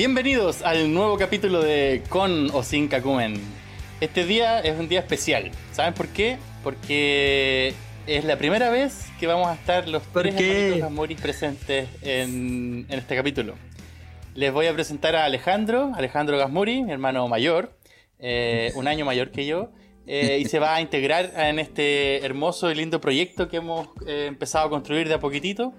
Bienvenidos al nuevo capítulo de Con o sin Cacumen. Este día es un día especial. ¿Saben por qué? Porque es la primera vez que vamos a estar los tres hermanitos presentes en, en, este capítulo. Les voy a presentar a Alejandro, Alejandro Gasmuri, mi hermano mayor, eh, un año mayor que yo, eh, y se va a integrar en este hermoso y lindo proyecto que hemos eh, empezado a construir de a poquitito.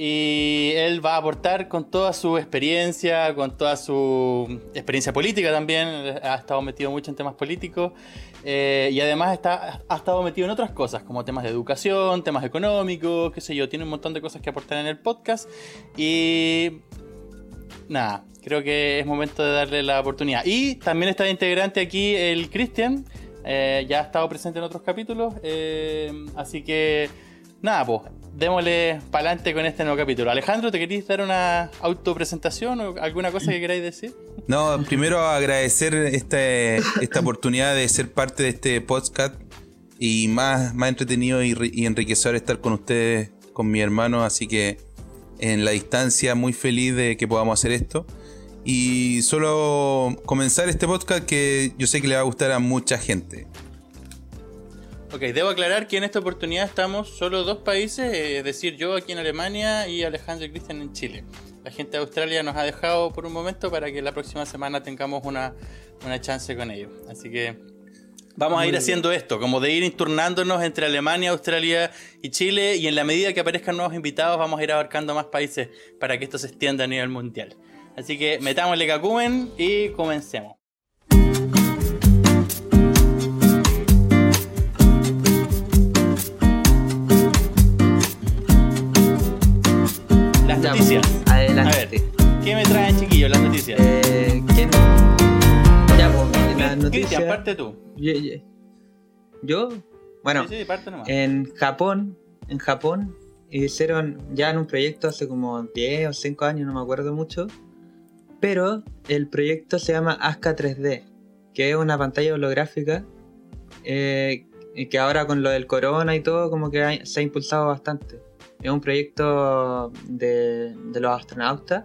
Y él va a aportar con toda su experiencia, con toda su experiencia política también. Ha estado metido mucho en temas políticos. Eh, y además está, ha estado metido en otras cosas, como temas de educación, temas económicos, qué sé yo. Tiene un montón de cosas que aportar en el podcast. Y nada, creo que es momento de darle la oportunidad. Y también está integrante aquí el Cristian. Eh, ya ha estado presente en otros capítulos. Eh, así que nada, pues démosle para adelante con este nuevo capítulo. Alejandro, ¿te querías dar una autopresentación o alguna cosa que queráis decir? No, primero agradecer este, esta oportunidad de ser parte de este podcast y más, más entretenido y, y enriquecedor estar con ustedes, con mi hermano, así que en la distancia muy feliz de que podamos hacer esto. Y solo comenzar este podcast que yo sé que le va a gustar a mucha gente. Ok, debo aclarar que en esta oportunidad estamos solo dos países, es decir, yo aquí en Alemania y Alejandro y Cristian en Chile. La gente de Australia nos ha dejado por un momento para que la próxima semana tengamos una, una chance con ellos. Así que vamos a ir haciendo esto, como de ir turnándonos entre Alemania, Australia y Chile, y en la medida que aparezcan nuevos invitados vamos a ir abarcando más países para que esto se extienda a nivel mundial. Así que metámosle cacumen y comencemos. Noticias. Adelante. A ver, ¿qué me traen chiquillos las noticias? Eh, ¿quién? Ya, pues, las noticias. Cristian, parte tú. Yo, yo- yo, bueno, Sí, sí, parte nomás. en Japón, en Japón hicieron ya en un proyecto hace como 10 o 5 años, no me acuerdo mucho, pero el proyecto se llama ASCA 3D, que es una pantalla holográfica eh, y que ahora con lo del corona y todo como que ha- se ha impulsado bastante. Es un proyecto de, los astronautas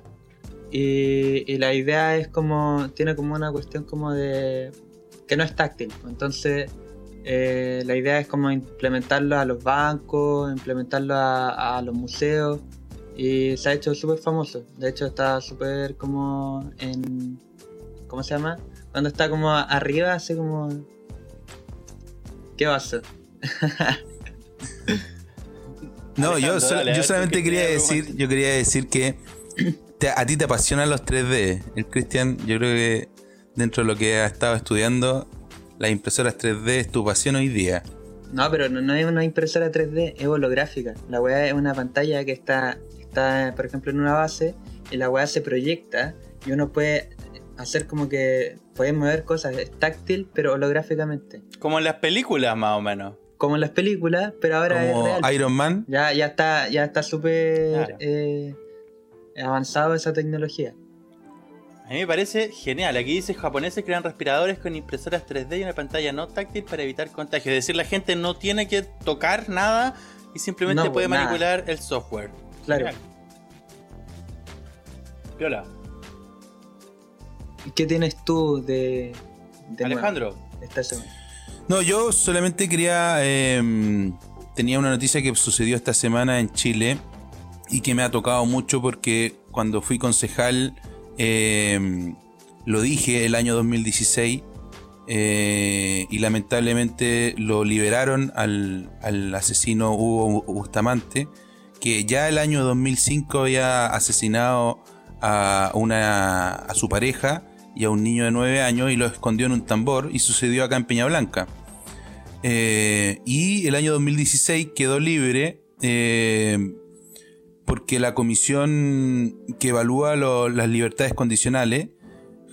y, la idea es como, tiene como una cuestión como de que no es táctil, entonces eh, la idea es como implementarlo a los bancos, implementarlo a, los museos y se ha hecho súper famoso. De hecho está súper como en... ¿Cómo se llama? Cuando está como arriba, así como... ¿Qué pasa? No, yo, dale, yo solamente ¿qué quería decir, yo quería decir que te- a ti te apasionan los 3D. El Cristian, yo creo que dentro de lo que ha estado estudiando, las impresoras 3D es tu pasión hoy día. No, pero no, no es una impresora 3D, es holográfica. La weá es una pantalla que está, está, por ejemplo, en una base y la weá se proyecta y uno puede hacer como que puede mover cosas, es táctil, pero holográficamente. Como en las películas, más o menos. Como en las películas, pero ahora es Como real. Iron Man. Ya, ya está, ya está súper Claro. eh, avanzado esa tecnología. A mí me parece genial. Aquí dice japoneses crean respiradores con impresoras 3D y una pantalla no táctil para evitar contagio. Es decir, la gente no tiene que tocar nada y simplemente No, puede nada. manipular el software. Claro. Genial. Viola. ¿Y ¿Qué tienes tú de, de nuevo Alejandro. esta semana? No, yo solamente quería. eh, tenía una noticia que sucedió esta semana en Chile y que me ha tocado mucho porque cuando fui concejal eh, lo dije el año 2016 eh, y lamentablemente lo liberaron al, al asesino Hugo Bustamante que ya el año 2005 había asesinado a, una, a su pareja y a un niño de 9 años y lo escondió en un tambor y sucedió acá en Peña Blanca. Eh, y el año 2016 quedó libre eh, porque la comisión que evalúa las libertades condicionales,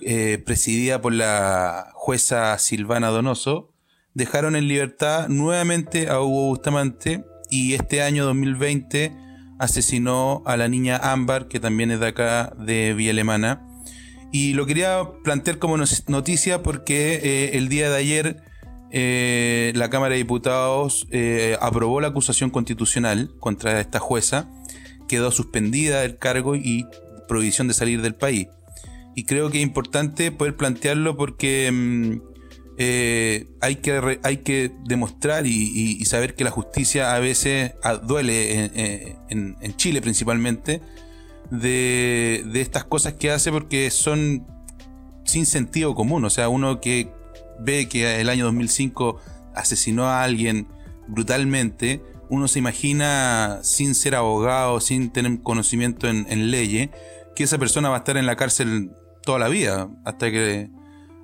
eh, presidida por la jueza Silvana Donoso, dejaron en libertad nuevamente a Hugo Bustamante y este año 2020 asesinó a la niña Ámbar, que también es de acá, de Villa Alemana. Y lo quería plantear como noticia porque eh, el día de ayer eh, la Cámara de Diputados eh, aprobó la acusación constitucional contra esta jueza, quedó suspendida del cargo y prohibición de salir del país. y creo que es importante poder plantearlo porque mm, hay, que hay que demostrar y, saber que la justicia a veces ah, duele en, Chile principalmente de, de, estas cosas que hace porque son sin sentido común. O sea, uno que ve que el año 2005 asesinó a alguien brutalmente, uno se imagina sin ser abogado, sin tener conocimiento en, en leyes, que esa persona va a estar en la cárcel toda la vida, hasta que...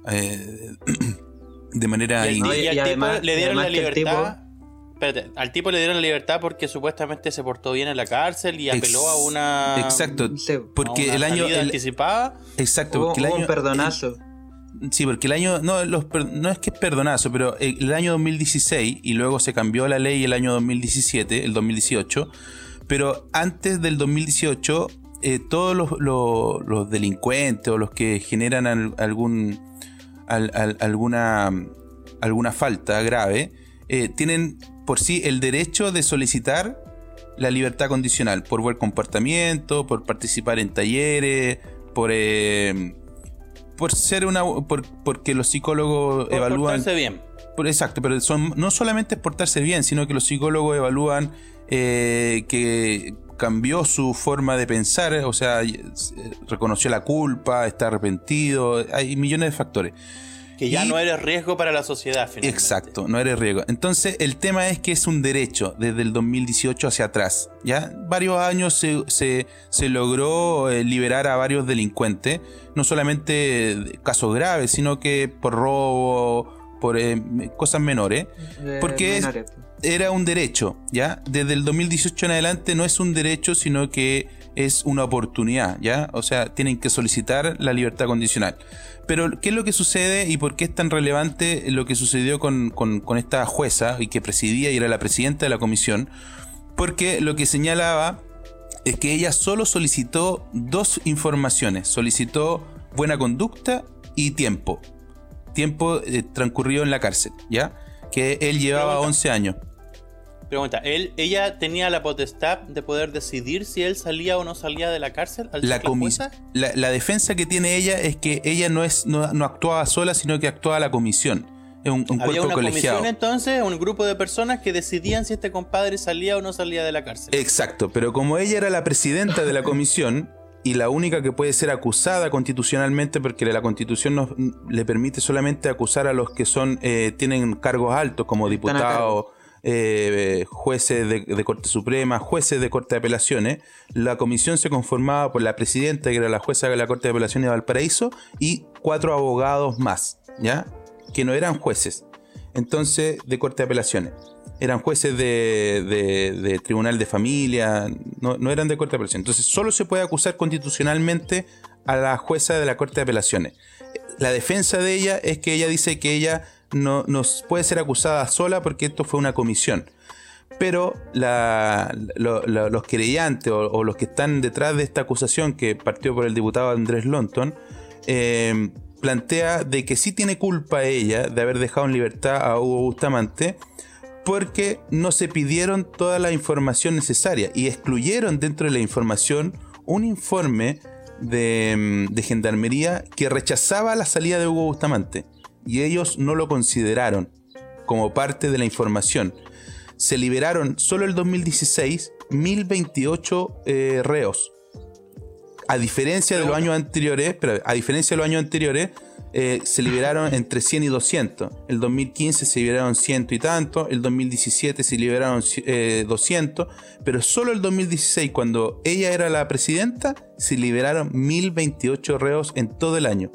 Eh, de manera... Y, le dieron la libertad... Espérate, al tipo le dieron la libertad porque supuestamente se portó bien en la cárcel y apeló a una... Exacto, porque el año... anticipada. Exacto, porque el año... un perdonazo. Sí, porque el año, no, no es que es perdonazo, pero el año 2016 y luego se cambió la ley el año 2017, el 2018, pero antes del 2018 eh, todos los, delincuentes o los que generan algún, alguna, alguna falta grave, eh, tienen por sí el derecho de solicitar la libertad condicional por buen comportamiento, por participar en talleres, por... Eh, por ser una por, porque los psicólogos por evalúan portarse bien por, exacto pero son no solamente es portarse bien sino que los psicólogos evalúan que cambió su forma de pensar, o sea, reconoció la culpa, está arrepentido, hay millones de factores. Que ya no eres riesgo para la sociedad, finalmente. Exacto, no eres riesgo. Entonces, el tema es que es un derecho desde el 2018 hacia atrás. Ya varios años se, se, logró eh, liberar a varios delincuentes, no solamente casos graves, sino que por robo, por eh, cosas menores. porque pues era un derecho, ¿ya? Desde el 2018 en adelante no es un derecho, sino que es una oportunidad, ¿ya? O sea, tienen que solicitar la libertad condicional. Pero, ¿qué es lo que sucede y por qué es tan relevante lo que sucedió con, esta jueza y que presidía y era la presidenta de la comisión? Porque lo que señalaba es que ella solo solicitó dos informaciones. Solicitó buena conducta y tiempo. Tiempo eh, transcurrido en la cárcel, ¿ya? Que él llevaba 11 años. Pregunta, ¿él, ¿ella tenía la potestad de poder decidir si él salía o no salía de la cárcel? Al la, la, la, defensa que tiene ella es que ella no, es, no, actuaba sola, sino que actuaba la comisión. Es un, un Había una comisión entonces, un grupo de personas que decidían si este compadre salía o no salía de la cárcel. Exacto, pero como ella era la presidenta de la comisión y la única que puede ser acusada constitucionalmente, porque la constitución nos, le permite solamente acusar a los que son eh, tienen cargos altos como diputados eh, jueces de, Corte Suprema, jueces de Corte de Apelaciones. La comisión se conformaba por la presidenta, que era la jueza de la Corte de Apelaciones de Valparaíso, y cuatro abogados más, ¿ya? Que no eran jueces. Entonces, de Corte de Apelaciones. Eran jueces de, Tribunal de Familia, no, no eran de Corte de Apelaciones. Entonces, solo se puede acusar constitucionalmente a la jueza de la Corte de Apelaciones. La defensa de ella es que ella dice que ella no, puede ser acusada sola porque esto fue una comisión. Pero los querellantes o, los que están detrás de esta acusación que partió por el diputado Andrés Lonton, eh, plantea de que sí tiene culpa ella de haber dejado en libertad a Hugo Bustamante porque no se pidieron toda la información necesaria y excluyeron dentro de la información un informe de, de gendarmería que rechazaba la salida de Hugo Bustamante y ellos no lo consideraron como parte de la información. Se liberaron solo el 2016 1028 eh, reos. A diferencia de los años anteriores, pero a diferencia de los años anteriores, eh, se liberaron entre 100 y 200. El 2015 se liberaron ciento y tanto, el 2017 se liberaron 200, eh, pero solo el 2016, cuando ella era la presidenta, se liberaron 1028 reos en todo el año.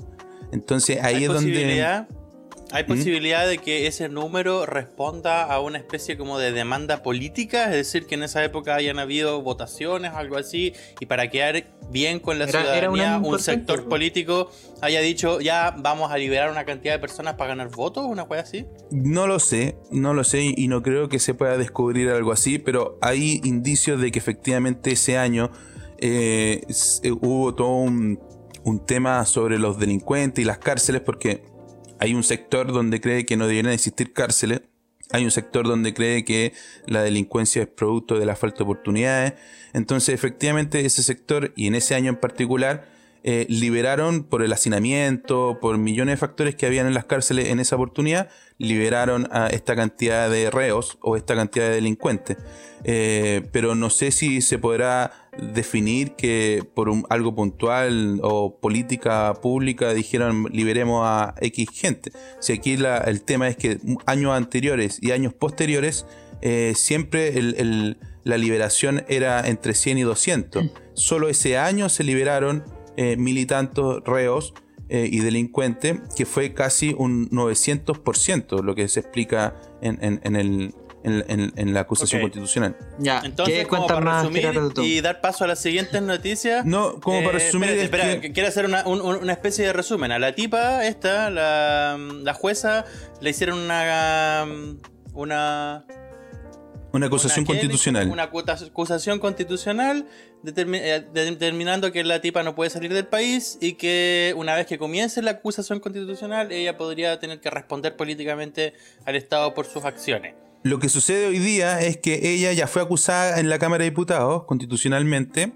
Entonces ahí es donde ¿Hay ¿Mm? posibilidad de que ese número responda a una especie como de demanda política? Es decir, que en esa época hayan habido votaciones, algo así, y para quedar bien con la ciudadanía, un sector político haya dicho, ya vamos a liberar una cantidad de personas para ganar votos, una cosa así? No lo sé, no lo sé, y no creo que se pueda descubrir algo así, pero hay indicios de que efectivamente ese año eh, eh, hubo todo un, un tema sobre los delincuentes y las cárceles, porque hay un sector donde cree que no deberían existir cárceles. Hay un sector donde cree que la delincuencia es producto de la falta de oportunidades. Entonces, efectivamente, ese sector, y en ese año en particular, eh, liberaron por el hacinamiento, por millones de factores que habían en las cárceles en esa oportunidad, liberaron a esta cantidad de reos o esta cantidad de delincuentes. Eh, pero no sé si se podrá definir que por algo puntual o política pública dijeron liberemos a X gente. Si aquí el tema es que años anteriores y años posteriores eh, siempre la liberación era entre 100 y 200. Solo ese año se liberaron eh, mil y tantos reos eh, y delincuentes, que fue casi un 900%, lo que se explica en, el, en, la acusación constitucional. Ya, entonces, como para resumir y dar paso a las siguientes noticias. No, como para eh, resumir. Espera, quiero hacer una, una, especie de resumen. A la tipa, esta, la, la jueza, le hicieron una. Una una acusación constitucional. Una acusación constitucional eh, determinando que la tipa no puede salir del país y que una vez que comience la acusación constitucional ella podría tener que responder políticamente al Estado por sus acciones. Lo que sucede hoy día es que ella ya fue acusada en la Cámara de Diputados constitucionalmente,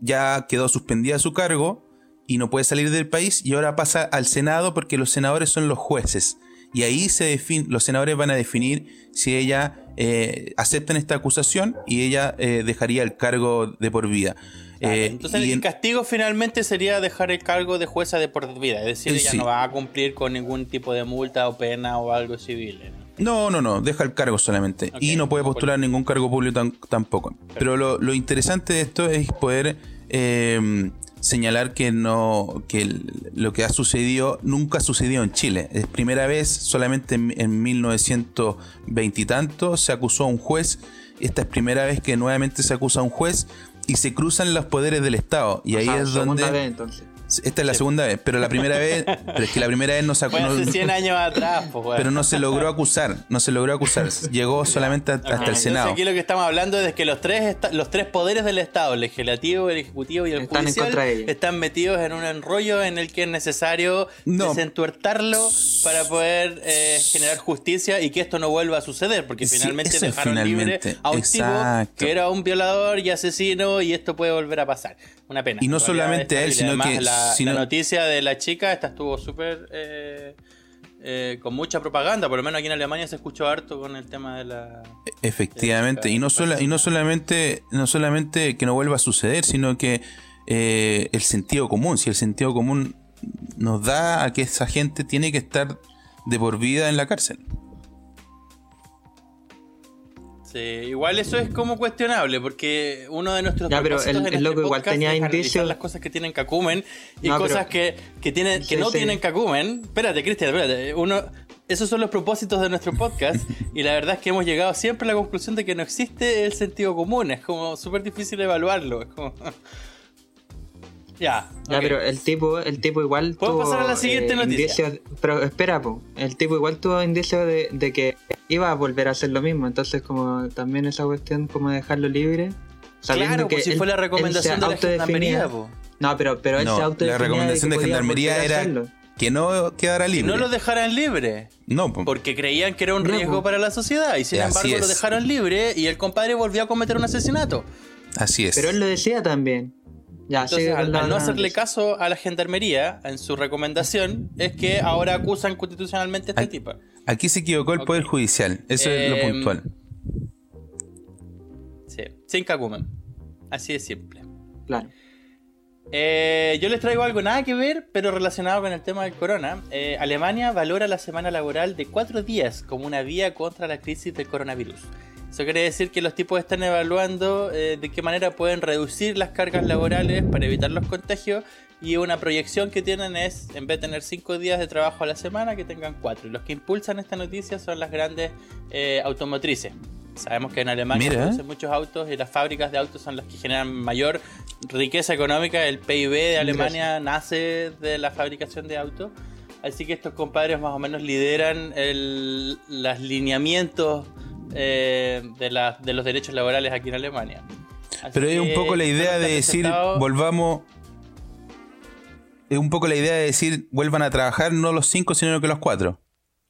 ya quedó suspendida su cargo y no puede salir del país y ahora pasa al Senado porque los senadores son los jueces. Y ahí se define, los senadores van a definir si ella eh, aceptan esta acusación y ella eh, dejaría el cargo de por vida. Eh, entonces el castigo finalmente sería dejar el cargo de jueza de por vida, es decir, ella no va a cumplir con ningún tipo de multa o pena o algo civil. No, no, no, deja el cargo solamente. y no puede postular ningún cargo público tampoco. Pero lo, lo, interesante de esto es poder señalar que no que lo que ha sucedido nunca ha sucedido en Chile. Es primera vez, solamente en, 1920 y tanto se acusó a un juez. Esta es primera vez que nuevamente se acusa a un juez y se cruzan los poderes del Estado. Y ahí es donde. Esta es la segunda vez, pero la primera vez, pero es que la primera vez no se acusó. hace 100 años atrás, pues, Pero no se logró acusar, no se logró acusar. Llegó solamente hasta el Senado. Aquí lo que estamos hablando es que los tres, los tres poderes del Estado, el legislativo, el ejecutivo y el están judicial, están metidos en un enrollo en el que es necesario desentuertarlo para poder eh, generar justicia y que esto no vuelva a suceder, porque finalmente dejaron libre a un tipo que era un violador y asesino y esto puede volver a pasar. Una pena. Y no solamente a él, sino que la, noticia de la chica, esta estuvo súper. Eh, eh, con mucha propaganda, por lo menos aquí en Alemania se escuchó harto con el tema de la. Efectivamente, y, no y no solamente no solamente que no vuelva a suceder, sino que eh, el sentido común, si el sentido común nos da a que esa gente tiene que estar de por vida en la cárcel igual eso es como cuestionable, porque uno de nuestros ya, pero el, este loco igual tenía indicios. las cosas que tienen Kakumen y cosas que, que, tienen, que no tienen Kakumen. Espérate, Cristian, espérate. Uno, esos son los propósitos de nuestro podcast y la verdad es que hemos llegado siempre a la conclusión de que no existe el sentido común. Es como súper difícil evaluarlo. Es como... Ya. Ya, pero el tipo, el tipo igual ¿Puedo pasar a la siguiente eh, noticia? pero espera, po, el tipo igual tuvo indicios de, de, que iba a volver a hacer lo mismo. Entonces, como también esa cuestión como dejarlo libre. Sabiendo claro, que si fue la recomendación de la gendarmería, po. No, pero, pero él no, se La recomendación de, gendarmería era que no quedara libre. no lo dejaran libre. No, porque creían que era un riesgo para la sociedad y sin embargo lo dejaron libre y el compadre volvió a cometer un asesinato. Así es. Pero él lo decía también. Entonces, al, no hacerle caso a la gendarmería en su recomendación, es que ahora acusan constitucionalmente a este tipo. Aquí se equivocó el Poder Judicial, eso es lo em, puntual. Sí, sin cacumen. Así de simple. Claro. Eh, yo les traigo algo nada que ver, pero relacionado con el tema del corona. Eh, Alemania valora la semana laboral de cuatro días como una vía contra la crisis del coronavirus. Eso quiere decir que los tipos están evaluando eh, de qué manera pueden reducir las cargas laborales para evitar los contagios y una proyección que tienen es, en vez de tener 5 días de trabajo a la semana, que tengan 4. Y los que impulsan esta noticia son las grandes eh, automotrices. Sabemos que en Alemania se producen muchos autos y las fábricas de autos son las que generan mayor riqueza económica. El PIB de Alemania nace de la fabricación de autos. Así que estos compadres más o menos lideran los lineamientos eh, de, de los derechos laborales aquí en Alemania. Pero es un poco la idea de decir, volvamos. Es un poco la idea de decir, vuelvan a trabajar no los cinco, sino que los cuatro.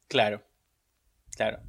Claro, claro.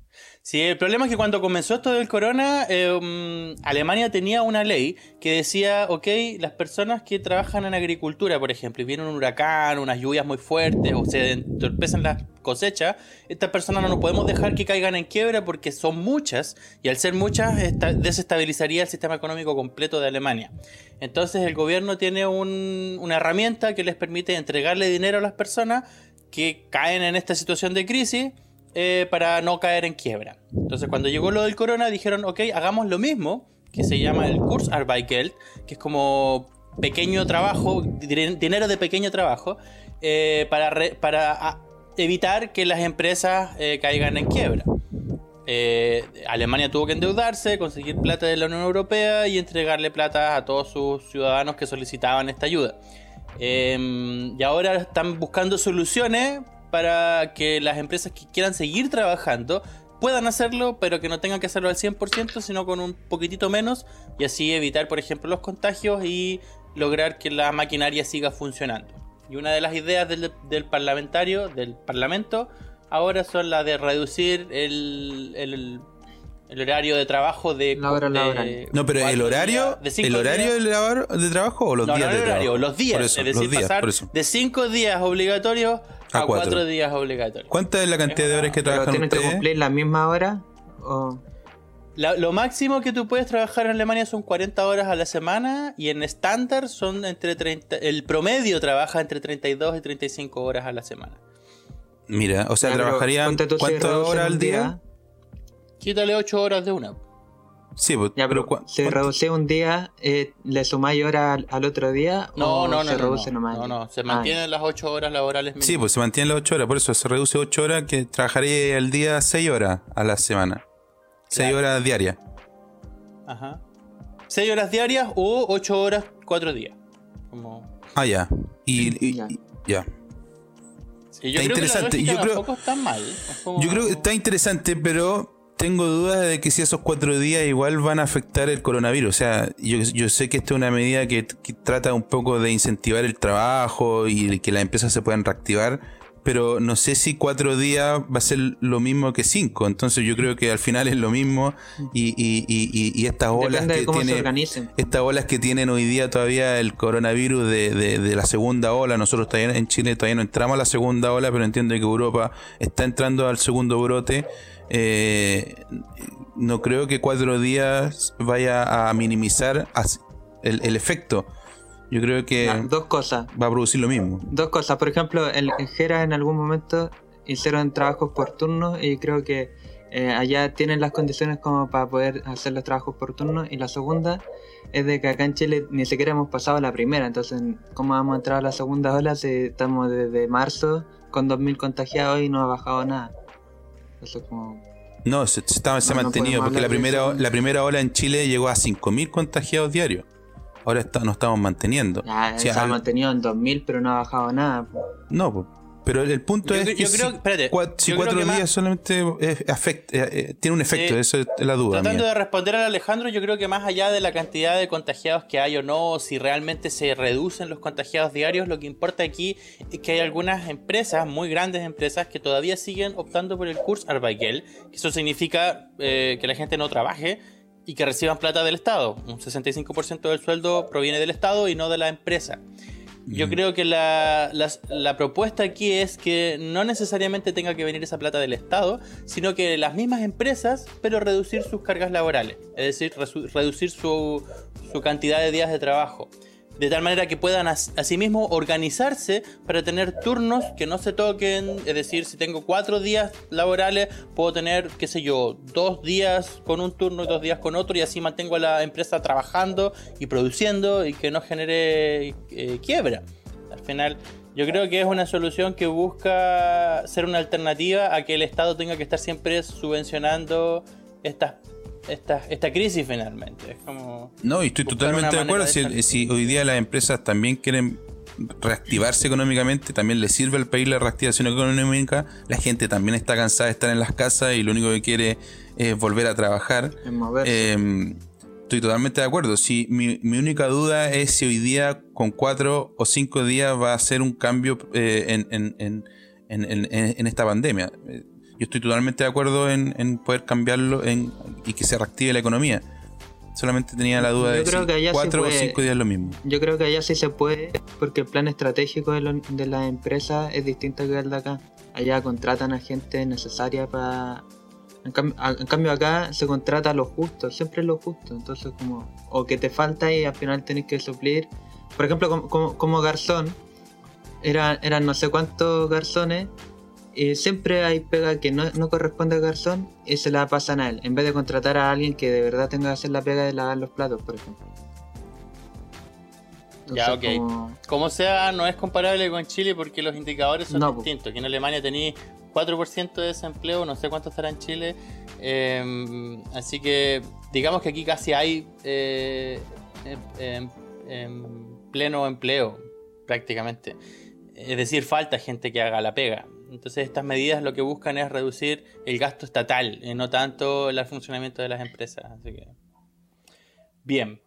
Sí, el problema es que cuando comenzó esto del corona, eh, Alemania tenía una ley que decía, ok, las personas que trabajan en agricultura, por ejemplo, y viene un huracán, unas lluvias muy fuertes o se entorpecen las cosechas, estas personas no nos podemos dejar que caigan en quiebra porque son muchas y al ser muchas desestabilizaría el sistema económico completo de Alemania. Entonces el gobierno tiene una herramienta que les permite entregarle dinero a las personas que caen en esta situación de crisis eh, para no caer en quiebra. Entonces cuando llegó lo del corona dijeron, ok, hagamos lo mismo, que se llama el Kurzarbeitgeld, que es como pequeño trabajo, dinero de pequeño trabajo, eh, para, para evitar que las empresas eh, caigan en quiebra. Alemania tuvo que endeudarse, conseguir plata de la Unión Europea y entregarle plata a todos sus ciudadanos que solicitaban esta ayuda. Em, y ahora están buscando soluciones para que las empresas que quieran seguir trabajando puedan hacerlo, pero que no tengan que hacerlo al 100%, sino con un poquitito menos, y así evitar, por ejemplo, los contagios y lograr que la maquinaria siga funcionando. Y una de las ideas del, parlamentario, del parlamento, ahora son las de reducir el el horario de trabajo de. No, pero el horario. De ¿El horario de, trabajo o los días no, el horario, Los días. es decir, pasar de cinco días obligatorios a, cuatro. días obligatorios. ¿Cuánta es la cantidad de horas que trabajan ¿Tienen que cumplir la misma hora? O... lo máximo que tú puedes trabajar en Alemania son 40 horas a la semana y en estándar son entre 30. El promedio trabaja entre 32 y 35 horas a la semana. Mira, o sea, trabajarían cuántas horas al día? Quítale 8 horas de una. Sí, pues, ya, pero, se reduce un día, eh, ¿le sumáis horas al, otro día? No, o no, no. Se reduce no, nomás. No, no, se mantienen ah, las 8 horas laborales mínimas. Sí, pues se mantienen las 8 horas, por eso se reduce 8 horas, que trabajaría al día 6 horas a la semana. 6 horas diarias. Ajá. 6 horas diarias o 8 horas 4 días. Como... Ah, ya. Y, ya. está interesante. yo creo, está mal. Yo creo que está interesante, pero tengo dudas de que si esos cuatro días igual van a afectar el coronavirus. O sea, yo, sé que esta es una medida que, trata un poco de incentivar el trabajo y que las empresas se puedan reactivar, pero no sé si cuatro días va a ser lo mismo que cinco. Entonces yo creo que al final es lo mismo y, y, y, estas olas que tiene, estas olas que tienen hoy día todavía el coronavirus de, de, de, la segunda ola. Nosotros todavía en Chile todavía no entramos a la segunda ola, pero entiendo que Europa está entrando al segundo brote. Eh, no creo que cuatro días vaya a minimizar el, efecto. Yo creo que dos cosas. va a producir lo mismo. Dos cosas. Por ejemplo, el, en Jera en algún momento hicieron trabajos por turno y creo que eh, allá tienen las condiciones como para poder hacer los trabajos por turno. Y la segunda es de que acá en Chile ni siquiera hemos pasado la primera. Entonces, ¿cómo vamos a entrar a la segunda ola si estamos desde marzo con 2.000 contagiados y no ha bajado nada? No, se, se, ha mantenido, porque la primera, la primera ola en Chile llegó a 5.000 contagiados diarios. Ahora está, nos estamos manteniendo. se ha mantenido en 2.000, pero no ha bajado nada. No, pues pero el punto es que si, cuatro, días solamente eh, eh, tiene un efecto, eso es la duda. Tratando de responder al Alejandro, yo creo que más allá de la cantidad de contagiados que hay o no, si realmente se reducen los contagiados diarios, lo que importa aquí es que hay algunas empresas, muy grandes empresas, que todavía siguen optando por el Kurzarbeitgeld, que eso significa eh, que la gente no trabaje y que reciban plata del Estado. Un 65% del sueldo proviene del Estado y no de la empresa. Yo creo que la, propuesta aquí es que no necesariamente tenga que venir esa plata del Estado, sino que las mismas empresas, pero reducir sus cargas laborales, es decir, reducir su, su cantidad de días de trabajo de tal manera que puedan asimismo organizarse para tener turnos que no se toquen, es decir, si tengo cuatro días laborales, puedo tener, qué sé yo, dos días con un turno y dos días con otro y así mantengo a la empresa trabajando y produciendo y que no genere eh, quiebra. Al final, yo creo que es una solución que busca ser una alternativa a que el Estado tenga que estar siempre subvencionando estas esta, esta crisis finalmente. Es como no, y estoy totalmente de acuerdo. si, hoy día las empresas también quieren reactivarse económicamente, también le sirve al país la reactivación económica. La gente también está cansada de estar en las casas y lo único que quiere es volver a trabajar. Em, estoy totalmente de acuerdo. Si mi, única duda es si hoy día con cuatro o cinco días va a ser un cambio eh, en, en, en, en, esta pandemia. Yo estoy totalmente de acuerdo en, poder cambiarlo en, y que se reactive la economía. Solamente tenía la duda de si cuatro o cinco días lo mismo. Yo creo que allá sí se puede, porque el plan estratégico de, de las empresas es distinto que el de acá. Allá contratan a gente necesaria para en, cambio acá se contrata lo justo, siempre lo justo. Entonces como, o que te falta y al final tenés que suplir. Por ejemplo, como, garzón, eran, eran no sé cuántos garzones, y siempre hay pega que no, corresponde al garzón y se la pasan a él, en vez de contratar a alguien que de verdad tenga que hacer la pega de lavar los platos, por ejemplo. ya, ok. Como... sea, no es comparable con Chile porque los indicadores son distintos. Aquí en Alemania tenéis 4% de desempleo, no sé cuánto estará en Chile. Em, así que digamos que aquí casi hay eh, em, em, pleno empleo prácticamente. Es decir, falta gente que haga la pega. Entonces estas medidas lo que buscan es reducir el gasto estatal, no tanto el funcionamiento de las empresas. Así que... Bien.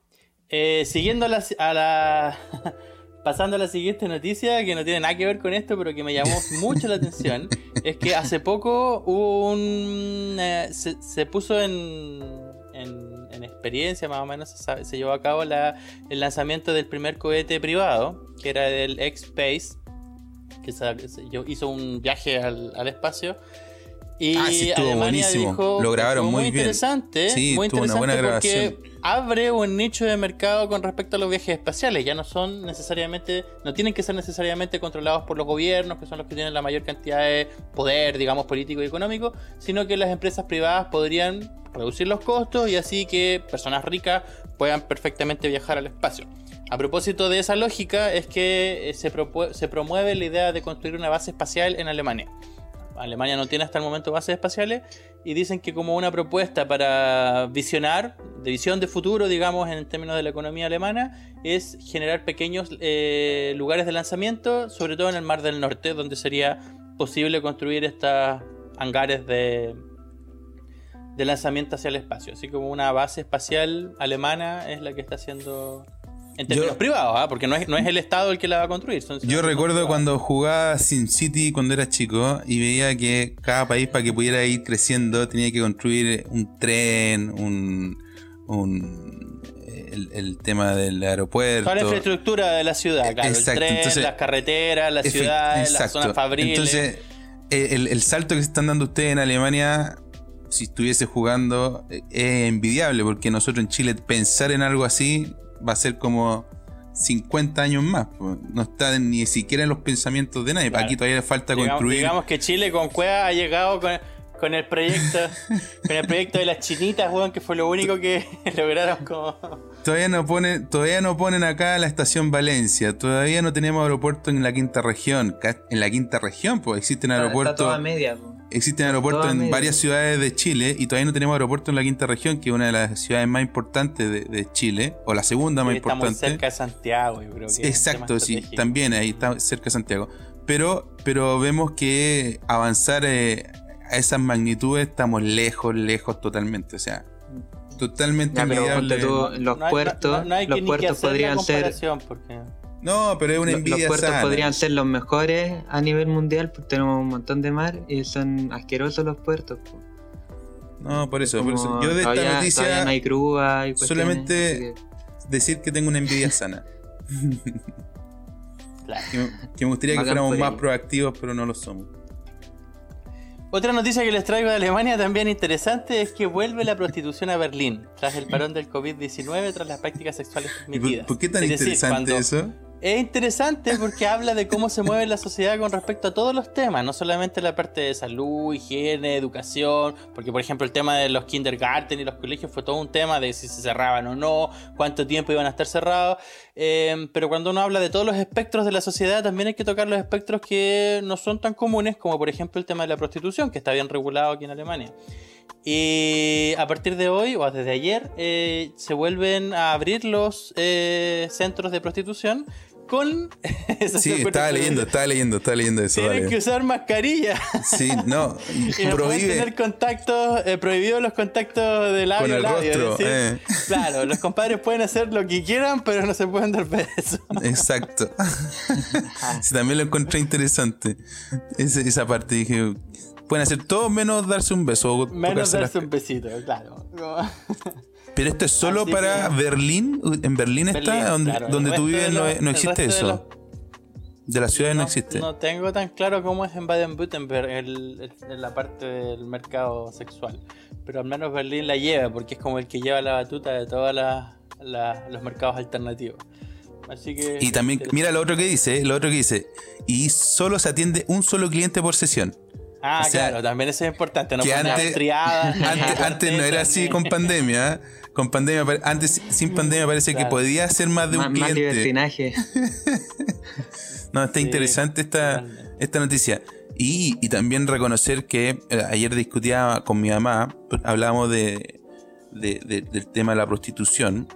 Eh, siguiendo a la, pasando a la siguiente noticia, que no tiene nada que ver con esto, pero que me llamó mucho la atención, es que hace poco hubo un... Eh, se, puso en, en, experiencia, más o menos, se, llevó a cabo la, el lanzamiento del primer cohete privado, que era el X-Space, que hizo un viaje al, al espacio y ah, sí, estuvo buenísimo. lo grabaron muy, interesante, Sí, muy interesante una buena grabación. porque abre un nicho de mercado con respecto a los viajes espaciales. Ya no son necesariamente, no tienen que ser necesariamente controlados por los gobiernos, que son los que tienen la mayor cantidad de poder, digamos, político y económico, sino que las empresas privadas podrían reducir los costos y así que personas ricas puedan perfectamente viajar al espacio. A propósito de esa lógica es que se, se promueve la idea de construir una base espacial en Alemania. Alemania no tiene hasta el momento bases espaciales y dicen que como una propuesta para visionar, de visión de futuro, digamos, en términos de la economía alemana, es generar pequeños eh, lugares de lanzamiento, sobre todo en el Mar del Norte, donde sería posible construir estas hangares de, de lanzamiento hacia el espacio. Así como una base espacial alemana es la que está haciendo en términos privados, ¿ah? porque no es, no es el Estado el que la va a construir. yo recuerdo cuando jugaba SimCity cuando era chico y veía que cada país para que pudiera ir creciendo tenía que construir un tren, un, un el, tema del aeropuerto. Toda la infraestructura de la ciudad, claro. el tren, las carreteras, las ciudades, las zonas fabriles. Entonces, el, el salto que se están dando ustedes en Alemania si estuviese jugando es envidiable porque nosotros en Chile pensar en algo así va a ser como 50 años más. No está ni siquiera en los pensamientos de nadie. Aquí todavía le falta construir. Digamos que Chile con Cueva ha llegado con, el proyecto con el proyecto de las chinitas, que fue lo único que lograron como. Todavía no ponen, todavía no ponen acá la estación Valencia, todavía no tenemos aeropuerto en la quinta región. En la quinta región, pues existen aeropuertos. Está toda media, Existen aeropuertos en varias ciudades de Chile y todavía no tenemos aeropuerto en la quinta región, que es una de las ciudades más importantes de, Chile, o la segunda más importante. Estamos cerca de Santiago, yo creo que Exacto, sí, también ahí está cerca de Santiago. Pero, pero vemos que avanzar eh, a esas magnitudes estamos lejos, lejos totalmente. O sea, totalmente los puertos, los puertos podrían ser. Porque... No, pero es una envidia Los puertos podrían ser los mejores a nivel mundial, pues tenemos un montón de mar y son asquerosos los puertos. Pues. No, por eso, por eso. Yo de esta noticia no hay grúa solamente decir que tengo una envidia sana. que, me gustaría que fuéramos más proactivos, pero no lo somos. Otra noticia que les traigo de Alemania también interesante es que vuelve la prostitución a Berlín tras el parón del COVID-19 tras las prácticas sexuales permitidas. ¿Por, qué tan interesante eso? Es interesante porque habla de cómo se mueve la sociedad con respecto a todos los temas, no solamente la parte de salud, higiene, educación, porque por ejemplo el tema de los kindergarten y los colegios fue todo un tema de si se cerraban o no, cuánto tiempo iban a estar cerrados, eh, pero cuando uno habla de todos los espectros de la sociedad también hay que tocar los espectros que no son tan comunes como por ejemplo el tema de la prostitución, que está bien regulado aquí en Alemania. Y a partir de hoy, o desde ayer, eh, se vuelven a abrir los eh, centros de prostitución con. sí, estaba leyendo, estaba leyendo, estaba leyendo eso. Tienen que usar mascarilla. Sí, no. y no pueden tener contactos, eh, prohibidos los contactos de labio a labio. Eh. Claro, los compadres pueden hacer lo que quieran, pero no se pueden dar besos. Exacto. sí, también lo encontré interesante. Esa, esa parte dije. Pueden hacer todo menos darse un beso. menos darse un besito, claro. Pero esto es solo para Berlín. En Berlín, está, donde, donde tú vives, no, existe eso. De, la ciudad no, existe. No tengo tan claro cómo es en Baden-Württemberg en la parte del mercado sexual. Pero al menos Berlín la lleva, porque es como el que lleva la batuta de todos los mercados alternativos. Así que, y también, mira lo otro que dice, lo otro que dice, y solo se atiende un solo cliente por sesión. Ah, claro, también eso es importante, no antes, antes, no era así con pandemia, ¿eh? con pandemia, antes sin pandemia parece que podía ser más de un cliente. no, está interesante esta, esta noticia. Y, también reconocer que eh, ayer discutía con mi mamá, hablábamos de, del tema de la prostitución.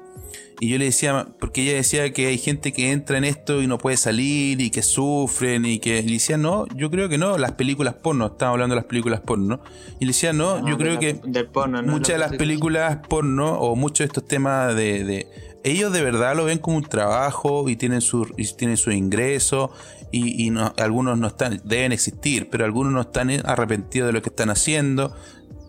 Y yo le decía, porque ella decía que hay gente que entra en esto y no puede salir y que sufren y que. le decía, no, yo creo que no, las películas porno, estamos hablando de las películas porno. Y le decía, no, yo creo que muchas de las películas porno o muchos de estos temas de, ellos de verdad lo ven como un trabajo y tienen su, y tienen su ingreso y, y algunos no están, deben existir, pero algunos no están arrepentidos de lo que están haciendo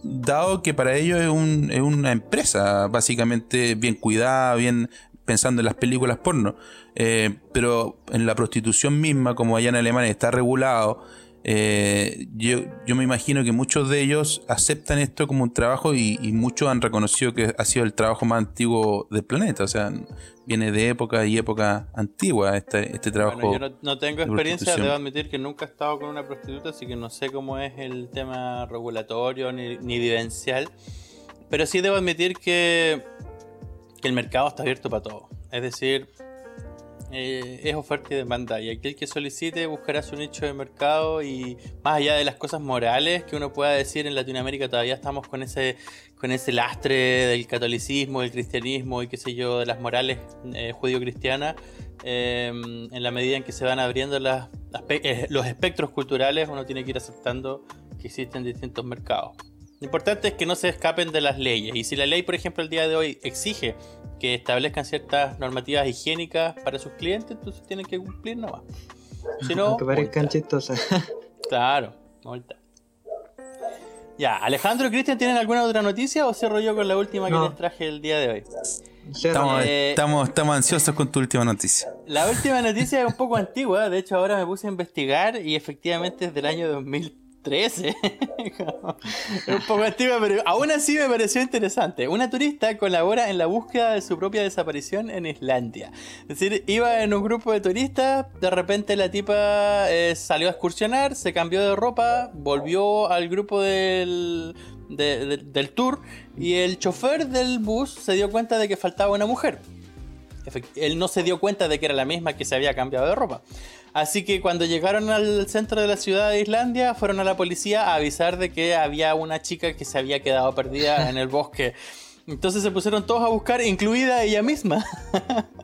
dado que para ellos es, un, una empresa básicamente bien cuidada, bien pensando en las películas porno. Eh, pero en la prostitución misma, como allá en Alemania está regulado, eh, yo, yo, me imagino que muchos de ellos aceptan esto como un trabajo y, muchos han reconocido que ha sido el trabajo más antiguo del planeta. O sea, viene de época y época antigua este, este trabajo. yo no, tengo experiencia, debo admitir que nunca he estado con una prostituta, así que no sé cómo es el tema regulatorio ni, ni vivencial. Pero sí debo admitir que, que el mercado está abierto para todo. Es decir, eh, es oferta y demanda. Y aquel que solicite buscará su nicho de mercado y más allá de las cosas morales que uno pueda decir en Latinoamérica, todavía estamos con ese, con ese lastre del catolicismo, del cristianismo y qué sé yo, de las morales eh, judío-cristianas. Em, en la medida en que se van abriendo eh, los espectros culturales, uno tiene que ir aceptando que existen distintos mercados. Lo importante es que no se escapen de las leyes. Y si la ley, por ejemplo, el día de hoy exige que establezcan ciertas normativas higiénicas para sus clientes, entonces tienen que cumplir nomás. Si no, que parezcan chistosas. claro, vuelta. Ya, Alejandro y Cristian, ¿tienen alguna otra noticia o cierro yo con la última que les traje el día de hoy? Eh, estamos, estamos, ansiosos con tu última noticia. La última noticia es un poco antigua, de hecho ahora me puse a investigar y efectivamente es del año 2000 13. es un poco antigua, pero aún así me pareció interesante. Una turista colabora en la búsqueda de su propia desaparición en Islandia. Es decir, iba en un grupo de turistas, de repente la tipa eh, salió a excursionar, se cambió de ropa, volvió al grupo del, del tour y el chofer del bus se dio cuenta de que faltaba una mujer. Él no se dio cuenta de que era la misma que se había cambiado de ropa. Así que cuando llegaron al centro de la ciudad de Islandia, fueron a la policía a avisar de que había una chica que se había quedado perdida en el bosque. Entonces se pusieron todos a buscar, incluida ella misma.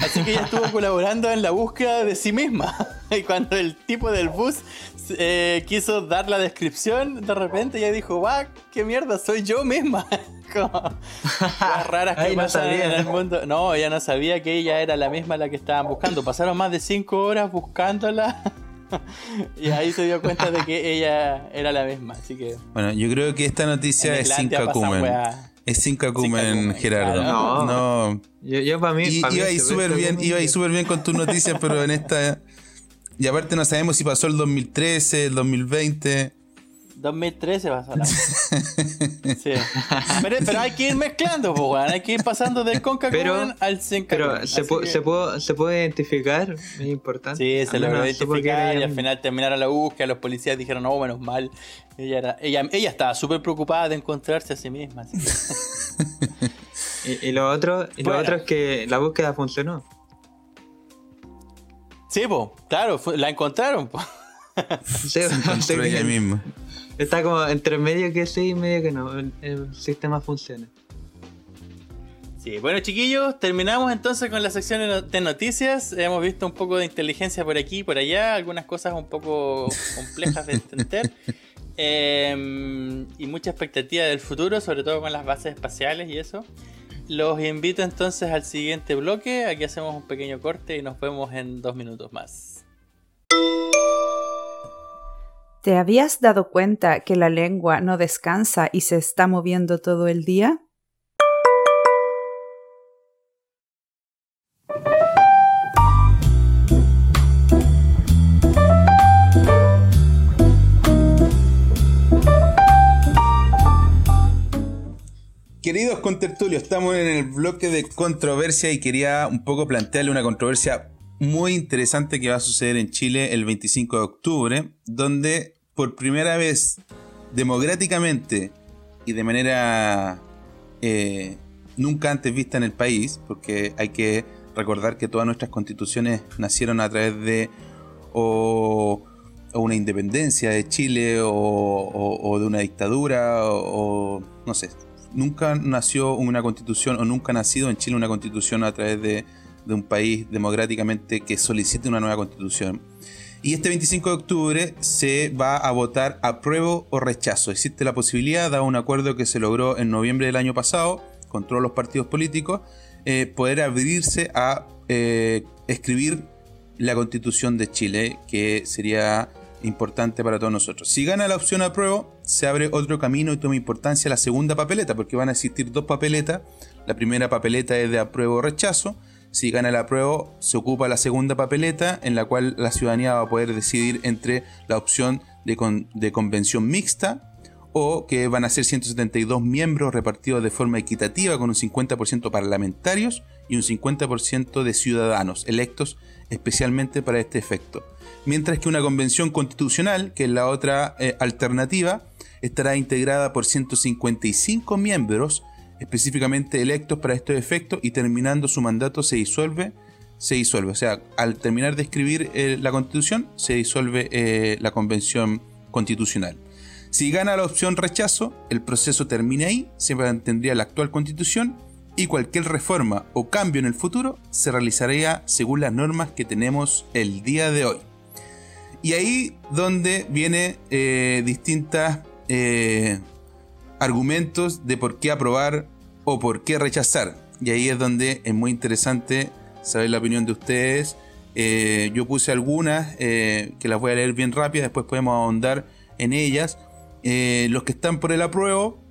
Así que ella estuvo colaborando en la búsqueda de sí misma. Y cuando el tipo del bus eh, quiso dar la descripción, de repente ella dijo, va, qué mierda, soy yo misma. Como, raras que pasan en el mundo. No, ella no sabía que ella era la misma la que estaban buscando. Pasaron más de 5 horas buscándola. y ahí se dio cuenta de que ella era la misma, así que... Bueno, yo creo que esta noticia es sin cacumen. Es sin cacumen, Gerardo. No. no. Yo, para mí... iba ahí súper bien, iba ahí súper bien con tus noticias, pero en esta... Y aparte no sabemos si pasó el 2013, el 2020. 2013 va a sonar. sí. pero, hay que ir mezclando, pues, hay que ir pasando del Conca al Senca. Pero se, se, puede, se puede identificar, es importante. Sí, se logró identificar y al final terminaron la búsqueda, los policías dijeron, no, menos mal. Ella, era, ella, ella estaba súper preocupada de encontrarse a sí misma. y, lo otro, y lo otro es que la búsqueda funcionó. Sí, pues, claro, la encontraron. Po. Sí, ella misma. Está como entre medio que sí y medio que no. El, sistema funciona. Sí, bueno chiquillos, terminamos entonces con la sección de noticias. Hemos visto un poco de inteligencia por aquí y por allá, algunas cosas un poco complejas de entender. Em, y mucha expectativa del futuro, sobre todo con las bases espaciales y eso. Los invito entonces al siguiente bloque. Aquí hacemos un pequeño corte y nos vemos en dos minutos más. ¿Te habías dado cuenta que la lengua no descansa y se está moviendo todo el día? Queridos contertulios, estamos en el bloque de controversia y quería un poco plantearle una controversia muy interesante que va a suceder en Chile el 25 de octubre, donde por primera vez democráticamente y de manera eh, nunca antes vista en el país, porque hay que recordar que todas nuestras constituciones nacieron a través de o, una independencia de Chile o, de una dictadura o, no sé, nunca nació una constitución o nunca ha nacido en Chile una constitución a través de, de un país democráticamente que solicite una nueva constitución. Y este 25 de octubre se va a votar apruebo o rechazo. Existe la posibilidad, dado un acuerdo que se logró en noviembre del año pasado con todos los partidos políticos, eh, poder abrirse a eh, escribir la constitución de Chile, que sería importante para todos nosotros. Si gana la opción apruebo, se abre otro camino y toma importancia la segunda papeleta, porque van a existir dos papeletas. La primera papeleta es de apruebo o rechazo, si gana la prueba, se ocupa la segunda papeleta en la cual la ciudadanía va a poder decidir entre la opción de, convención mixta o que van a ser 172 miembros repartidos de forma equitativa con un 50% parlamentarios y un 50% de ciudadanos electos especialmente para este efecto. Mientras que una convención constitucional, que es la otra eh, alternativa, estará integrada por 155 miembros específicamente electos para estos efectos y terminando su mandato se disuelve, se disuelve. O sea, al terminar de escribir eh, la constitución, se disuelve eh, la convención constitucional. Si gana la opción rechazo, el proceso termina ahí, se mantendría la actual constitución y cualquier reforma o cambio en el futuro se realizaría según las normas que tenemos el día de hoy. Y ahí donde viene eh, distintas argumentos de por qué aprobar o por qué rechazar. Y ahí es donde es muy interesante saber la opinión de ustedes. Eh, yo puse algunas eh, que las voy a leer bien rápidas, después podemos ahondar en ellas. Eh, los que están por el apruebo,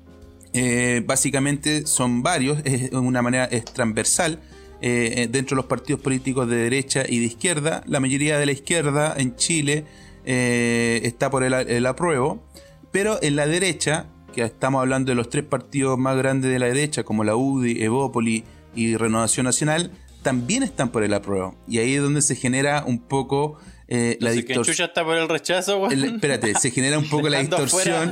básicamente son varios, es una manera transversal. dentro de los partidos políticos de derecha y de izquierda, la mayoría de la izquierda en Chile está por el, el apruebo, pero en la derecha estamos hablando de los tres partidos más grandes de la derecha, como la UDI, Evópoli y Renovación Nacional, también están por el apruebo. Y ahí es donde se genera un poco eh, la distorsión. está por el rechazo, Espérate, se genera un poco la distorsión.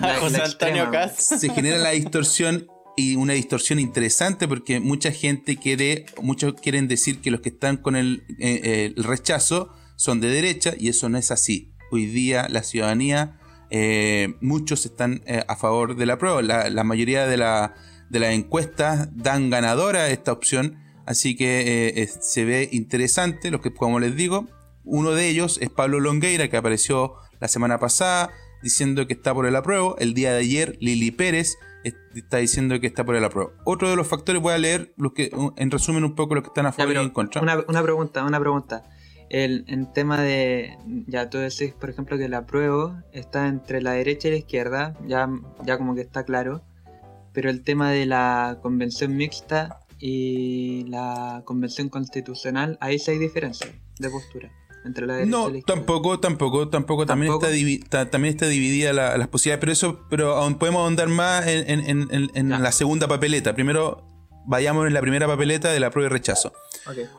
se genera la distorsión y una distorsión interesante porque mucha gente quiere, muchos quieren decir que los que están con el, eh, el rechazo son de derecha y eso no es así. Hoy día la ciudadanía eh, muchos están eh, a favor de la prueba. La, mayoría de, las encuestas dan ganadora a esta opción, así que eh, se ve interesante. Lo que, como les digo, uno de ellos es Pablo Longueira, que apareció la semana pasada diciendo que está por el apruebo. El día de ayer, Lili Pérez está diciendo que está por el apruebo. Otro de los factores, voy a leer los que, en resumen, un poco los que están a favor y en contra. una pregunta, una pregunta. El, en tema de, ya tú decís, por ejemplo, que la prueba está entre la derecha y la izquierda, ya, ya como que está claro, pero el tema de la convención mixta y la convención constitucional, ahí sí hay diferencia de postura. Entre la derecha no, y la izquierda. tampoco, tampoco, tampoco, también está, también está dividida las posibilidades, pero eso, pero aún podemos ahondar más en, en, en, la segunda papeleta. Primero vayamos en la primera papeleta de la prueba y rechazo.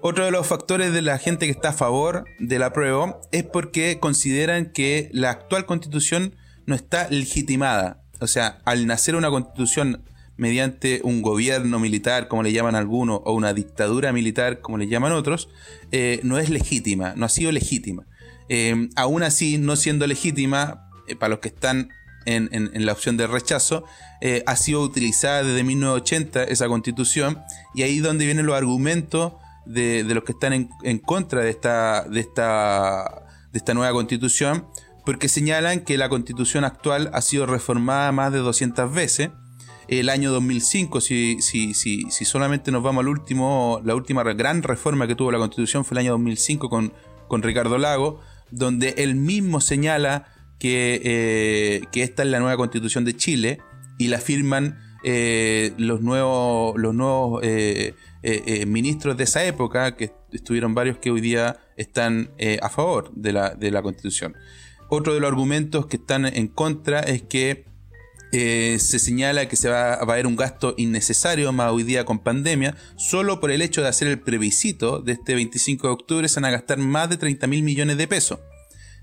Otro de los factores de la gente que está a favor de la prueba es porque consideran que la actual constitución no está legitimada. O sea, al nacer una constitución mediante un gobierno militar, como le llaman algunos, o una dictadura militar, como le llaman otros, eh, no es legítima, no ha sido legítima. Eh, aún así, no siendo legítima, eh, para los que están en, la opción de rechazo, eh, ha sido utilizada desde 1980 esa constitución y ahí es donde vienen los argumentos de, los que están en, contra de esta, nueva constitución, porque señalan que la constitución actual ha sido reformada más de 200 veces. El año 2005, si, solamente nos vamos al último, la última gran reforma que tuvo la constitución fue el año 2005 con, Ricardo Lago, donde él mismo señala que, eh, que esta es la nueva constitución de Chile y la firman eh, los nuevos, los nuevos eh, ministros de esa época, que estuvieron varios que hoy día están a favor de la, de la constitución. Otro de los argumentos que están en contra es que se señala que se va, a haber un gasto innecesario, más hoy día con pandemia, solo por el hecho de hacer el plebiscito de este 25 de octubre se van a gastar más de 30 mil millones de pesos.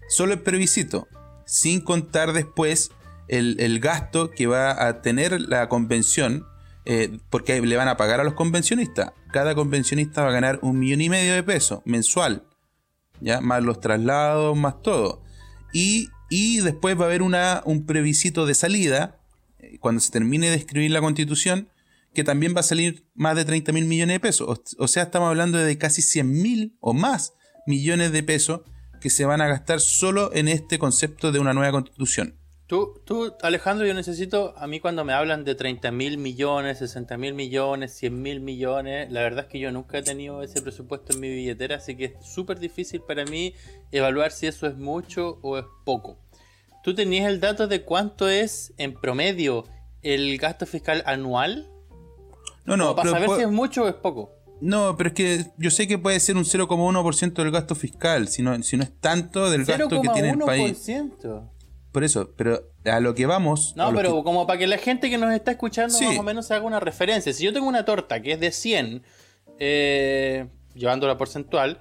Solo el plebiscito sin contar después el, gasto que va a tener la convención, eh, porque le van a pagar a los convencionistas. Cada convencionista va a ganar un millón y medio de pesos mensual, ¿ya? más los traslados, más todo. Y, después va a haber una, un previsito de salida, eh, cuando se termine de escribir la constitución, que también va a salir más de 30 mil millones de pesos. O, sea, estamos hablando de casi 100 mil o más millones de pesos que se van a gastar solo en este concepto de una nueva constitución. Tú, tú Alejandro, yo necesito, a mí cuando me hablan de 30 mil millones, 60 mil millones, 100 mil millones, la verdad es que yo nunca he tenido ese presupuesto en mi billetera, así que es súper difícil para mí evaluar si eso es mucho o es poco. ¿Tú tenías el dato de cuánto es en promedio el gasto fiscal anual? No, no, para saber si es mucho o es poco. No, pero es que yo sé que puede ser un 0,1% del gasto fiscal, si no, si no es tanto del gasto que tiene el país. Por eso, pero a lo que vamos. No, pero como para que la gente que nos está escuchando más o menos se haga una referencia. Si yo tengo una torta que es de 100, eh, llevándola porcentual,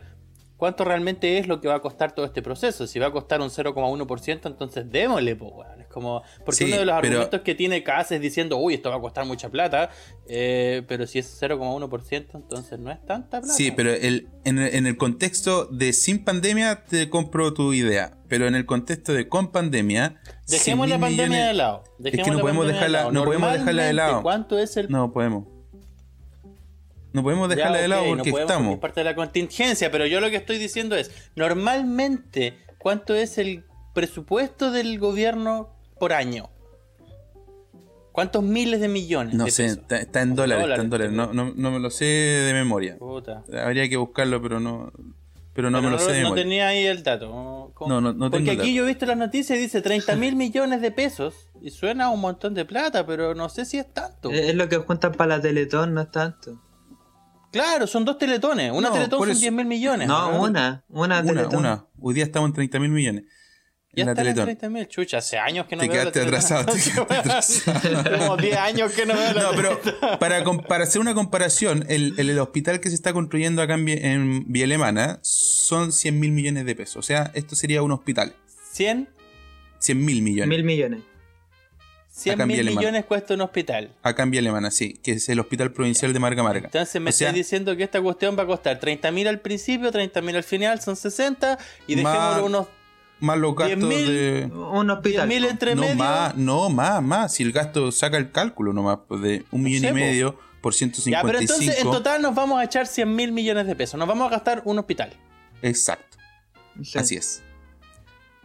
¿cuánto realmente es lo que va a costar todo este proceso? Si va a costar un 0,1%, entonces démosle, pues, como, porque uno de los argumentos que tiene CAS es diciendo, uy, esto va a costar mucha plata, eh, pero si es 0,1%, entonces no es tanta plata. Sí, pero el, en, el contexto de sin pandemia te compro tu idea, pero en el contexto de con pandemia... Dejemos la pandemia de lado. es que no podemos dejarla, no podemos dejarla de lado. ¿Cuánto es el...? No podemos. No podemos dejarla de lado porque estamos. Es parte de la contingencia, pero yo lo que estoy diciendo es, normalmente, ¿cuánto es el presupuesto del gobierno por año. ¿Cuántos miles de millones? No sé, está, en dólares, está en dólares. No, no, no, me lo sé de memoria. Habría que buscarlo, pero no, pero no me lo sé de memoria. No tenía ahí el dato. No, no, no Porque aquí yo he visto las noticias y dice 30 mil millones de pesos. Y suena un montón de plata, pero no sé si es tanto. Es lo que juntan para la Teletón, no es tanto. Claro, son dos teletones. Una teletón son 10 mil millones. No, una, una, teletón. Una, Hoy día estamos en 30 mil millones. Ya está en 30 mil, chucha, hace años que no te veo quedaste atrasado, te quedaste atrasado. Como 10 años que no veo la No, pero para, para hacer una comparación, el, el, hospital que se está construyendo acá en, en Vía Alemana son 100 mil millones de pesos. O sea, esto sería un hospital. ¿100? 100 mil millones. Mil millones. 100 mil millones cuesta un hospital. Acá en Vía Alemana, sí, que es el Hospital Provincial de Marga Marga. Entonces me estás diciendo que esta cuestión va a costar 30 mil al principio, 30 mil al final, son 60 y dejémoslo unos más los gastos de. Un hospital. mil entre no, más, no, más, más. Si el gasto saca el cálculo nomás, pues de un millón y medio por 155. Ya, pero entonces en total nos vamos a echar 100 mil millones de pesos. Nos vamos a gastar un hospital. Exacto. Así es.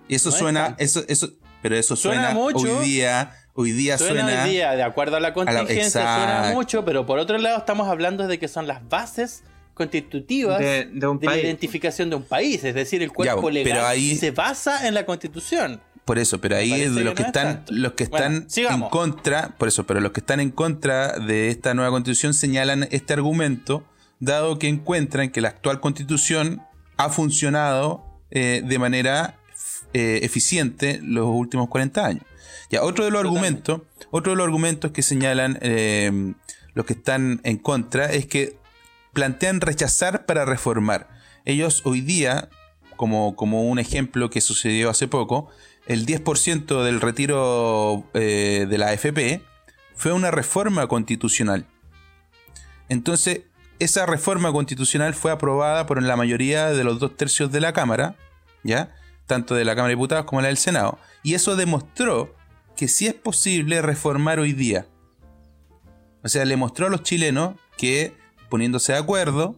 Y eso suena. Eso, eso, pero eso suena, mucho. Hoy día. Hoy día suena, suena hoy día, de acuerdo a la contingencia, suena mucho, pero por otro lado estamos hablando de que son las bases constitutivas de, la identificación de un país, es decir, el cuerpo legal se basa en la constitución. Por eso, pero ahí los que, están, los que están en contra, por eso, pero los que están en contra de esta nueva constitución señalan este argumento, dado que encuentran que la actual constitución ha funcionado eh, de manera eh, eficiente los últimos 40 años. Ya, otro de los argumentos, otro de los argumentos que señalan eh, los que están en contra es que plantean rechazar para reformar. Ellos hoy día, como, como un ejemplo que sucedió hace poco, el 10% del retiro eh, de la AFP fue una reforma constitucional. Entonces, esa reforma constitucional fue aprobada por la mayoría de los dos tercios de la Cámara, ¿ya? Tanto de la Cámara de Diputados como la del Senado. Y eso demostró que sí es posible reformar hoy día. O sea, le mostró a los chilenos que poniéndose de acuerdo,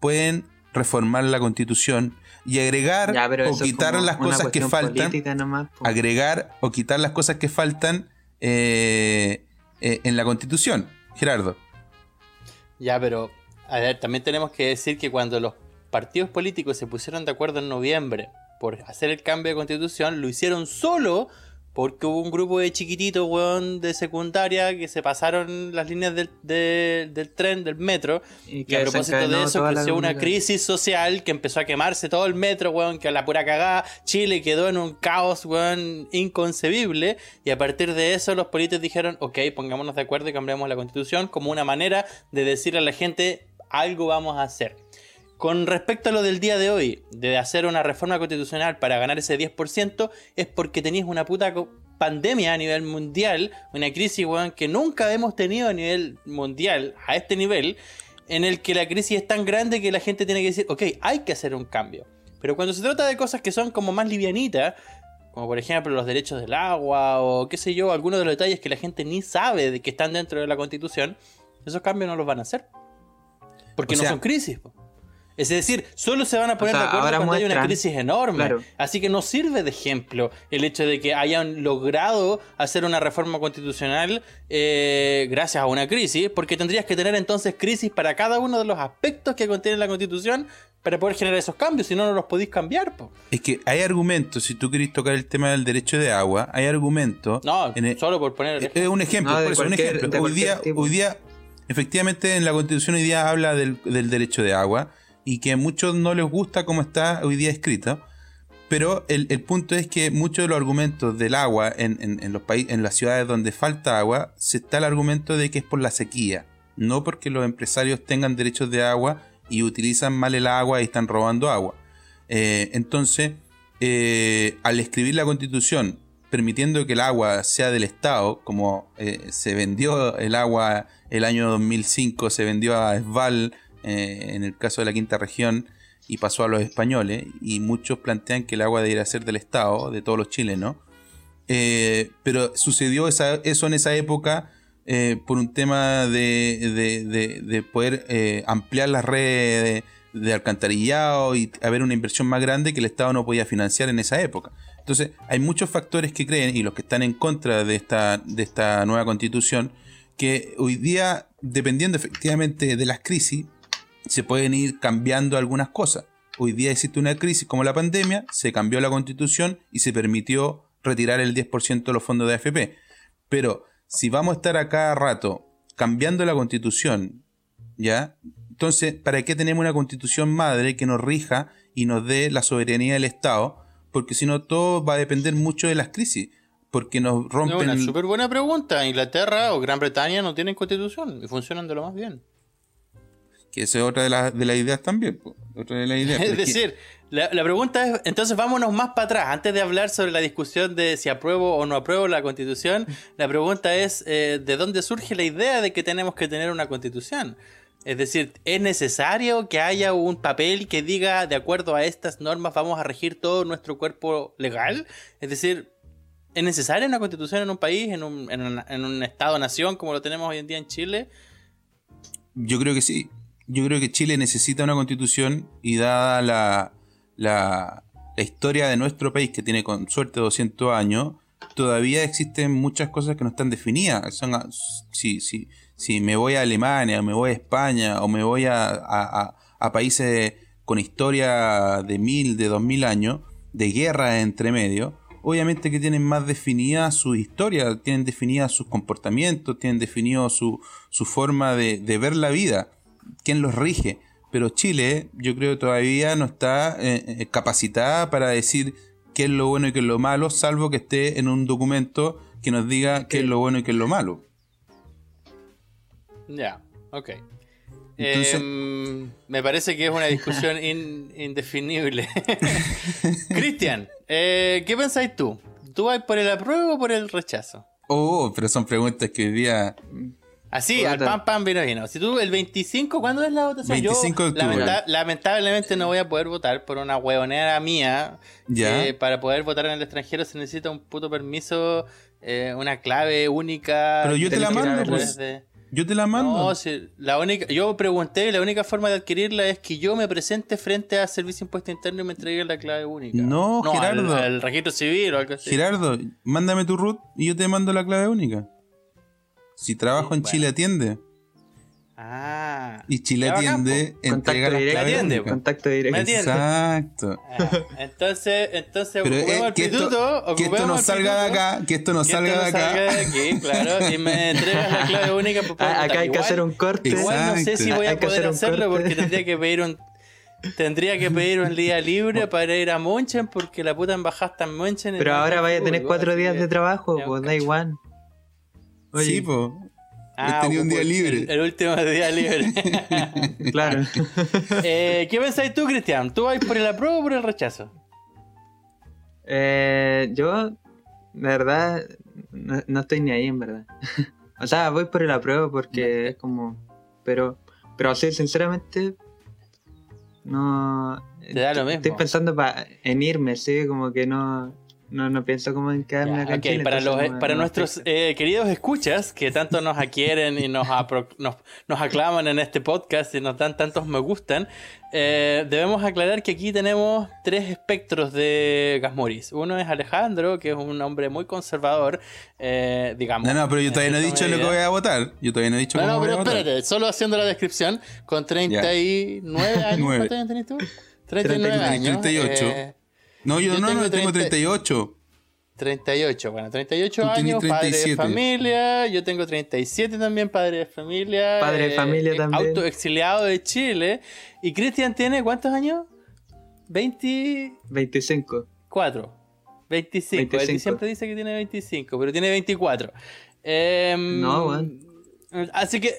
pueden reformar la constitución y agregar o quitar las cosas que faltan. agregar o quitar las cosas que faltan eh, eh, en la constitución. Gerardo. Ya, pero a ver, también tenemos que decir que cuando los partidos políticos se pusieron de acuerdo en noviembre por hacer el cambio de constitución, lo hicieron solo porque hubo un grupo de chiquititos, weón, de secundaria que se pasaron las líneas del, del tren, del metro. Y, que a propósito de eso creció una crisis social que empezó a quemarse todo el metro, weón, que a la pura cagada Chile quedó en un caos, weón, inconcebible. Y a partir de eso los políticos dijeron, ok, pongámonos de acuerdo y cambiamos la constitución como una manera de decirle a la gente algo vamos a hacer. Con respecto a lo del día de hoy, de hacer una reforma constitucional para ganar ese 10%, es porque tenéis una puta pandemia a nivel mundial, una crisis que nunca hemos tenido a nivel mundial, a este nivel, en el que la crisis es tan grande que la gente tiene que decir, ok, hay que hacer un cambio. Pero cuando se trata de cosas que son como más livianitas, como por ejemplo los derechos del agua o qué sé yo, algunos de los detalles que la gente ni sabe de que están dentro de la constitución, esos cambios no los van a hacer. Porque no son crisis. Es decir, solo se van a poner de acuerdo cuando hay una crisis enorme. Así que no sirve de ejemplo el hecho de que hayan logrado hacer una reforma constitucional eh, gracias a una crisis, porque tendrías que tener entonces crisis para cada uno de los aspectos que contiene la constitución para poder generar esos cambios, si no, no los podéis cambiar. Es que hay argumentos, si tú querés tocar el tema del derecho de agua, hay argumentos. No, solo por poner. Es un ejemplo, un ejemplo. Hoy día, hoy día, efectivamente, en la constitución hoy día habla del, del derecho de agua y que a muchos no les gusta como está hoy día escrito. Pero el, punto es que muchos de los argumentos del agua en, los países, en las ciudades donde falta agua, se está el argumento de que es por la sequía, no porque los empresarios tengan derechos de agua y utilizan mal el agua y están robando agua. Eh, entonces, eh, al escribir la constitución permitiendo que el agua sea del Estado, como eh, se vendió el agua el año 2005, se vendió a Esval eh, en el caso de la quinta región, y pasó a los españoles, y muchos plantean que el agua debería ser del Estado, de todos los chilenos. Eh, pero sucedió eso en esa época eh, por un tema de, poder ampliar las redes de, alcantarillado y haber una inversión más grande que el Estado no podía financiar en esa época. Entonces, hay muchos factores que creen, y los que están en contra de esta, de esta nueva constitución, que hoy día, dependiendo efectivamente de las crisis, se pueden ir cambiando algunas cosas. Hoy día existe una crisis como la pandemia, se cambió la constitución y se permitió retirar el 10% de los fondos de AFP. Pero si vamos a estar a cada rato cambiando la constitución, ¿ya? Entonces, ¿para qué tenemos una constitución madre que nos rija y nos dé la soberanía del Estado? Porque si no, todo va a depender mucho de las crisis. Porque nos rompen. Es una súper buena pregunta. Inglaterra o Gran Bretaña no tienen constitución y funcionan de lo más bien. Que esa es otra de, las de las ideas también. Otra de las ideas. es decir, la, pregunta es, entonces vámonos más para atrás. Antes de hablar sobre la discusión de si apruebo o no apruebo la constitución, la pregunta es, eh, ¿de dónde surge la idea de que tenemos que tener una constitución? Es decir, ¿es necesario que haya un papel que diga, de acuerdo a estas normas, vamos a regir todo nuestro cuerpo legal? Es decir, ¿es necesaria una constitución en un país, en un, en un Estado-nación como lo tenemos hoy en día en Chile? Yo creo que sí yo creo que Chile necesita una constitución y dada la, la, historia de nuestro país, que tiene con suerte 200 años, todavía existen muchas cosas que no están definidas. Son, si, si, si me voy a Alemania, o me voy a España, o me voy a, a, países con historia de mil, de dos mil años, de guerra entre medio, obviamente que tienen más definida su historia, tienen definida sus comportamientos, tienen definido su, su forma de, de ver la vida quién los rige. Pero Chile, yo creo todavía no está eh, eh, capacitada para decir qué es lo bueno y qué es lo malo, salvo que esté en un documento que nos diga qué es lo bueno y qué es lo malo. Ya, ok. Em, me parece que es una discusión indefinible. Cristian, eh, ¿qué pensáis tú? ¿Tú vas por el apruebo o por el rechazo? Oh, pero son preguntas que hoy día Así, al pan pan vino vino. Si tú el 25, ¿cuándo es la votación? 25 de octubre. lamentablemente no voy a poder votar por una huevonera mía. Ya. para poder votar en el extranjero se necesita un puto permiso, eh, una clave única. Pero yo te la mando, pues. Yo te la mando. No, si, la única, yo pregunté y la única forma de adquirirla es que yo me presente frente al Servicio Impuesto Interno y me entregue la clave única. No, Gerardo. El registro civil o algo así. Gerardo, mándame tu root y yo te mando la clave única. Si trabajo en Chile, atiende. Ah. Y Chile atiende, Contacto entrega las directo. claves Atiende. Contacto ¿Me directo. Exacto. Ah, entonces, entonces Pero ocupemos eh, el que, pituto, esto, que esto no salga de acá, que esto no que salga esto de acá. salga de aquí, claro, y me entregas la clave única. pues, Ah, acá hay que hacer un corte. Exacto. Igual no sé si voy a poder hacer hacerlo corte. porque tendría que pedir un tendría que pedir un día libre para ir a Munchen porque la puta embajada está en Munchen. y Pero ahora vaya a tener cuatro días de trabajo, pues da igual. Oye, Sí, po. Ah, He tenido un día libre. El, el último día libre. claro. Eh, ¿Qué pensáis tú, Cristian? ¿Tú vas por el apruebo o por el rechazo? Eh, yo, de verdad, no, no estoy ni ahí, en verdad. o sea, voy por el apruebo porque es como. Pero, pero sí, sinceramente, no. Te da lo mismo. Estoy pensando pa- en irme, sí, como que no. No, no pienso como en quedarme acá ok, Chile, para, los, no- para no nuestros eh, queridos escuchas que tanto nos quieren y nos, apro- nos, nos aclaman en este podcast y nos dan tantos me gustan, eh, debemos aclarar que aquí tenemos tres espectros de Gasmuris. Uno es Alejandro, que es un hombre muy conservador, eh, digamos. No, no, pero yo todavía no he dicho lo que medida. voy a votar. Yo todavía no he dicho No, cómo no, voy a pero votar. espérate, solo haciendo la descripción, con 39 años, Nueve. ¿cuántos años tenés tú? 39 años. 38. eh, No, yo, Yo no, no, tengo tengo 30. 38. 38, bueno, 38 Tú años, padre de 37. familia, yo tengo 37 también, padre de familia. Padre de familia también. Autoexiliado de Chile. ¿Y Cristian tiene cuántos años? 24. 25. 25. Él 25. siempre dice que tiene 25, pero tiene 24. Em, No, weón. Así que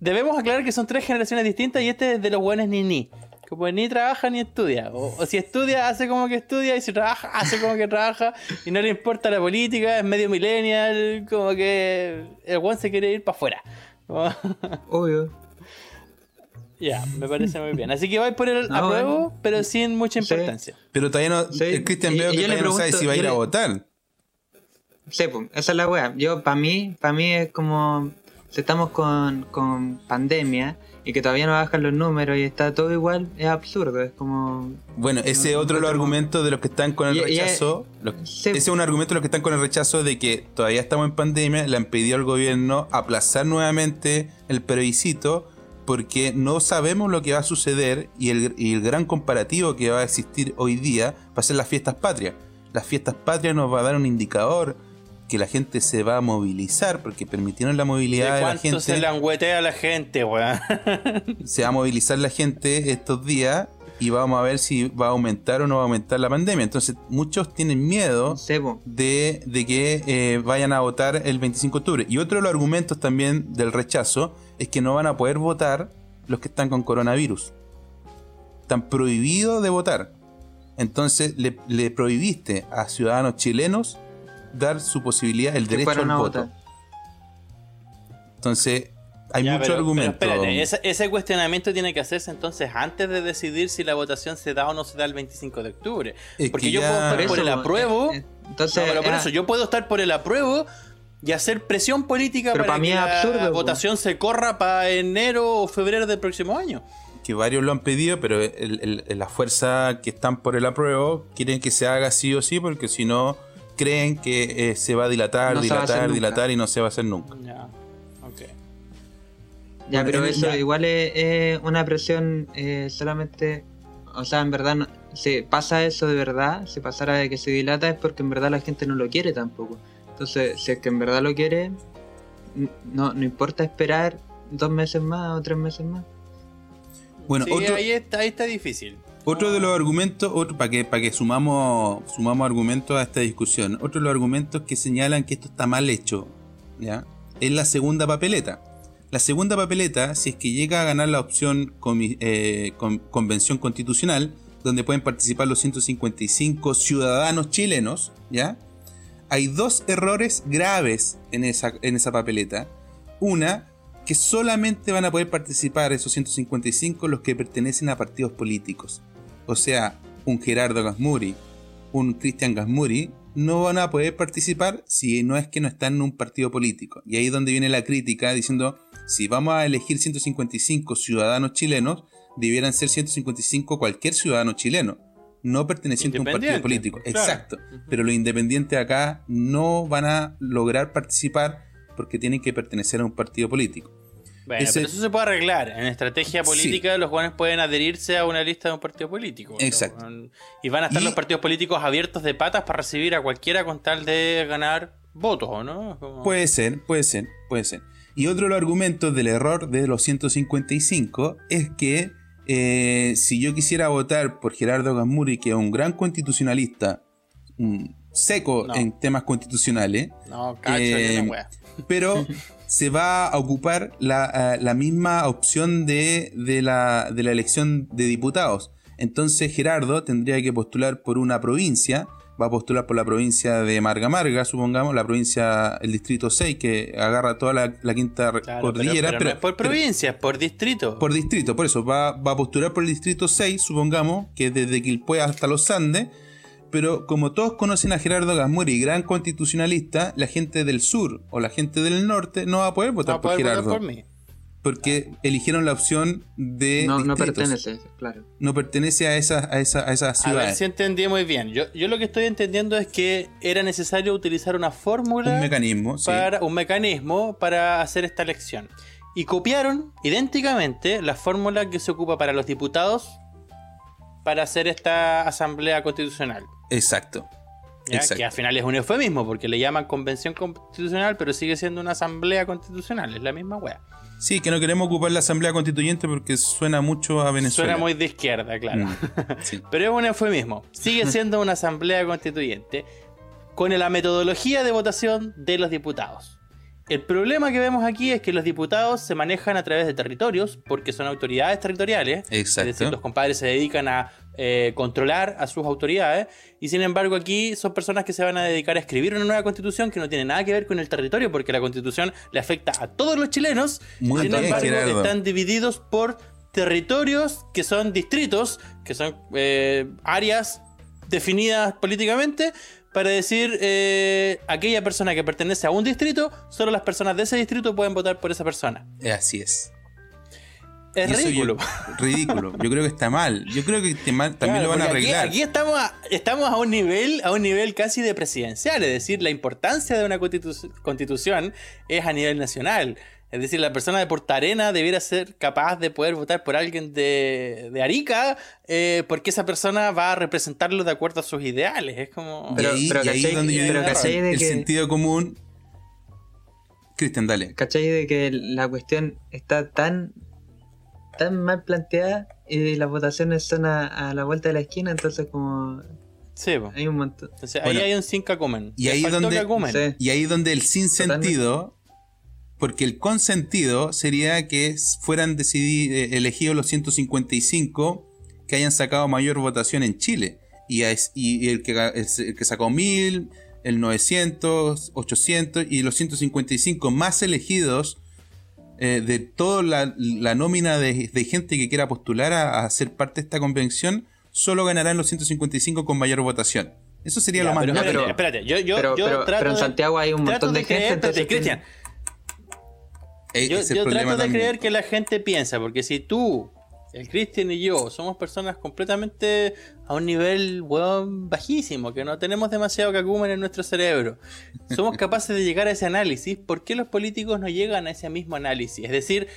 debemos aclarar que son tres generaciones distintas y este es de los buenos ni ni. Como ni trabaja ni estudia. O, o si estudia, hace como que estudia. Y si trabaja, hace como que trabaja. Y no le importa la política, es medio millennial. Como que el buen se quiere ir para afuera. Obvio. Ya, me parece muy bien. Así que vais por el No, apruebo, bueno. pero sin mucha Sí. importancia. Pero todavía no. Sí, el Cristian veo que yo todavía no sabe si va a ir a votar. Sí, pues, esa es la wea. Yo, para mí, para mí es como si estamos con, con pandemia y que todavía no bajan los números y está todo igual, es absurdo. Es como. Bueno, ese es No, otro los no. argumentos de los que están con el Y- y- rechazo. los-. Ese es un argumento de los que están con el rechazo de que todavía estamos en pandemia, le han pedido al gobierno aplazar nuevamente el plebiscito porque no sabemos lo que va a suceder y el, y el gran comparativo que va a existir hoy día va a ser las fiestas patrias. Las fiestas patrias nos va a dar un indicador que la gente se va a movilizar porque permitieron la ¿De movilidad de, la cuánto gente. se languetea a la gente, weón? se va a movilizar la gente estos días y vamos a ver si va a aumentar o no va a aumentar la pandemia. Entonces, muchos tienen miedo de, de que eh, vayan a votar el 25 de octubre. Y otro de los argumentos también del rechazo es que no van a poder votar los que están con coronavirus. Están prohibidos de votar. Entonces, le, le prohibiste a ciudadanos chilenos dar su posibilidad, el Que derecho al voto. votar. Entonces, hay Ya, mucho pero- argumento. pero espérate, ese, ese cuestionamiento tiene que hacerse entonces antes de decidir si la votación se da o no se da el 25 de octubre. Es Porque que yo ya- puedo estar por el apruebo. eh, Entonces, no, pero por ah, eso, yo puedo estar por el apruebo y hacer presión política Pero para para mí que es la po. votación se corra para enero o febrero del próximo año. que varios lo han pedido, pero el- el- la fuerza que están por el apruebo quieren que se haga sí o sí, porque si no creen que eh, se va a dilatar, No a dilatar, dilatar y no se va a hacer nunca. Ya, ok. Ya, Bueno, pero eso ya. igual es, es una presión eh, solamente. O sea, en verdad, no- si pasa eso de verdad, si pasara de que se dilata, es porque en verdad la gente no lo quiere tampoco. Entonces, si es que en verdad lo quiere, no, no importa esperar dos meses más o tres meses más. Bueno, Sí, otro, ahí, está, ahí está difícil. Otro de los argumentos, otro, para que, para que sumamos, sumamos argumentos a esta discusión, otro de los argumentos que señalan que esto está mal hecho, ¿ya? Es la segunda papeleta. La segunda papeleta, si es que llega a ganar la opción eh, con- convención constitucional, donde pueden participar los 155 ciudadanos chilenos, ¿ya? Hay dos errores graves en esa, en esa papeleta. Una, que solamente van a poder participar esos 155 los que pertenecen a partidos políticos. O sea, un Gerardo Gasmuri, un Cristian Gasmuri, no van a poder participar si no es que no están en un partido político. Y ahí es donde viene la crítica diciendo, si vamos a elegir 155 ciudadanos chilenos, debieran ser 155 cualquier ciudadano chileno, no perteneciente a un partido político. claro. Exacto. Pero los independientes acá no van a lograr participar porque tienen que pertenecer a un partido político. Bueno, pero eso se puede arreglar. En estrategia política, los jóvenes pueden adherirse a una lista de un partido político. Exacto. Y van a estar los partidos políticos abiertos de patas para recibir a cualquiera con tal de ganar votos, ¿o no? Puede ser, puede ser, puede ser. Y otro de los argumentos del error de los 155 es que eh, si yo quisiera votar por Gerardo Gasmuri, que es un gran constitucionalista, seco en temas constitucionales, no, cacho, eh, pero se va a ocupar la, la misma opción de, de, la, de la elección de diputados. Entonces Gerardo tendría que postular por una provincia, va a postular por la provincia de Marga Marga, supongamos, la provincia, el distrito 6, que agarra toda la, quinta cordillera. Pero, por provincia, por distrito. Por distrito, por eso, va, va, a postular por el distrito 6, supongamos, que desde Quilpue hasta los Andes, pero como todos conocen a Gerardo Gasmuri, gran constitucionalista, la gente del sur o la gente del norte no va a poder votar por Gerardo. Porque eligieron la opción de. No, no pertenece, claro. No pertenece a esas a esa, a esas ciudades. A ver si entendí muy bien. Yo, yo lo que estoy entendiendo es que era necesario utilizar una fórmula. Un mecanismo, para, Un mecanismo para hacer esta elección. Y copiaron idénticamente la fórmula que se ocupa para los diputados para hacer esta asamblea constitucional. Exacto. Que al final es un eufemismo, porque le llaman convención constitucional, pero sigue siendo una asamblea constitucional, es la misma wea. Sí, que no queremos ocupar la asamblea constituyente porque suena mucho a Venezuela. Suena muy de izquierda, claro. Mm, pero es un eufemismo. Sigue siendo una asamblea constituyente con la metodología de votación de los diputados. El problema que vemos aquí es que los diputados se manejan a través de territorios porque son autoridades territoriales. Exacto. Es decir, los compadres se dedican a eh, controlar a sus autoridades. Y sin embargo, aquí son personas que se van a dedicar a escribir una nueva constitución que no tiene nada que ver con el territorio porque la constitución le afecta a todos los chilenos. Muy sin embargo, están divididos por territorios que son distritos, que son eh, áreas definidas políticamente para decir eh, aquella persona que pertenece a un distrito, solo las personas de ese distrito pueden votar por esa persona. Así es. Es ridículo. ridículo. Yo creo que está mal. Yo creo que también lo van a arreglar. Aquí, estamos, a, estamos a un nivel, a un nivel casi de presidencial. Es decir, la importancia de una constitución es a nivel nacional. Es decir, la persona de Portarena debiera ser capaz de poder votar por alguien de, Arica, eh, porque esa persona va a representarlo de acuerdo a sus ideales. Es como. Pero, ahí, es donde yo digo el sentido común. Cristian, dale. ¿Cachai de que la cuestión está tan, tan mal planteada y las votaciones son a, la vuelta de la esquina? Entonces, como. Sí, hay un montón. ahí hay un sin cacumen. Y ahí, donde, y ahí donde el sin sentido porque el consentido sería que fueran eh, elegidos los 155 que hayan sacado mayor votación en Chile. Y, el, que, el, que, sacó 1000, el 900, 800 y los 155 más elegidos eh, de toda la, nómina de, gente que quiera postular a, ser parte de esta convención, solo ganarán los 155 con mayor votación. Eso sería lo más pero, pero, espérate, yo, yo, pero, pero en Santiago hay un montón de, gente. Cristian, yo, trato de creer que la gente piensa, porque si tú, el Cristian y yo somos personas completamente a un nivel bajísimo, que no tenemos demasiado cacumen en nuestro cerebro, somos capaces de llegar a ese análisis, ¿por qué los políticos no llegan a ese mismo análisis? Es decir,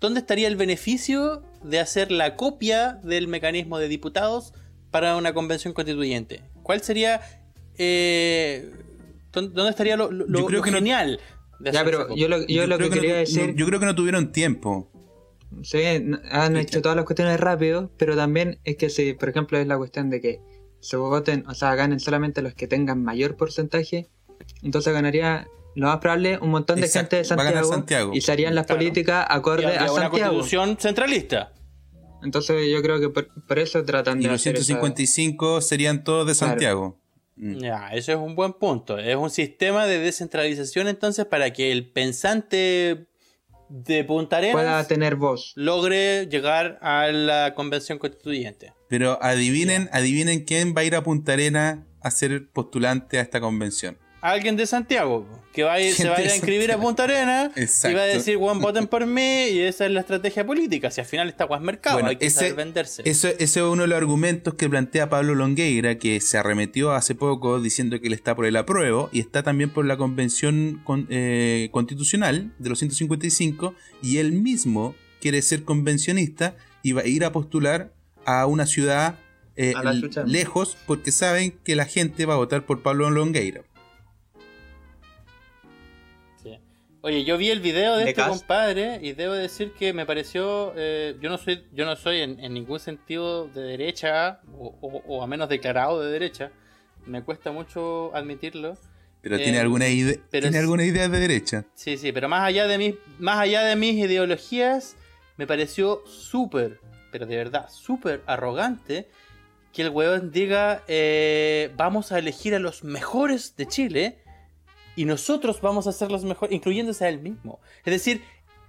¿dónde estaría el beneficio de hacer la copia del mecanismo de diputados para una convención constituyente? ¿Cuál sería... Eh, ¿Dónde estaría lo, genial? Ya, pero yo lo, yo lo que, quería decir. yo creo que no tuvieron tiempo. Sí, han hecho todas las cuestiones rápido, pero también es que si, por ejemplo, es la cuestión de que se voten, o sea, ganen solamente los que tengan mayor porcentaje, entonces ganaría lo más probable un montón de gente de Santiago, y se harían las políticas acorde a Santiago. una constitución centralista. Entonces yo creo que por, eso tratan de. Y los 155 serían todos de Santiago. Ya, eso es un buen punto. Es un sistema de descentralización entonces para que el pensante de Punta Arenas pueda tener voz. Logre llegar a la convención constituyente. Pero adivinen, adivinen quién va a ir a Punta Arenas a ser postulante a esta convención. alguien de Santiago que va se vaya a inscribir a Punta Arena y va a decir, Juan, voten por mí y esa es la estrategia política. Si al final está Juan Mercado, hay que saber venderse. ese es uno de los argumentos que plantea Pablo Longueira, que se arremetió hace poco diciendo que él está por el apruebo y está también por la convención eh, constitucional de los 155 y él mismo quiere ser convencionista y va a ir a postular a una ciudad eh, lejos porque saben que la gente va a votar por Pablo Longueira. Oye, yo vi el video de, este compadre y debo decir que me pareció. Eh, yo no soy, yo no soy en, ningún sentido de derecha o, a menos declarado de derecha. Me cuesta mucho admitirlo. Pero tiene eh, alguna idea, tiene alguna idea de derecha. Sí, sí, pero más allá de mis, más allá de mis ideologías, me pareció súper, pero de verdad, súper arrogante que el weón diga eh, vamos a elegir a los mejores de Chile y nosotros vamos a ser los mejores, incluyéndose a él mismo. Es decir,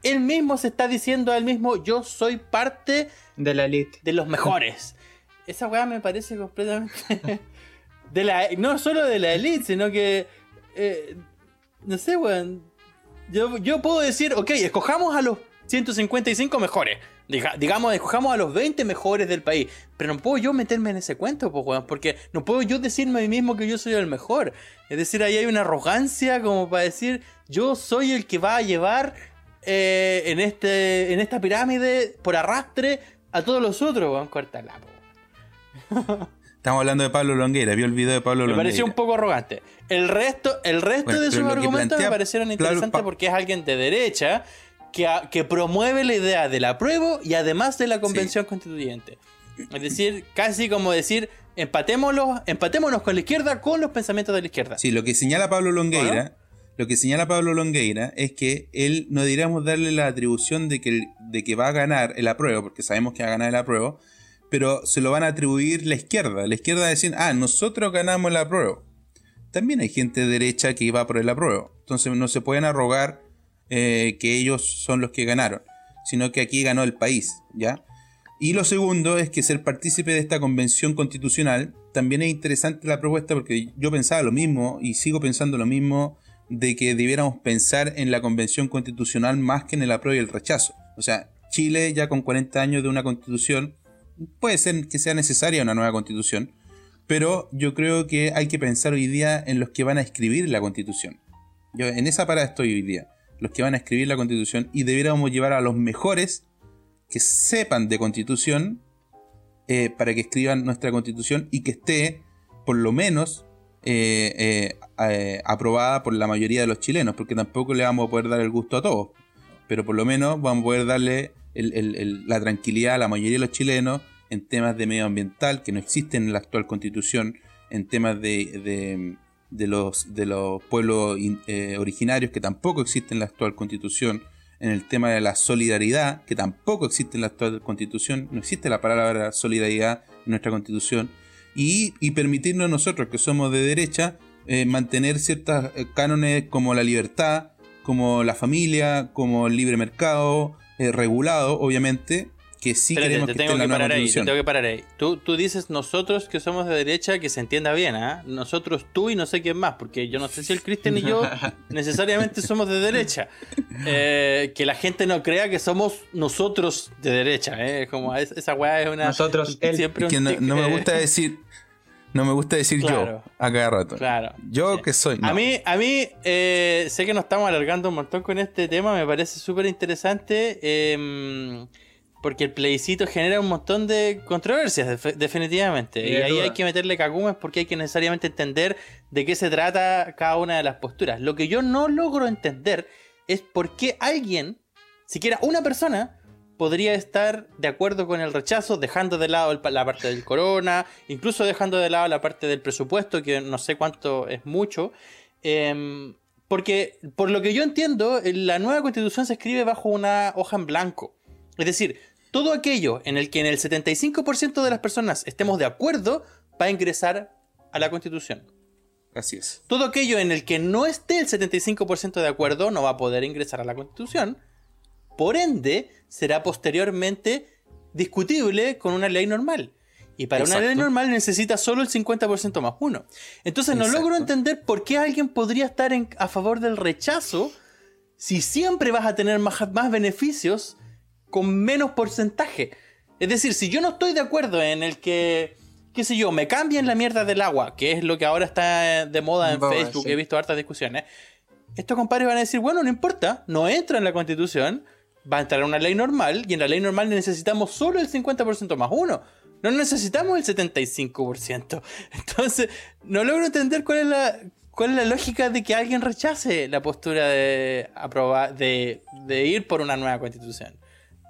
él mismo se está diciendo a él mismo, yo soy parte de la elite. De los mejores. Esa weá me parece completamente... de la, no solo de la elite, sino que... Eh, no sé, weón. Yo, yo puedo decir, ok, escojamos a los 155 mejores digamos, escojamos a los 20 mejores del país. Pero no puedo yo meterme en ese cuento, pues, porque no puedo yo decirme a mí mismo que yo soy el mejor. Es decir, ahí hay una arrogancia como para decir, yo soy el que va a llevar eh, en, este, en esta pirámide por arrastre a todos los otros, weón. Cortala, Estamos hablando de Pablo Longuera, vio el video de Pablo Longuera. Me pareció un poco arrogante. El resto, el resto de sus argumentos me parecieron interesantes porque es alguien de derecha que, promueve la idea del apruebo y además de la convención constituyente. Es decir, casi como decir, empatémoslo, empatémonos con la izquierda con los pensamientos de la izquierda. Sí, lo que señala Pablo Longueira, lo que señala Pablo Longueira es que él no diríamos darle la atribución de que, de que va a ganar el apruebo, porque sabemos que va a ganar el apruebo, pero se lo van a atribuir la izquierda. La izquierda va a decir, ah, nosotros ganamos el apruebo. También hay gente de derecha que iba por el apruebo. Entonces no se pueden arrogar eh, que ellos son los que ganaron, sino que aquí ganó el país, ¿ya? Y lo segundo es que ser partícipe de esta convención constitucional también es interesante la propuesta porque yo pensaba lo mismo y sigo pensando lo mismo de que debiéramos pensar en la convención constitucional más que en el apruebo y el rechazo. O sea, Chile ya con 40 años de una constitución, puede ser que sea necesaria una nueva constitución, pero yo creo que hay que pensar hoy día en los que van a escribir la constitución. Yo en esa parada estoy hoy día los que van a escribir la constitución y debiéramos llevar a los mejores que sepan de constitución eh, para que escriban nuestra constitución y que esté por lo menos eh, eh, aprobada por la mayoría de los chilenos, porque tampoco le vamos a poder dar el gusto a todos, pero por lo menos vamos a poder darle la tranquilidad a la mayoría de los chilenos en temas de medio ambiental que no existen en la actual constitución, en temas de los, de los pueblos eh, originarios que tampoco existe en la actual constitución, en el tema de la solidaridad, que tampoco existe en la actual constitución, no existe la palabra solidaridad en nuestra constitución, y, permitirnos nosotros, que somos de derecha, eh, mantener ciertos eh, cánones como la libertad, como la familia, como el libre mercado, regulado, obviamente, que sí queremos que tengo que parar ahí, tengo que parar ahí. Tú, tú dices nosotros que somos de derecha, que se entienda bien, ¿ah? Nosotros, tú y no sé quién más, porque yo no sé si el Cristian y yo necesariamente somos de derecha. Eh, que la gente no crea que somos nosotros de derecha, ¿eh? Como esa weá es una... Nosotros, Siempre que no, me gusta decir... No me gusta decir yo a cada rato. Claro. Yo que soy. A mí, a mí eh, sé que nos estamos alargando un montón con este tema, me parece súper interesante. Eh, porque el plebiscito genera un montón de controversias, definitivamente. Y, ahí hay que meterle cacumes porque hay que necesariamente entender de qué se trata cada una de las posturas. Lo que yo no logro entender es por qué alguien, siquiera una persona, podría estar de acuerdo con el rechazo, dejando de lado la parte del corona, incluso dejando de lado la parte del presupuesto, que no sé cuánto es mucho. Em, porque, por lo que yo entiendo, la nueva constitución se escribe bajo una hoja en blanco. Es decir, todo aquello en el que en el 75% de las personas estemos de acuerdo va a ingresar a la Constitución. Así es. Todo aquello en el que no esté el 75% de acuerdo no va a poder ingresar a la Constitución. Por ende, será posteriormente discutible con una ley normal. Y para una ley normal necesita solo el 50% más uno. Entonces no logro entender por qué alguien podría estar a favor del rechazo si siempre vas a tener más, más beneficios con menos porcentaje. Es decir, si yo no estoy de acuerdo en el que, qué sé yo, me cambien la mierda del agua, que es lo que ahora está de moda en Facebook, he visto hartas discusiones, estos compadres van a decir, bueno, no importa, no entra en la constitución, va a entrar una ley normal, y en la ley normal necesitamos solo el 50% más uno. No necesitamos el 75%. Entonces, no logro entender cuál es la, cuál es la lógica de que alguien rechace la postura de, aprobar, de, de ir por una nueva constitución.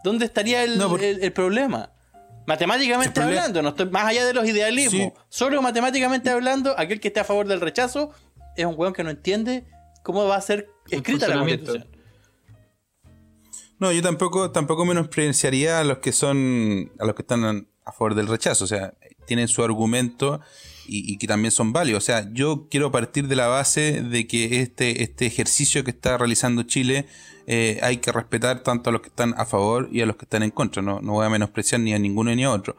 ¿Dónde estaría el, el, problema? Matemáticamente hablando, no estoy más allá de los idealismos. Solo matemáticamente hablando, aquel que esté a favor del rechazo es un weón que no entiende cómo va a ser escrita la constitución. No, yo tampoco, tampoco menospreciaría a los que son, a los que están a favor del rechazo. O sea, tienen su argumento y, que también son válidos. O sea, yo quiero partir de la base de que este, este ejercicio que está realizando Chile eh, hay que respetar tanto a los que están a favor y a los que están en contra. No, no voy a menospreciar ni a ninguno ni a otro.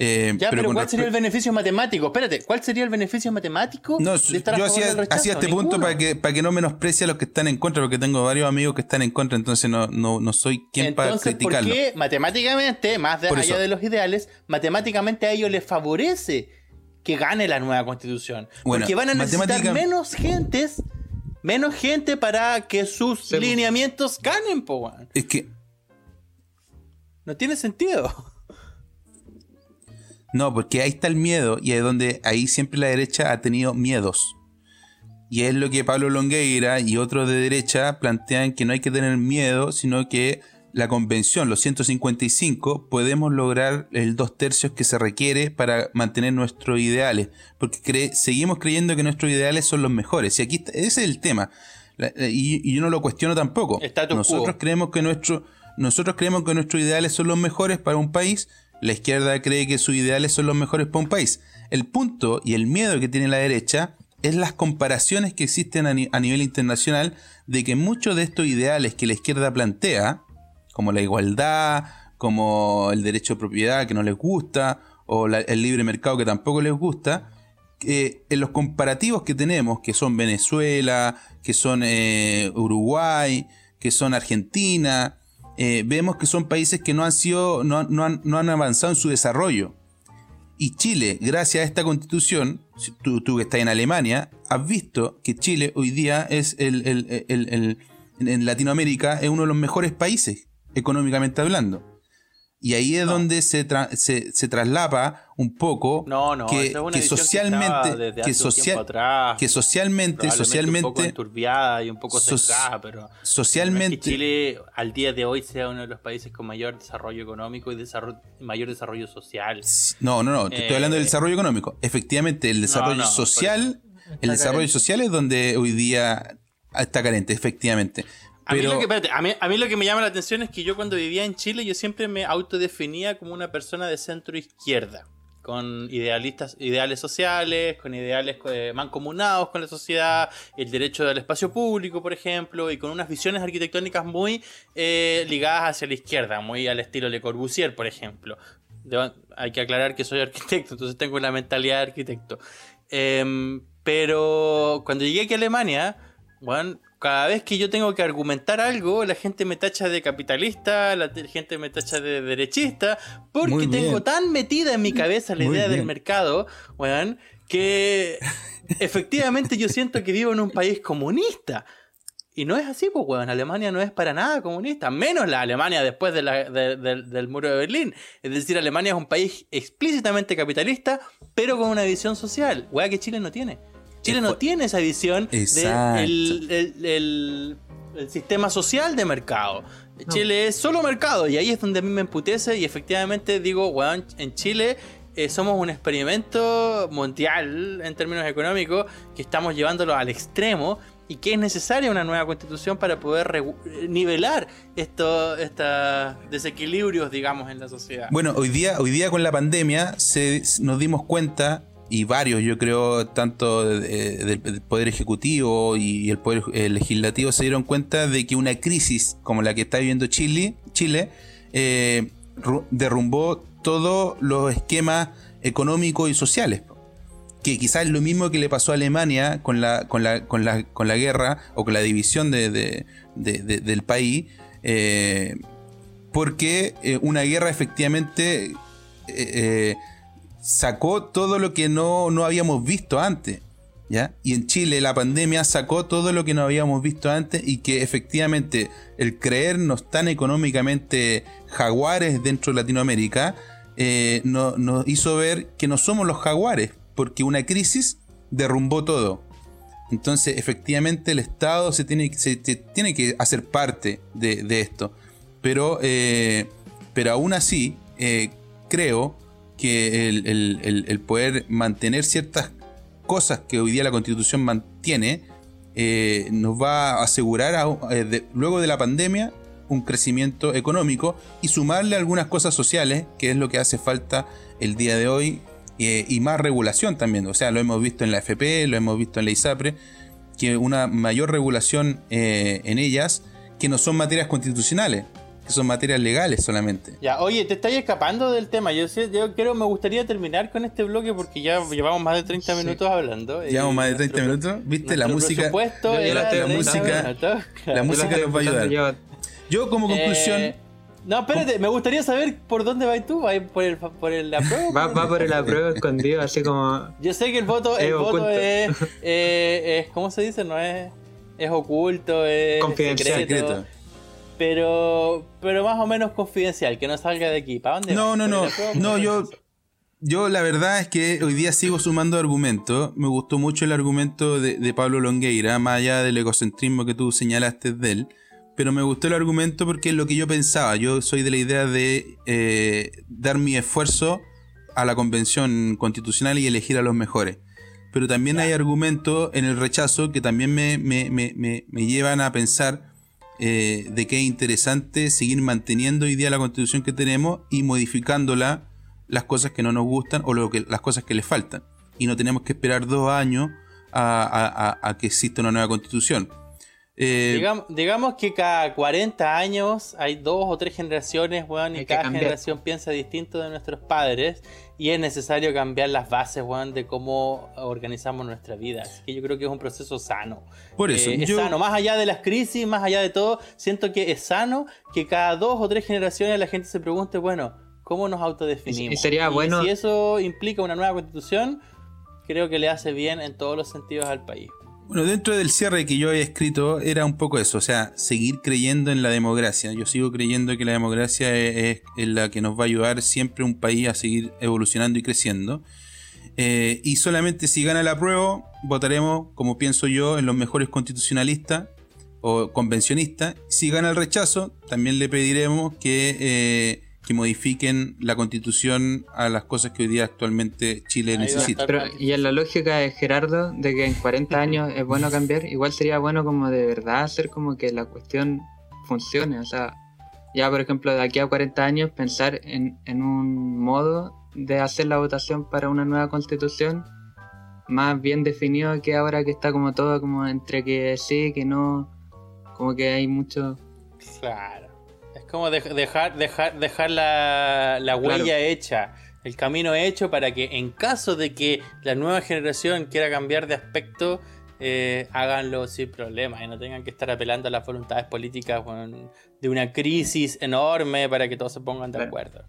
Eh, ya, pero, ¿cuál sería el beneficio matemático? Espérate, ¿cuál sería el beneficio matemático no, de estar yo hacía, hacía este punto para que, para que no menosprecie a los que están en contra, porque tengo varios amigos que están en contra, entonces no, no, no soy quien para criticarlo. ¿por qué matemáticamente, más allá de los ideales, matemáticamente a ellos les favorece que gane la nueva constitución? porque van a necesitar menos gentes menos gente para que sus lineamientos ganen, po, Es que. No tiene sentido. No, porque ahí está el miedo y es donde ahí siempre la derecha ha tenido miedos. Y es lo que Pablo Longueira y otros de derecha plantean que no hay que tener miedo, sino que la convención, los 155, podemos lograr el dos tercios que se requiere para mantener nuestros ideales, porque seguimos creyendo que nuestros ideales son los mejores. Y aquí ese es el tema. y, yo no lo cuestiono tampoco. nosotros creemos que nuestro, nosotros creemos que nuestros ideales son los mejores para un país. La izquierda cree que sus ideales son los mejores para un país. El punto y el miedo que tiene la derecha es las comparaciones que existen a nivel internacional de que muchos de estos ideales que la izquierda plantea, como la igualdad, como el derecho de propiedad que no les gusta, o el libre mercado que tampoco les gusta, en los comparativos que tenemos, que son Venezuela, que son eh, Uruguay, que son Argentina, eh, vemos que son países que no han sido, no, han, avanzado en su desarrollo. Y Chile, gracias a esta constitución, tú, que estás en Alemania, has visto que Chile hoy día es el, en Latinoamérica es uno de los mejores países económicamente hablando. Y ahí es donde se, se, se, traslapa un poco no, no, que, que socialmente que, social, que socialmente socialmente un poco enturbiada y un poco cerrada, pero socialmente Chile al día de hoy sea uno de los países con mayor desarrollo económico y desarrollo, mayor desarrollo social. No, no, no, te estoy hablando del eh, desarrollo económico. Efectivamente, el desarrollo social, el desarrollo social es donde hoy día está carente, efectivamente. A, mí lo que, a, mí, lo que, me llama la atención es que yo cuando vivía en Chile yo siempre me autodefinía como una persona de centro izquierda, con idealistas, ideales sociales, con ideales eh, mancomunados con la sociedad, el derecho al espacio público, por ejemplo, y con unas visiones arquitectónicas muy eh, ligadas hacia la izquierda, muy al estilo Le Corbusier, por ejemplo. hay que aclarar que soy arquitecto, entonces tengo la mentalidad de arquitecto. Em, pero cuando llegué aquí a Alemania, bueno, cada vez que yo tengo que argumentar algo, la gente me tacha de capitalista, la gente me tacha de derechista, porque tengo tan metida en mi cabeza la idea del mercado, weón, que efectivamente yo siento que vivo en un país comunista. Y no es así, pues, weón. Alemania no es para nada comunista, menos la Alemania después del muro de Berlín. Es decir, Alemania es un país explícitamente capitalista, pero con una visión social, weón, que Chile no tiene. Chile no tiene esa visión del sistema social de mercado. Chile es solo mercado y ahí es donde a mí me emputece y efectivamente digo, weón, en Chile eh, somos un experimento mundial en términos económicos que estamos llevándolo al extremo y que es necesaria una nueva constitución para poder nivelar estos desequilibrios, digamos en la sociedad. Bueno, hoy día, hoy día con la pandemia se, nos dimos cuenta y varios, yo creo, tanto del Poder Ejecutivo y el Poder Legislativo se dieron cuenta de que una crisis como la que está viviendo Chile, eh, derrumbó todos los esquemas económicos y sociales. Que quizás es lo mismo que le pasó a Alemania con la, con la, con la, con la guerra o con la división de, del país. Eh, porque eh, una guerra efectivamente sacó todo lo que no, no habíamos visto antes. ¿Ya? Y en Chile la pandemia sacó todo lo que no habíamos visto antes y que efectivamente el creernos tan económicamente jaguares dentro de Latinoamérica eh, nos hizo ver que no somos los jaguares, porque una crisis derrumbó todo. Entonces, efectivamente, el Estado se tiene, tiene que hacer parte de, esto. Pero, eh, pero aún así, eh, creo que el, poder mantener ciertas cosas que hoy día la Constitución mantiene, nos va a asegurar, luego de la pandemia, un crecimiento económico y sumarle algunas cosas sociales, que es lo que hace falta el día de hoy, eh, y más regulación también. O sea, lo hemos visto en la FP, lo hemos visto en la ISAPRE, que una mayor regulación eh, en ellas, que no son materias constitucionales, que son materias legales solamente. Ya, oye, te estás escapando del tema. Yo, sé, yo creo me gustaría terminar con este bloque porque ya llevamos más de 30 minutos hablando. Llevamos más de 30 minutos. ¿Viste? La música. la, música, la música nos va a ayudar. Yo como conclusión... Eh, no, espérate, me gustaría saber por dónde vas tú. ¿Vas por el, por el apruebo? Va, va por el apruebo escondido, así como. Yo sé que el voto, el voto es, eh, es. ¿Cómo se dice? No es. Es oculto, es. Confidencial. Secreto, pero. Pero más o menos confidencial, que no salga de aquí. ¿Para dónde? No, no, no. No, yo. Yo la verdad es que hoy día sigo sumando argumentos. Me gustó mucho el argumento de, de Pablo Longueira, más allá del egocentrismo que tú señalaste de él pero me gustó el argumento porque es lo que yo pensaba. Yo soy de la idea de eh, dar mi esfuerzo a la convención constitucional y elegir a los mejores. Pero también hay argumentos en el rechazo que también me, llevan a pensar eh, de que es interesante seguir manteniendo hoy día la constitución que tenemos y modificándola las cosas que no nos gustan o lo que, las cosas que le faltan. Y no tenemos que esperar dos años a, a que exista una nueva constitución. Eh, digamos, que cada 40 años hay dos o tres generaciones, weón, y cada generación piensa distinto de nuestros padres. Y es necesario cambiar las bases, weón, de cómo organizamos nuestra vida. Así que yo creo que es un proceso sano. Por eso. Eh, es sano. Más allá de las crisis, más allá de todo, siento que es sano que cada dos o tres generaciones la gente se pregunte, bueno, ¿cómo nos autodefinimos? Y sería bueno. Si eso implica una nueva constitución, creo que le hace bien en todos los sentidos al país. Bueno, dentro del cierre que yo había escrito era un poco eso, o sea, seguir creyendo en la democracia. Yo sigo creyendo que la democracia es, la que nos va a ayudar siempre un país a seguir evolucionando y creciendo. Eh, y solamente si gana la prueba, votaremos, como pienso yo, en los mejores constitucionalistas o convencionistas. Si gana el rechazo, también le pediremos que eh, que modifiquen la constitución a las cosas que hoy día actualmente Chile necesita. y en la lógica de Gerardo, de que en 40 años es bueno cambiar, igual sería bueno como de verdad hacer como que la cuestión funcione. O sea, ya por ejemplo de aquí a 40 años pensar en, en un modo de hacer la votación para una nueva constitución más bien definido que ahora que está como todo como entre que sí, que no, como que hay mucho... Claro como dejar, dejar, dejar la, la huella hecha, el camino hecho para que en caso de que la nueva generación quiera cambiar de aspecto, eh, háganlo sin problema y no tengan que estar apelando a las voluntades políticas de una crisis enorme para que todos se pongan de acuerdo.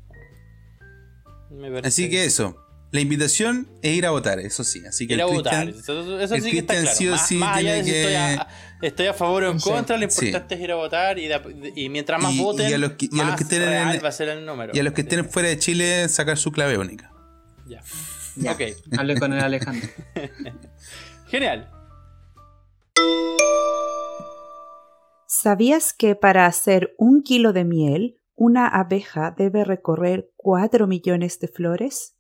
Así que eso. La invitación es ir a votar, eso sí. Así que ir a votar. Eso, sí que está claro. más, que... estoy, a, favor o en contra, lo importante es ir a votar y, y mientras más voten, y a los que, y a los que estén va a ser el número. Y a los que estén fuera de Chile, sacar su clave única. Ya. ya. Ok. Hable con el Alejandro. Genial. ¿Sabías que para hacer un kilo de miel, una abeja debe recorrer 4 millones de flores?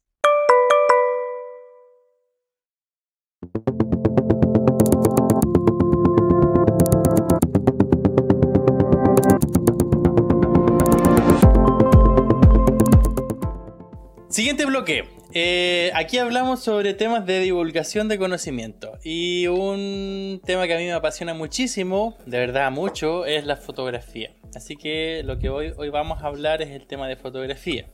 Siguiente bloque. Eh, aquí hablamos sobre temas de divulgación de conocimiento. Y un tema que a mí me apasiona muchísimo, de verdad mucho, es la fotografía. Así que lo que hoy, hoy vamos a hablar es el tema de fotografía.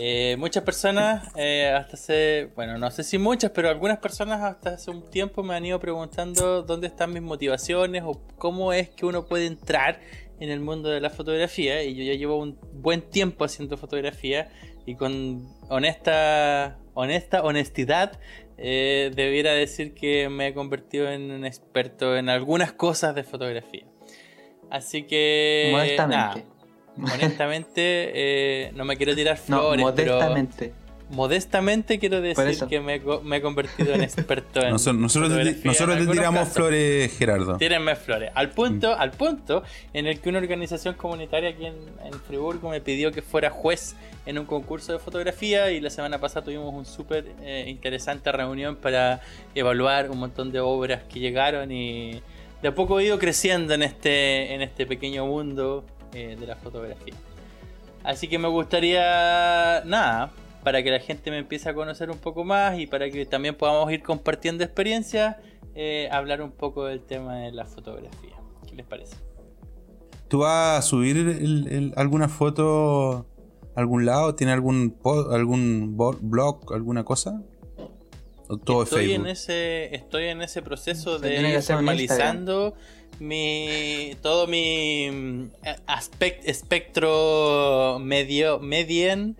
Eh, muchas personas, eh, hasta hace, bueno, no sé si muchas, pero algunas personas hasta hace un tiempo me han ido preguntando dónde están mis motivaciones o cómo es que uno puede entrar en el mundo de la fotografía. Y yo ya llevo un buen tiempo haciendo fotografía y con honesta, honesta honestidad eh, debiera decir que me he convertido en un experto en algunas cosas de fotografía. Así que... Modestamente. honestamente, eh, no me quiero tirar flores, modestamente. modestamente quiero decir que me, he convertido en experto en nosotros, nosotros, te tiramos flores, Gerardo. Tírenme flores. Al punto, al punto en el que una organización comunitaria aquí en, Friburgo me pidió que fuera juez en un concurso de fotografía y la semana pasada tuvimos una súper eh, interesante reunión para evaluar un montón de obras que llegaron y de a poco he ido creciendo en este, en este pequeño mundo eh, de la fotografía. Así que me gustaría, nada, para que la gente me empiece a conocer un poco más y para que también podamos ir compartiendo experiencias, eh, hablar un poco del tema de la fotografía. ¿Qué les parece? ¿Tú vas a subir alguna foto a algún lado? ¿Tiene algún, algún blog, alguna cosa? estoy en ese estoy en ese proceso de formalizando mi todo mi mm, espectro medio medien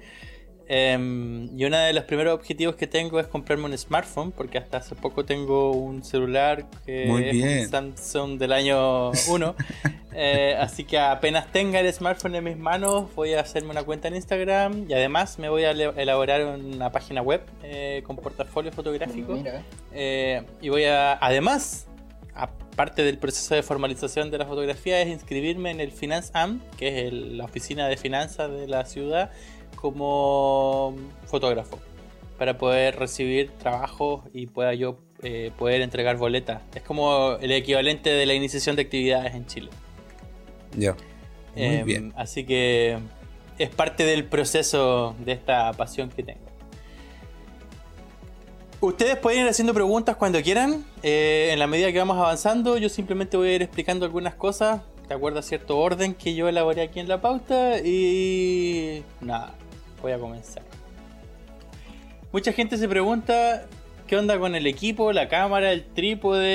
em, y uno de los primeros objetivos que tengo es comprarme un smartphone porque hasta hace poco tengo un celular que es un Samsung del año 1 Eh, así que apenas tenga el smartphone en mis manos, voy a hacerme una cuenta en Instagram y además me voy a elaborar una página web eh, con portafolio fotográfico. Eh, y voy a, además, aparte del proceso de formalización de la fotografía, es inscribirme en el Finance Am, que es la oficina de finanzas de la ciudad, como fotógrafo, para poder recibir trabajos y pueda yo poder entregar boletas. Es como el equivalente de la iniciación de actividades en Chile. Ya. Muy em, bien. Así que es parte del proceso de esta pasión que tengo. Ustedes pueden ir haciendo preguntas cuando quieran. Eh, en la medida que vamos avanzando, yo simplemente voy a ir explicando algunas cosas de acuerdo a cierto orden que yo elaboré aquí en la pauta. Y nada, voy a comenzar. Mucha gente se pregunta qué onda con el equipo, la cámara, el trípode,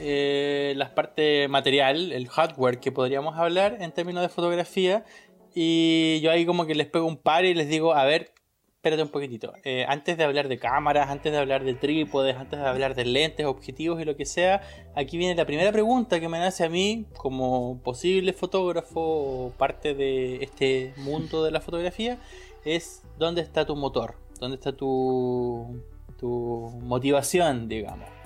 eh, las partes material, el hardware que podríamos hablar en términos de fotografía. Y yo ahí como que les pego un par y les digo, a ver, espérate un poquitito. Eh, antes de hablar de cámaras, antes de hablar de trípodes, antes de hablar de lentes, objetivos y lo que sea, aquí viene la primera pregunta que me nace a mí como posible fotógrafo o parte de este mundo de la fotografía, es ¿dónde está tu motor? ¿Dónde está tu, tu motivación, digamos.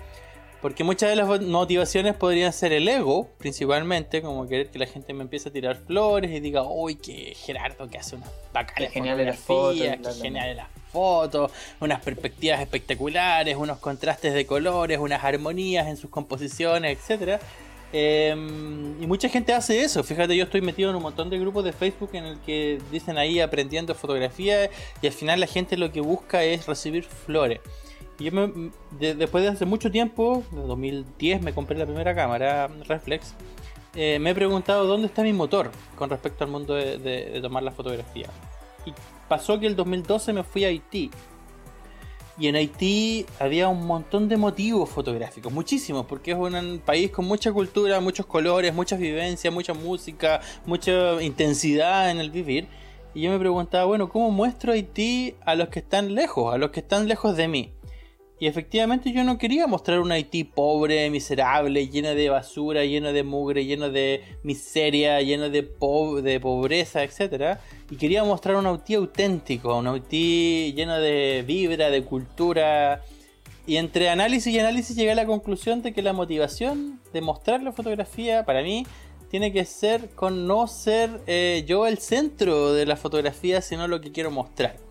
Porque muchas de las motivaciones podrían ser el ego, principalmente, como querer que la gente me empiece a tirar flores y diga, uy, que Gerardo que hace una bacana genial de las fotos, que genial de las fotos, unas perspectivas espectaculares, unos contrastes de colores, unas armonías en sus composiciones, etcétera. Em, y mucha gente hace eso. Fíjate, yo estoy metido en un montón de grupos de Facebook en el que dicen ahí aprendiendo fotografía y al final la gente lo que busca es recibir flores. Yo me, después de hace mucho tiempo, en 2010 me compré la primera cámara Reflex, eh, me he preguntado dónde está mi motor con respecto al mundo de, tomar la fotografía. Y pasó que el 2012 me fui a Haití. Y en Haití había un montón de motivos fotográficos, muchísimos, porque es un país con mucha cultura, muchos colores, muchas vivencias, mucha música, mucha intensidad en el vivir. Y yo me preguntaba, bueno, ¿cómo muestro Haití a los que están lejos, a los que están lejos de mí? Y efectivamente yo no quería mostrar un Haití pobre, miserable, lleno de basura, lleno de mugre, lleno de miseria, lleno de, de pobreza, etc. Y quería mostrar un Haití auténtico, un Haití lleno de vibra, de cultura. Y entre análisis y análisis llegué a la conclusión de que la motivación de mostrar la fotografía para mí tiene que ser con no ser eh, yo el centro de la fotografía, sino lo que quiero mostrar.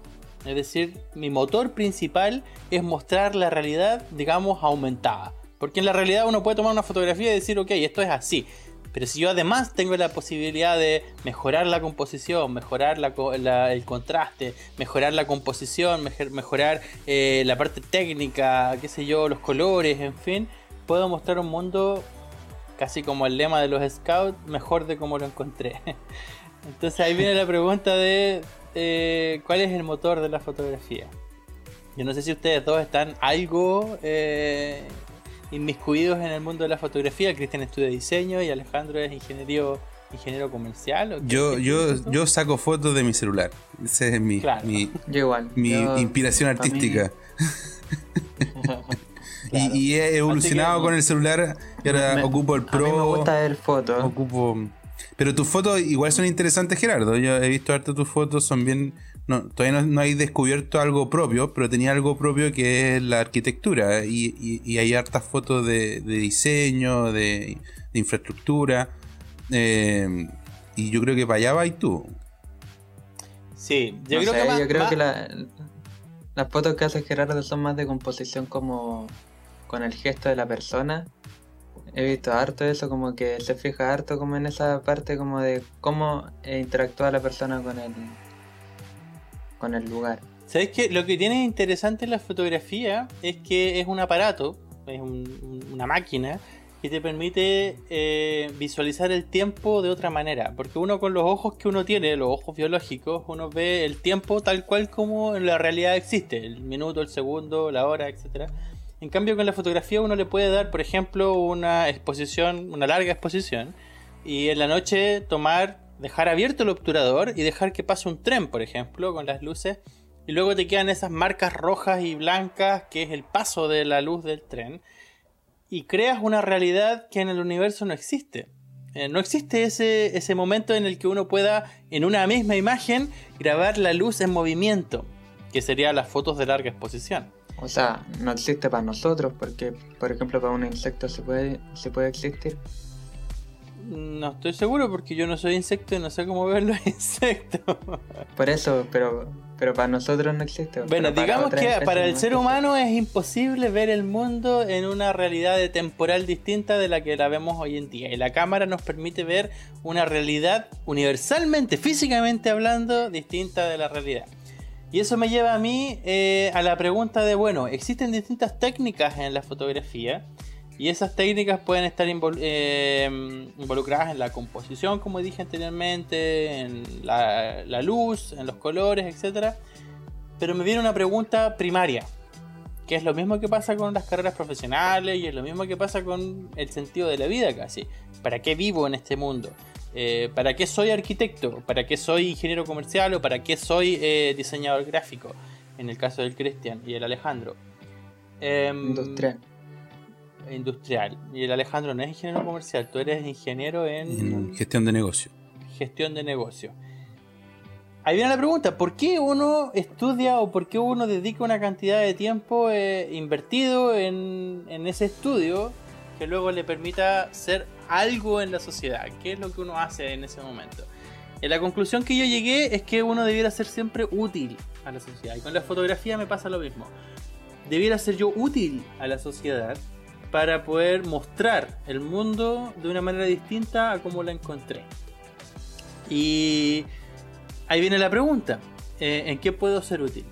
Es decir, mi motor principal es mostrar la realidad, digamos, aumentada. Porque en la realidad uno puede tomar una fotografía y decir, ok, esto es así. Pero si yo además tengo la posibilidad de mejorar la composición, mejorar el contraste, mejorar la composición, mejorar eh, la parte técnica, qué sé yo, los colores, en fin, puedo mostrar un mundo casi como el lema de los scouts, mejor de como lo encontré. Entonces ahí viene la pregunta de eh, cuál es el motor de la fotografía. Yo no sé si ustedes dos están algo eh, inmiscuidos en el mundo de la fotografía. Cristian estudia diseño y Alejandro es ingeniero, ingeniero comercial. yo, yo, yo saco fotos de mi celular. Esa es mi, mi, mi inspiración artística. y, he evolucionado con el celular y ahora ocupo el Pro. A mí me gusta ver fotos. Ocupo. Pero tus fotos igual son interesantes, Gerardo. Yo he visto harto tus fotos, son bien no, todavía no, hay descubierto algo propio, pero tenía algo propio que es la arquitectura. Y, hay hartas fotos de, diseño, de, infraestructura. Eh, y yo creo que para allá vas tú. Sí, yo creo que, yo creo que las fotos que hace Gerardo son más de composición como con el gesto de la persona. He visto harto eso, como que se fija harto como en esa parte como de cómo interactúa la persona con el, con el lugar. ¿Sabes qué? Lo que tiene interesante en la fotografía es que es un aparato, es una máquina que te permite eh, visualizar el tiempo de otra manera. Porque uno con los ojos que uno tiene, los ojos biológicos, uno ve el tiempo tal cual como en la realidad existe, el minuto, el segundo, la hora, etc. En cambio con la fotografía uno le puede dar, por ejemplo, una exposición, una larga exposición, y en la noche tomar dejar abierto el obturador y dejar que pase un tren, por ejemplo, con las luces. Y luego te quedan esas marcas rojas y blancas, que es el paso de la luz del tren. Y creas una realidad que en el universo no existe. Eh, no existe ese, ese momento en el que uno pueda, en una misma imagen, grabar la luz en movimiento, que serían las fotos de larga exposición. O sea, no existe para nosotros, porque, por ejemplo, para un insecto se puede, se puede existir. No estoy seguro porque yo no soy insecto y no sé cómo ver los insectos. Por eso, pero, pero para nosotros no existe. Bueno, digamos que para el ser humano es imposible ver el mundo en una realidad temporal distinta de la que la vemos hoy en día. Y la cámara nos permite ver una realidad universalmente, físicamente hablando, distinta de la realidad. Y eso me lleva a mí eh, a la pregunta de, bueno, existen distintas técnicas en la fotografía y esas técnicas pueden estar eh, involucradas en la composición, como dije anteriormente, en la, luz, en los colores, etc. Pero me viene una pregunta primaria, que es lo mismo que pasa con las carreras profesionales y es lo mismo que pasa con el sentido de la vida casi. ¿Para qué vivo en este mundo? Eh, ¿Para qué soy arquitecto? ¿Para qué soy ingeniero comercial? ¿O para qué soy eh, diseñador gráfico? En el caso del Cristian y el Alejandro. Em, Industrial industrial. Y el Alejandro no es ingeniero comercial, tú eres ingeniero en... gestión de negocio. Gestión de negocio. Ahí viene la pregunta, ¿por qué uno estudia o por qué uno dedica una cantidad de tiempo eh, invertido en, en, ese estudio que luego le permita ser algo en la sociedad? ¿Qué es lo que uno hace en ese momento? En la conclusión que yo llegué es que uno debiera ser siempre útil a la sociedad. Y con la fotografía me pasa lo mismo. Debiera ser yo útil a la sociedad para poder mostrar el mundo de una manera distinta a como la encontré. Y ahí viene la pregunta, eh, ¿en qué puedo ser útil?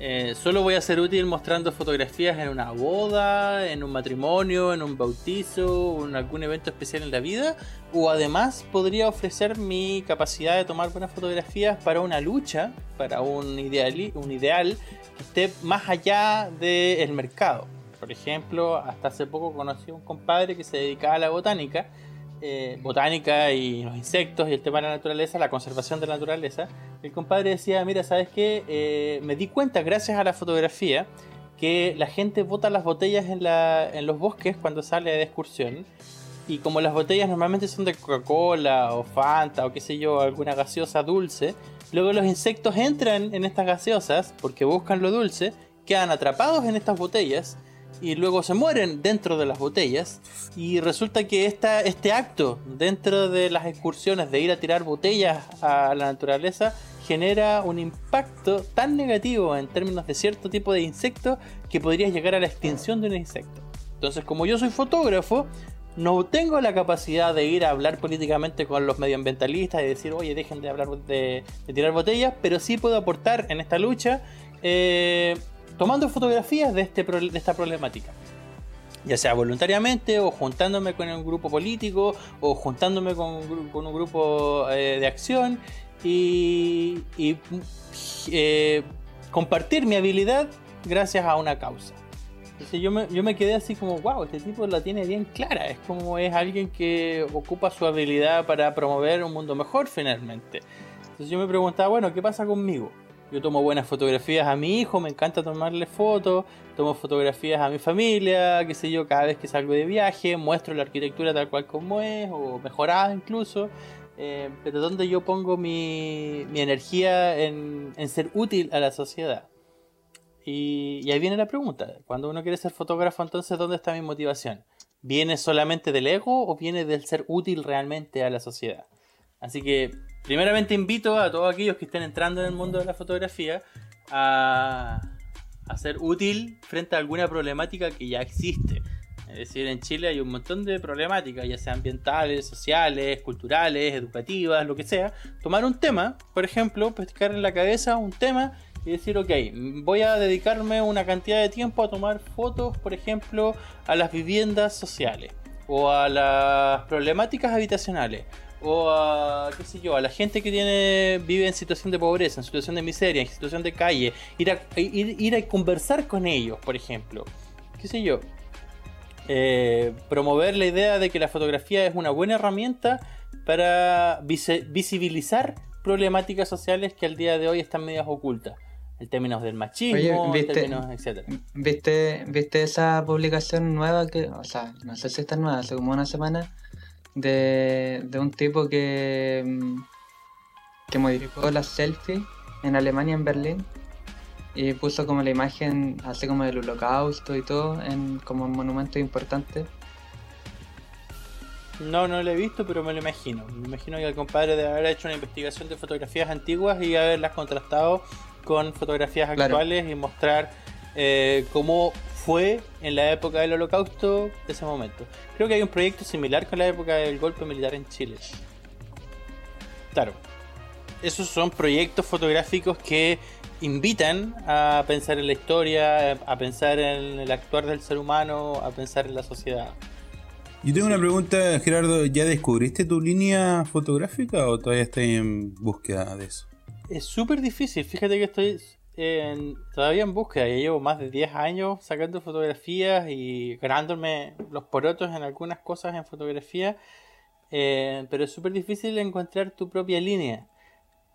Eh, ¿Solo voy a ser útil mostrando fotografías en una boda, en un matrimonio, en un bautizo, en algún evento especial en la vida? ¿O además podría ofrecer mi capacidad de tomar buenas fotografías para una lucha, para un ideal, un ideal que esté más allá del mercado? Por ejemplo, hasta hace poco conocí a un compadre que se dedicaba a la botánica, eh, botánica y los insectos y el tema de la naturaleza, la conservación de la naturaleza. El compadre decía, mira, ¿sabes qué? Eh, me di cuenta gracias a la fotografía que la gente bota las botellas en, la, en los bosques cuando sale de excursión. Y como las botellas normalmente son de Coca-Cola o Fanta o qué sé yo, alguna gaseosa dulce, luego los insectos entran en estas gaseosas porque buscan lo dulce, quedan atrapados en estas botellas y luego se mueren dentro de las botellas. Y resulta que esta, este acto dentro de las excursiones de ir a tirar botellas a la naturaleza genera un impacto tan negativo en términos de cierto tipo de insecto que podrías llegar a la extinción de un insecto. Entonces, como yo soy fotógrafo, no tengo la capacidad de ir a hablar políticamente con los medioambientalistas y decir, oye, dejen de hablar de, tirar botellas, pero sí puedo aportar en esta lucha eh, tomando fotografías de, este, de esta problemática. Ya sea voluntariamente o juntándome con un grupo político o juntándome con, un grupo eh, de acción y, eh, compartir mi habilidad gracias a una causa. Entonces yo me, yo me quedé así como, wow, este tipo la tiene bien clara. Es como es alguien que ocupa su habilidad para promover un mundo mejor finalmente. Entonces yo me preguntaba, bueno, ¿qué pasa conmigo? Yo tomo buenas fotografías a mi hijo, me encanta tomarle fotos, tomo fotografías a mi familia, qué sé yo, cada vez que salgo de viaje, muestro la arquitectura tal cual como es, o mejorada incluso. Eh, pero ¿dónde yo pongo mi, energía en, ser útil a la sociedad? Y, ahí viene la pregunta. Cuando uno quiere ser fotógrafo, entonces, ¿dónde está mi motivación? ¿Viene solamente del ego o viene del ser útil realmente a la sociedad? Así que, primeramente invito a todos aquellos que estén entrando en el mundo de la fotografía a, a ser útil frente a alguna problemática que ya existe. Es decir, en Chile hay un montón de problemáticas, ya sean ambientales, sociales, culturales, educativas, lo que sea. Tomar un tema, por ejemplo, pescar en la cabeza un tema y decir, ok, voy a dedicarme una cantidad de tiempo a tomar fotos, por ejemplo, a las viviendas sociales o a las problemáticas habitacionales o a, qué sé yo, a la gente que tiene, vive en situación de pobreza, en situación de miseria, en situación de calle, ir a, ir a conversar con ellos, por ejemplo. Qué sé yo, eh, promover la idea de que la fotografía es una buena herramienta para visibilizar problemáticas sociales que al día de hoy están medias ocultas. En términos del machismo, ¿viste, etc. ¿viste, ¿Viste esa publicación nueva que, o sea, no sé si está nueva, hace como una semana, de, de un tipo que, mm, que modificó las selfies en Alemania, en Berlín, y puso como la imagen así como del holocausto y todo en como un monumento importante. No, no lo he visto, pero me lo imagino. Me imagino que el compadre debe haber hecho una investigación de fotografías antiguas y haberlas contrastado con fotografías actuales y mostrar eh, cómo fue en la época del holocausto ese momento. Creo que hay un proyecto similar con la época del golpe militar en Chile. Claro, esos son proyectos fotográficos que invitan a pensar en la historia, a pensar en el actuar del ser humano, a pensar en la sociedad. Yo tengo una pregunta, Gerardo, ¿ya descubriste tu línea fotográfica o todavía estás en búsqueda de eso? Es súper difícil, fíjate que estoy todavía en búsqueda, ya llevo más de 10 años sacando fotografías y ganándome los porotos en algunas cosas en fotografía, eh, pero es súper difícil encontrar tu propia línea.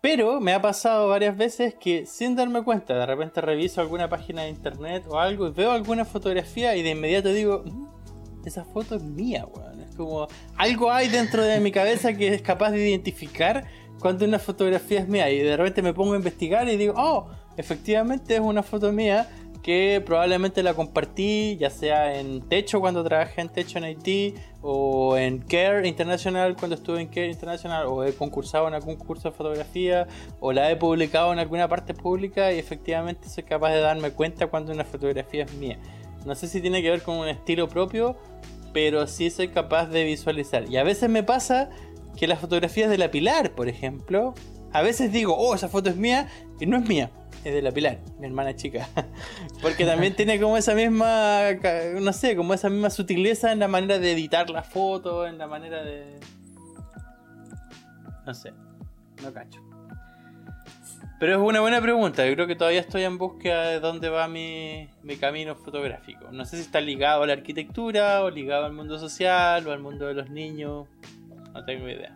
Pero me ha pasado varias veces que sin darme cuenta, de repente reviso alguna página de internet o algo y veo alguna fotografía y de inmediato digo, mm, esa foto es mía, weón. Es como algo hay dentro de mi cabeza que es capaz de identificar cuando una fotografía es mía. Y de repente me pongo a investigar y digo, oh, efectivamente es una foto mía que probablemente la compartí ya sea en Techo cuando trabajé en Techo en Haití o en Care International cuando estuve en Care International o he concursado en algún curso de fotografía o la he publicado en alguna parte pública y efectivamente soy capaz de darme cuenta cuando una fotografía es mía. No sé si tiene que ver con un estilo propio, pero sí soy capaz de visualizar. Y a veces me pasa que las fotografías de la Pilar, por ejemplo, a veces digo, oh, esa foto es mía y no es mía es de la Pilar, mi hermana chica. Porque también tiene como esa misma, no sé, como esa misma sutileza en la manera de editar la foto, en la manera de... No sé, no cacho. Pero es una buena pregunta, yo creo que todavía estoy en búsqueda de dónde va mi, mi camino fotográfico. No sé si está ligado a la arquitectura o ligado al mundo social o al mundo de los niños, no tengo idea.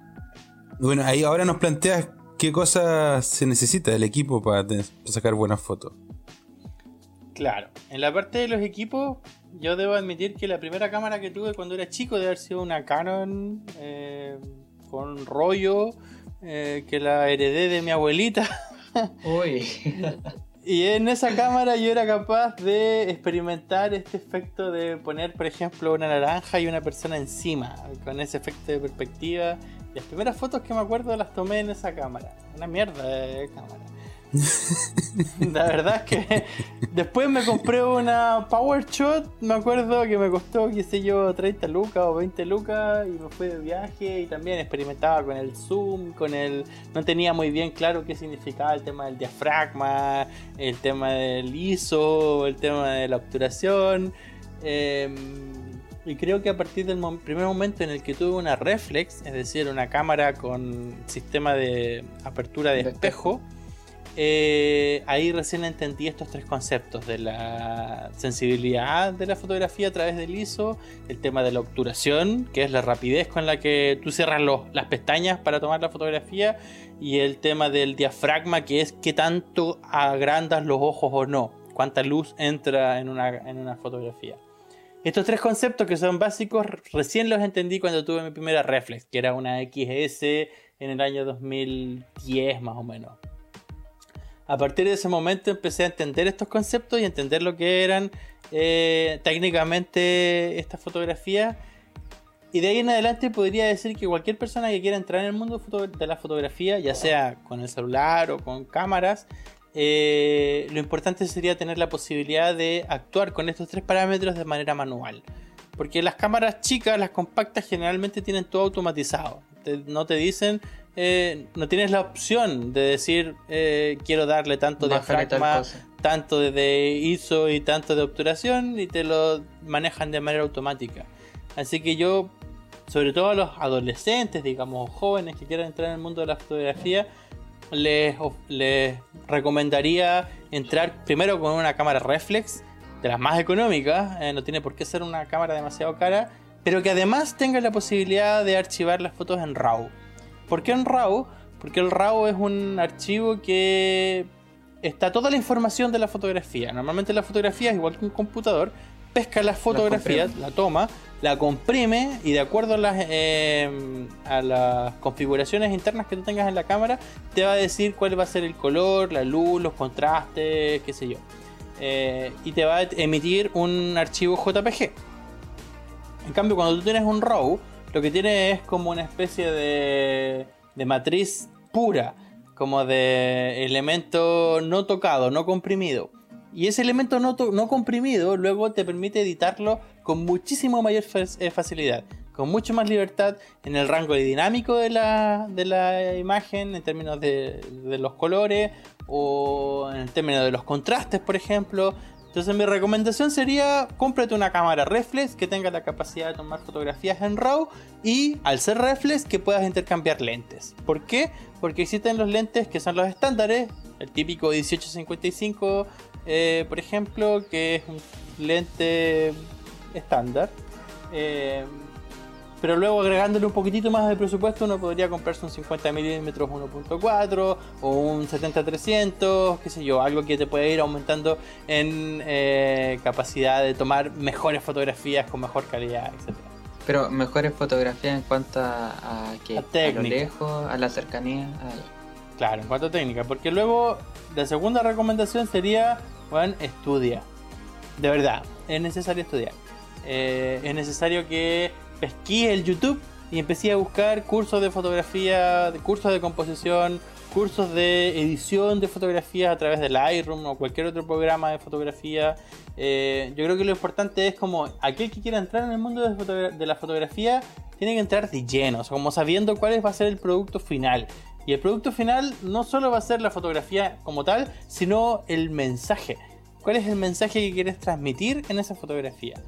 Bueno, ahí ahora nos planteas ¿Qué cosa se necesita del equipo para, sacar buenas fotos? Claro, en la parte de los equipos, yo debo admitir que la primera cámara que tuve cuando era chico debe haber sido una Canon eh, con rollo eh, que la heredé de mi abuelita. Uy. y en esa cámara yo era capaz de experimentar este efecto de poner, por ejemplo, una naranja y una persona encima, con ese efecto de perspectiva las primeras fotos que me acuerdo las tomé en esa cámara. Una mierda de cámara. la verdad es que después me compré una Power Shot, me acuerdo que me costó, qué sé yo, 30 lucas o 20 lucas y me fui de viaje y también experimentaba con el zoom, con el... No tenía muy bien claro qué significaba el tema del diafragma, el tema del ISO, el tema de la obturación. Em, Y creo que a partir del primer momento en el que tuve una reflex, es decir, una cámara con sistema de apertura de, espejo, eh, ahí recién entendí estos tres conceptos de la sensibilidad de la fotografía a través del ISO, el tema de la obturación, que es la rapidez con la que tú cierras las pestañas para tomar la fotografía, y el tema del diafragma, que es qué tanto agrandas los ojos o no, cuánta luz entra en una, en una fotografía. Estos tres conceptos que son básicos recién los entendí cuando tuve mi primera reflex, que era una XS en el año 2010 más o menos. A partir de ese momento empecé a entender estos conceptos y entender lo que eran eh, técnicamente estas fotografías. Y de ahí en adelante podría decir que cualquier persona que quiera entrar en el mundo de la fotografía, ya sea con el celular o con cámaras, eh, lo importante sería tener la posibilidad de actuar con estos tres parámetros de manera manual. Porque las cámaras chicas, las compactas, generalmente tienen todo automatizado. no te dicen, eh, no tienes la opción de decir, eh, quiero darle tanto de diafragma, tanto de ISO y tanto de obturación, y te lo manejan de manera automática. Así que yo, sobre todo a los adolescentes, digamos, jóvenes que quieran entrar en el mundo de la fotografía, les, recomendaría entrar primero con una cámara reflex, de las más económicas, eh, no tiene por qué ser una cámara demasiado cara, pero que además tenga la posibilidad de archivar las fotos en RAW. ¿Por qué en RAW? Porque el RAW es un archivo que está toda la información de la fotografía. Normalmente la fotografía es igual que un computador, pesca las fotografías, la toma, la comprime y de acuerdo a las, em, a las configuraciones internas que tú tengas en la cámara, te va a decir cuál va a ser el color, la luz, los contrastes, qué sé yo. Eh, y te va a emitir un archivo JPG. En cambio, cuando tú tienes un RAW, lo que tiene es como una especie de, de matriz pura, como de elemento no tocado, no comprimido. Y ese elemento no, no comprimido luego te permite editarlo con muchísimo mayor eh, facilidad, con mucho más libertad en el rango dinámico de la, de la imagen, en términos de, los colores o en términos de los contrastes, por ejemplo. Entonces mi recomendación sería cómprate una cámara reflex que tenga la capacidad de tomar fotografías en RAW y al ser reflex que puedas intercambiar lentes. ¿Por qué? Porque existen los lentes que son los estándares, el típico 1855 eh, por ejemplo, que es un lente estándar. Eh, pero luego agregándole un poquitito más de presupuesto uno podría comprarse un 50 mm 1.4 o un 70-300, qué sé yo, algo que te puede ir aumentando en eh, capacidad de tomar mejores fotografías con mejor calidad, etc. Pero mejores fotografías en cuanto a, a, a, lo lejos, a la cercanía. Claro, en cuanto a técnica, porque luego la segunda recomendación sería, bueno, estudia. De verdad, es necesario estudiar. Eh, es necesario que pesqué el YouTube y empecé a buscar cursos de fotografía, cursos de composición, cursos de edición de fotografías a través del Lightroom o cualquier otro programa de fotografía. Eh, yo creo que lo importante es como aquel que quiera entrar en el mundo de, la fotografía tiene que entrar de lleno, como sabiendo cuál va a ser el producto final. Y el producto final no solo va a ser la fotografía como tal, sino el mensaje. ¿Cuál es el mensaje que quieres transmitir en esa fotografía?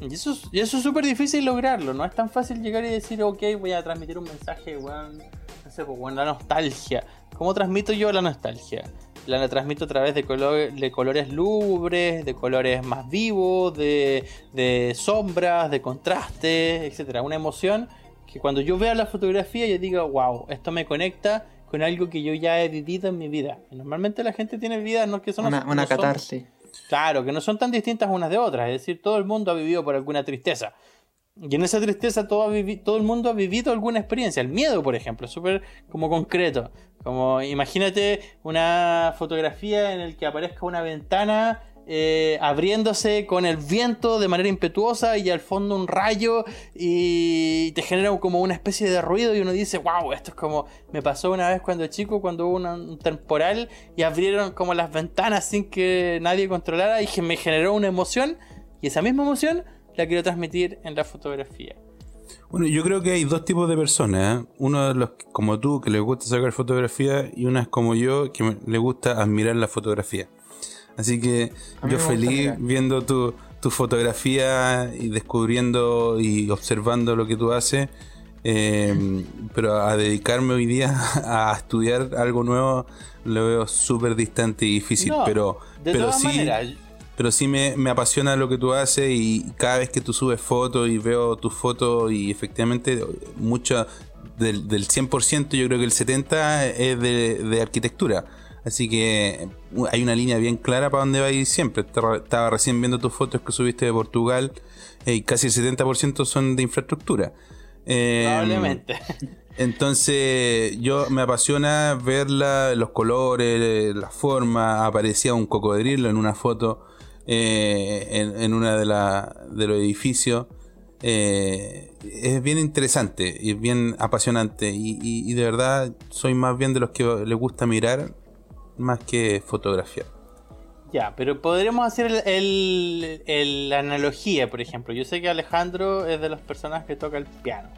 Y eso, es súper difícil lograrlo, no es tan fácil llegar y decir, ok, voy a transmitir un mensaje, weón, no sé, pues, la nostalgia. ¿Cómo transmito yo la nostalgia? La, transmito a través de, de colores lubres, de colores más vivos, de, de sombras, de contrastes, etc. Una emoción que cuando yo vea la fotografía yo diga, wow, esto me conecta con algo que yo ya he vivido en mi vida. Y normalmente la gente tiene vidas no que son una, una catarsis. Claro, que no son tan distintas unas de otras. Es decir, todo el mundo ha vivido por alguna tristeza. Y en esa tristeza todo, todo el mundo ha vivido alguna experiencia. El miedo, por ejemplo, súper como concreto. Como imagínate una fotografía en la que aparezca una ventana eh, abriéndose con el viento de manera impetuosa y al fondo un rayo y te genera como una especie de ruido y uno dice, wow, esto es como me pasó una vez cuando chico, cuando hubo un temporal y abrieron como las ventanas sin que nadie controlara y me generó una emoción y esa misma emoción la quiero transmitir en la fotografía. Bueno, yo creo que hay dos tipos de personas. ¿eh? Uno de los como tú, que le gusta sacar fotografía, y una como yo, que le gusta admirar la fotografía. Así que yo feliz viendo tu, tu fotografía y descubriendo y observando lo que tú haces. Em, pero a dedicarme hoy día a estudiar algo nuevo lo veo súper distante y difícil. pero pero sí, pero sí me, apasiona lo que tú haces y cada vez que tú subes fotos y veo tus fotos y efectivamente mucho del, del 100% yo creo que el 70% es de, arquitectura. Así que hay una línea bien clara para dónde va a ir siempre. Estaba recién viendo tus fotos que subiste de Portugal eh, y casi el 70% son de infraestructura. Em, Probablemente. Entonces, yo me apasiona ver los colores, la forma. Aparecía un cocodrilo en una foto eh, en, en, una de, la, de los edificios. Eh, es bien interesante y es bien apasionante. Y, de verdad, soy más bien de los que le gusta mirar más que fotografiar. Ya, pero podríamos hacer el, la analogía, por ejemplo. Yo sé que Alejandro es de las personas que toca el piano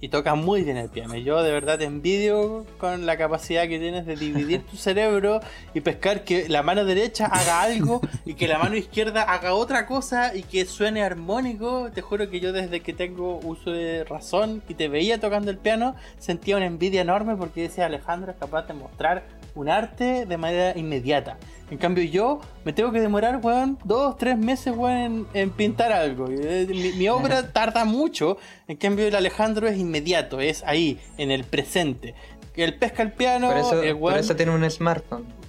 y tocas muy bien el piano. Yo de verdad te envidio con la capacidad que tienes de dividir tu cerebro y pescar que la mano derecha haga algo y que la mano izquierda haga otra cosa y que suene armónico. Te juro que yo desde que tengo uso de razón y te veía tocando el piano sentía una envidia enorme porque decía Alejandro es capaz de mostrar un arte de manera inmediata. En cambio yo me tengo que demorar, weón, dos, tres meses, weón, en, pintar algo. Eh, mi, obra tarda mucho, en cambio el Alejandro es inmediato, es ahí, en el presente. El pesca el piano, por eso, por eso tiene un smartphone.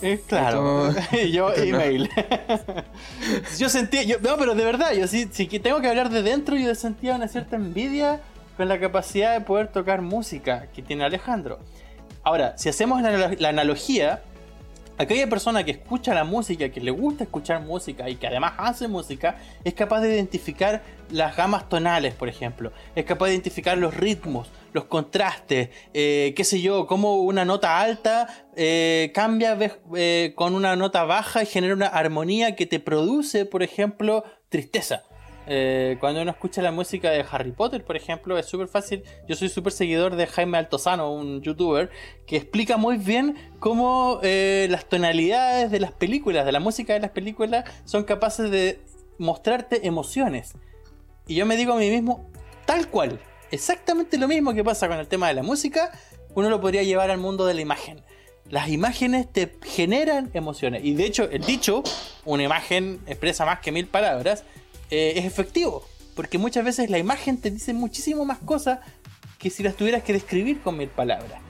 Eh, claro, yo email. yo sentía, yo, no, pero de verdad, yo sí, sí que tengo que hablar de dentro, yo sentía una cierta envidia con la capacidad de poder tocar música que tiene Alejandro. Ahora, si hacemos la analogía, aquella persona que escucha la música, que le gusta escuchar música y que además hace música, es capaz de identificar las gamas tonales, por ejemplo. Es capaz de identificar los ritmos, los contrastes, eh, qué sé yo, cómo una nota alta eh, cambia eh, con una nota baja y genera una armonía que te produce, por ejemplo, tristeza. Eh, cuando uno escucha la música de Harry Potter, por ejemplo, es súper fácil. Yo soy súper seguidor de Jaime Altozano, un youtuber, que explica muy bien cómo eh, las tonalidades de las películas, de la música de las películas, son capaces de mostrarte emociones. Y yo me digo a mí mismo, tal cual, exactamente lo mismo que pasa con el tema de la música, uno lo podría llevar al mundo de la imagen. Las imágenes te generan emociones. Y de hecho, el dicho, una imagen expresa más que mil palabras, eh, es efectivo. Porque muchas veces la imagen te dice muchísimo más cosas que si las tuvieras que describir con mil palabras.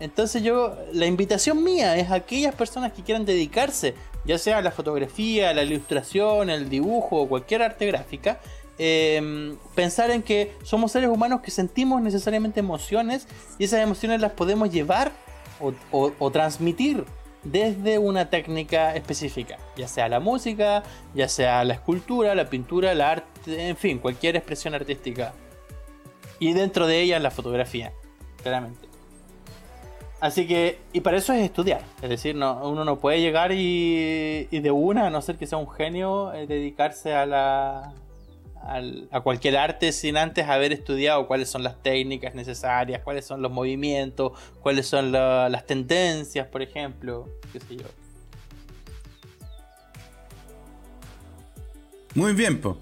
Entonces yo, la invitación mía es a aquellas personas que quieran dedicarse, ya sea a la fotografía, a la ilustración, el dibujo o cualquier arte gráfica, em, pensar en que somos seres humanos que sentimos necesariamente emociones y esas emociones las podemos llevar o transmitir desde una técnica específica, ya sea la música, ya sea la escultura, la pintura, el arte, en fin, cualquier expresión artística. Y dentro de ella la fotografía, claramente. Así que, y para eso es estudiar, es decir, no, uno no puede llegar y, y de una, a no ser que sea un genio, eh, dedicarse a la, a cualquier arte sin antes haber estudiado cuáles son las técnicas necesarias, cuáles son los movimientos, cuáles son las tendencias, por ejemplo, qué sé yo. Muy bien, po.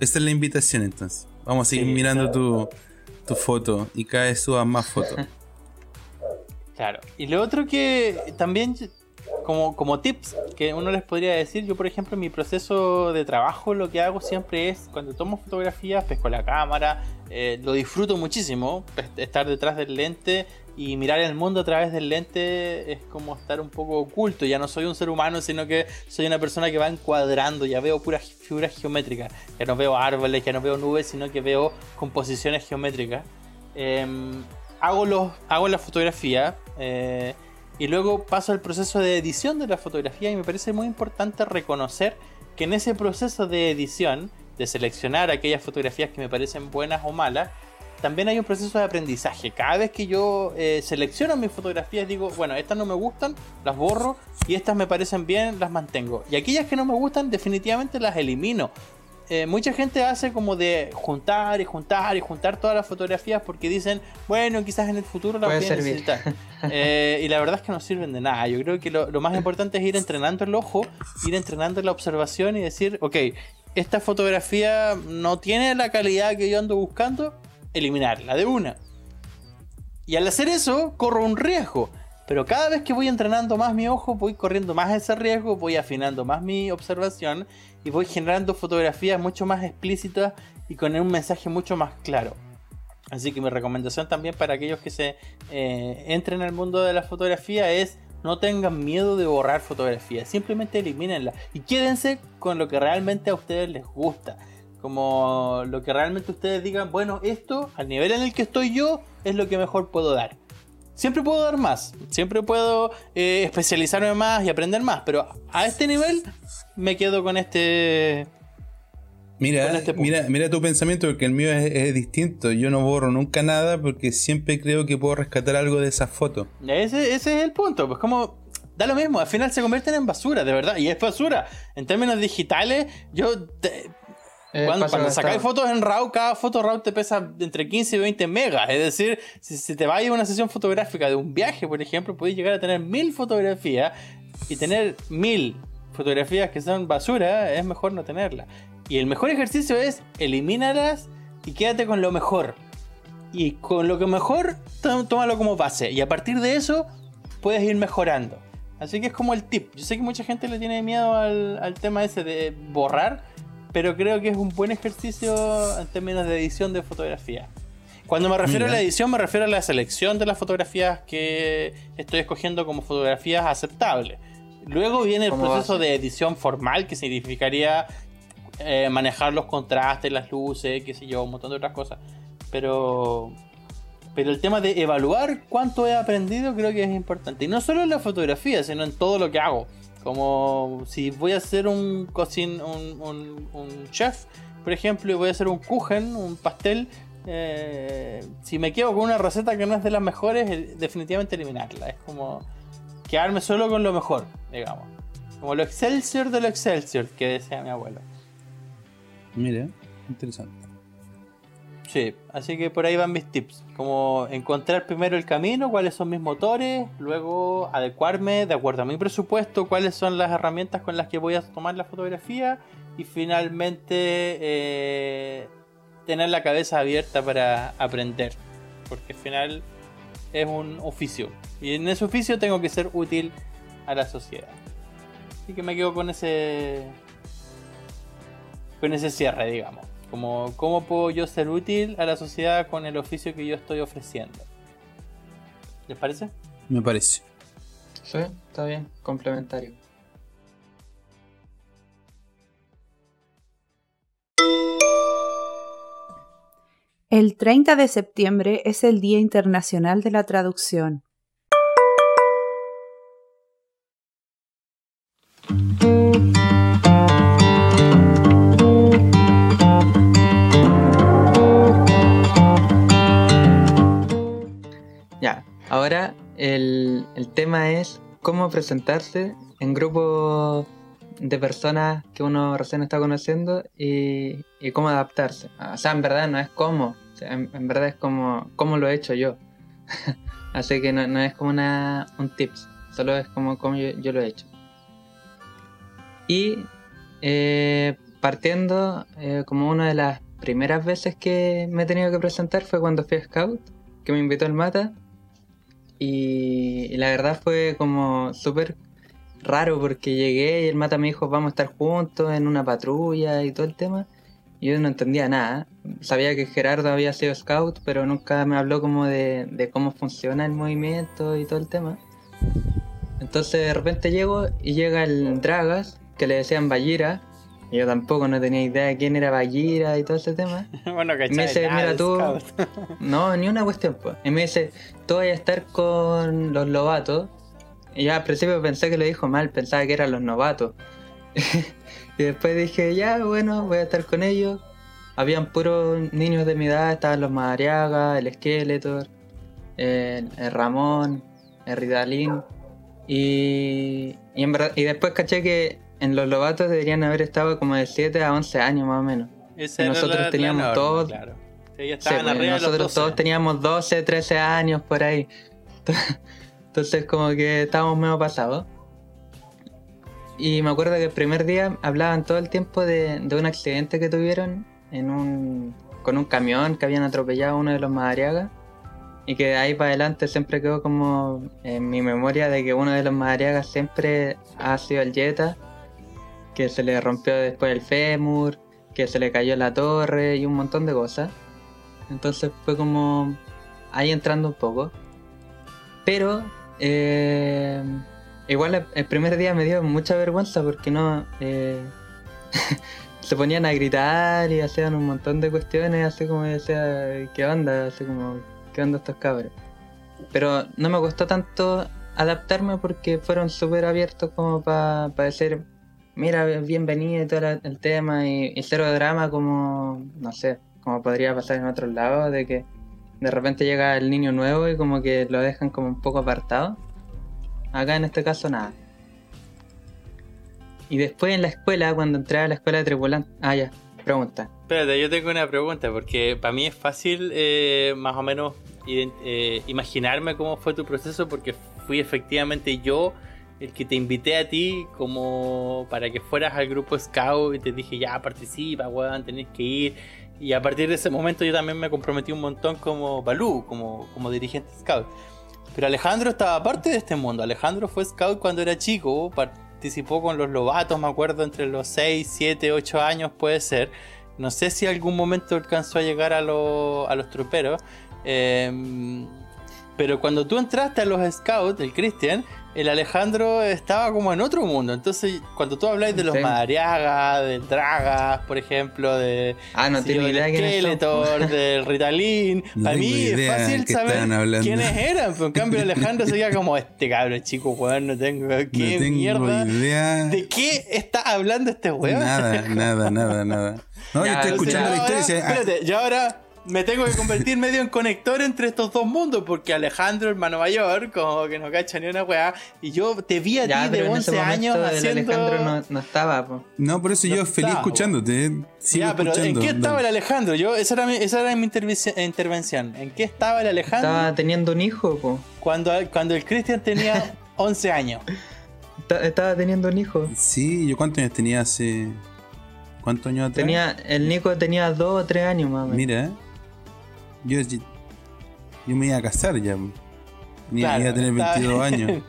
Esta es la invitación entonces. Vamos a seguir mirando tu, tu, foto y cada vez subas más fotos. claro. Y lo otro que también como, como tips que uno les podría decir, yo por ejemplo en mi proceso de trabajo lo que hago siempre es cuando tomo fotografías, pesco la cámara, eh, lo disfruto muchísimo, estar detrás del lente y mirar el mundo a través del lente es como estar un poco oculto, ya no soy un ser humano, sino que soy una persona que va encuadrando, ya veo puras figuras geométricas, ya no veo árboles, ya no veo nubes, sino que veo composiciones geométricas. Em, hago, los, hago la fotografía. Eh, y luego paso al proceso de edición de la fotografía y me parece muy importante reconocer que en ese proceso de edición, de seleccionar aquellas fotografías que me parecen buenas o malas, también hay un proceso de aprendizaje. Cada vez que yo eh, selecciono mis fotografías digo, bueno, estas no me gustan, las borro y estas me parecen bien, las mantengo. Y aquellas que no me gustan definitivamente las elimino. Eh, mucha gente hace como de juntar y juntar y juntar todas las fotografías porque dicen, bueno, quizás en el futuro las voy a necesitar. Eh, y la verdad es que no sirven de nada. Yo creo que lo, lo, más importante es ir entrenando el ojo, ir entrenando la observación y decir, ok, esta fotografía no tiene la calidad que yo ando buscando, eliminarla de una. Y al hacer eso, corro un riesgo. Pero cada vez que voy entrenando más mi ojo, voy corriendo más ese riesgo, voy afinando más mi observación y voy generando fotografías mucho más explícitas y con un mensaje mucho más claro. Así que mi recomendación también para aquellos que se eh, entren al mundo de la fotografía es no tengan miedo de borrar fotografías, simplemente elimínenla y quédense con lo que realmente a ustedes les gusta. Como lo que realmente ustedes digan, bueno, esto al nivel en el que estoy yo es lo que mejor puedo dar siempre puedo dar más, siempre puedo eh, especializarme más y aprender más, pero a este nivel me quedo con este... Mira, este mira, mira tu pensamiento, porque el mío es, distinto. Yo no borro nunca nada porque siempre creo que puedo rescatar algo de esas fotos. Ese, ese es el punto, pues como da lo mismo, al final se convierten en basura, de verdad, y es basura. En términos digitales, yo eh, cuando, sacáis fotos en RAW, cada foto RAW te pesa entre 15 y 20 megas. Es decir, si, te vas a una sesión fotográfica de un viaje, por ejemplo, puedes llegar a tener mil fotografías y tener mil fotografías que son basura, es mejor no tenerlas. Y el mejor ejercicio es elimínalas y quédate con lo mejor. Y con lo que mejor, tómalo como base. Y a partir de eso, puedes ir mejorando. Así que es como el tip. Yo sé que mucha gente le tiene miedo al, al tema ese de borrar pero creo que es un buen ejercicio en términos de edición de fotografía. Cuando me refiero a la edición, me refiero a la selección de las fotografías que estoy escogiendo como fotografías aceptables. Luego viene el proceso de edición formal, que significaría eh, manejar los contrastes, las luces, qué sé yo, un montón de otras cosas. Pero, pero el tema de evaluar cuánto he aprendido creo que es importante. Y no solo en la fotografía, sino en todo lo que hago. Como si voy a hacer un, cocin, un, un, chef, por ejemplo, y voy a hacer un kuchen, un pastel. Eh, si me quedo con una receta que no es de las mejores, definitivamente eliminarla. Es como quedarme solo con lo mejor, digamos. Como lo Excelsior de lo Excelsior que decía mi abuelo. Mire, interesante. Sí, así que por ahí van mis tips. Como encontrar primero el camino, cuáles son mis motores, luego adecuarme de acuerdo a mi presupuesto, cuáles son las herramientas con las que voy a tomar la fotografía y finalmente eh, tener la cabeza abierta para aprender. Porque al final es un oficio. Y en ese oficio tengo que ser útil a la sociedad. Así que me quedo con ese. con ese cierre, digamos. Como, ¿cómo puedo yo ser útil a la sociedad con el oficio que yo estoy ofreciendo? ¿Les parece? Me parece. Sí, está bien, complementario. El 30 de septiembre es el Día Internacional de la Traducción. El, tema es cómo presentarse en grupos de personas que uno recién está conociendo y, cómo adaptarse. O sea, en verdad no es cómo, en, verdad es como cómo lo he hecho yo. Así que no, es como una, un tips, solo es como, como yo, lo he hecho. Y eh, partiendo, eh, como una de las primeras veces que me he tenido que presentar fue cuando fui a Scout, que me invitó el Mata y, la verdad fue como súper raro porque llegué y el mata me dijo vamos a estar juntos en una patrulla y todo el tema. Y yo no entendía nada. Sabía que Gerardo había sido scout, pero nunca me habló como de, de cómo funciona el movimiento y todo el tema. Entonces de repente llego y llega el Dragas, que le decían Ballira, yo tampoco no tenía idea de quién era Bagira y todo ese tema. bueno, y me dice, mira tú. no, ni una cuestión, pues. Y me dice, tú vas a estar con los lobatos. Y yo al principio pensé que lo dijo mal, pensaba que eran los novatos. y después dije, ya, bueno, voy a estar con ellos. Habían puros niños de mi edad, estaban los Madariaga, el Skeletor, el, Ramón, el Ridalín. Y, y, y después caché que en los lobatos deberían haber estado como de 7 a 11 años más o menos. Esa Y nosotros la- la teníamos norma, todos- claro. Sí, estaban pues, nosotros 12. todos teníamos 12, 13 años por ahí. Entonces como que estábamos medio pasados. Y me acuerdo que el primer día hablaban todo el tiempo de, de un accidente que tuvieron en un, con un camión que habían atropellado a uno de los Madariagas. Y que de ahí para adelante siempre quedó como en mi memoria de que uno de los Madariagas siempre ha sido el Jetta. Que se le rompió después el fémur, que se le cayó la torre y un montón de cosas. Entonces fue como ahí entrando un poco. Pero eh, igual el- primer día me dio mucha vergüenza porque no... eh, se ponían a gritar y hacían un montón de cuestiones, así como decía, ¿qué onda? Así como, ¿qué onda estos cabros? Pero no me costó tanto adaptarme porque fueron súper abiertos como para decir, mira, bienvenido y todo el tema y, y cero drama como, no sé, como podría pasar en otros lados, de que de repente llega el niño nuevo y como que lo dejan como un poco apartado. Acá en este caso nada. Y después en la escuela, cuando entré a la escuela de tripulante... Ah, ya, pregunta. Espérate, yo tengo una pregunta, porque para mí es fácil eh, más o menos eh, imaginarme cómo fue tu proceso, porque fui efectivamente yo el que te invité a ti como para que fueras al grupo Scout y te dije, ya participa, weón, tenés que ir. Y a partir de ese momento yo también me comprometí un montón como Balú, como, como dirigente Scout. Pero Alejandro estaba parte de este mundo. Alejandro fue Scout cuando era chico, participó con los Lobatos, me acuerdo, entre los 6, 7, 8 años puede ser. No sé si algún momento alcanzó a llegar a, lo- a los troperos. eh, pero cuando tú entraste a los Scouts, el Christian, el Alejandro estaba como en otro mundo. Entonces, cuando tú habláis de los Sí. Madariaga, del Dragas, por ejemplo, de Ah, no tengo del. Skeletor, del Ritalin. No Para mí es fácil saber quiénes eran. Pero en cambio Alejandro sería como este cabrón chico, weón, no tengo qué no tengo mierda. idea. ¿De qué está hablando este weón? Nada, nada, nada, nada. No, yo estoy escuchando la historia decía, ah, espérate, yo ahora me tengo que convertir medio en conector entre estos dos mundos, porque Alejandro, hermano mayor, como que no cacha ni una weá, y yo te vi a Ya, ti de en ese 11 años el haciendo... Alejandro no, no estaba, po. no, por eso no yo feliz escuchándote. eh. Sigo ya, pero ¿en qué estaba el. Alejandro? Yo, esa era mi, esa era mi intervenci- intervención. ¿En qué estaba el Alejandro Estaba teniendo un hijo, po. cuando, cuando el Cristian tenía 11 años? Ta- Estaba teniendo un hijo. Sí, yo cuántos años tenía hace. ¿Cuántos años atrás? Tenía, el Nico tenía dos o tres años más o menos. Mira, yo, yo me iba a casar ya. Iba, Claro, iba a tener estaba- 22 años.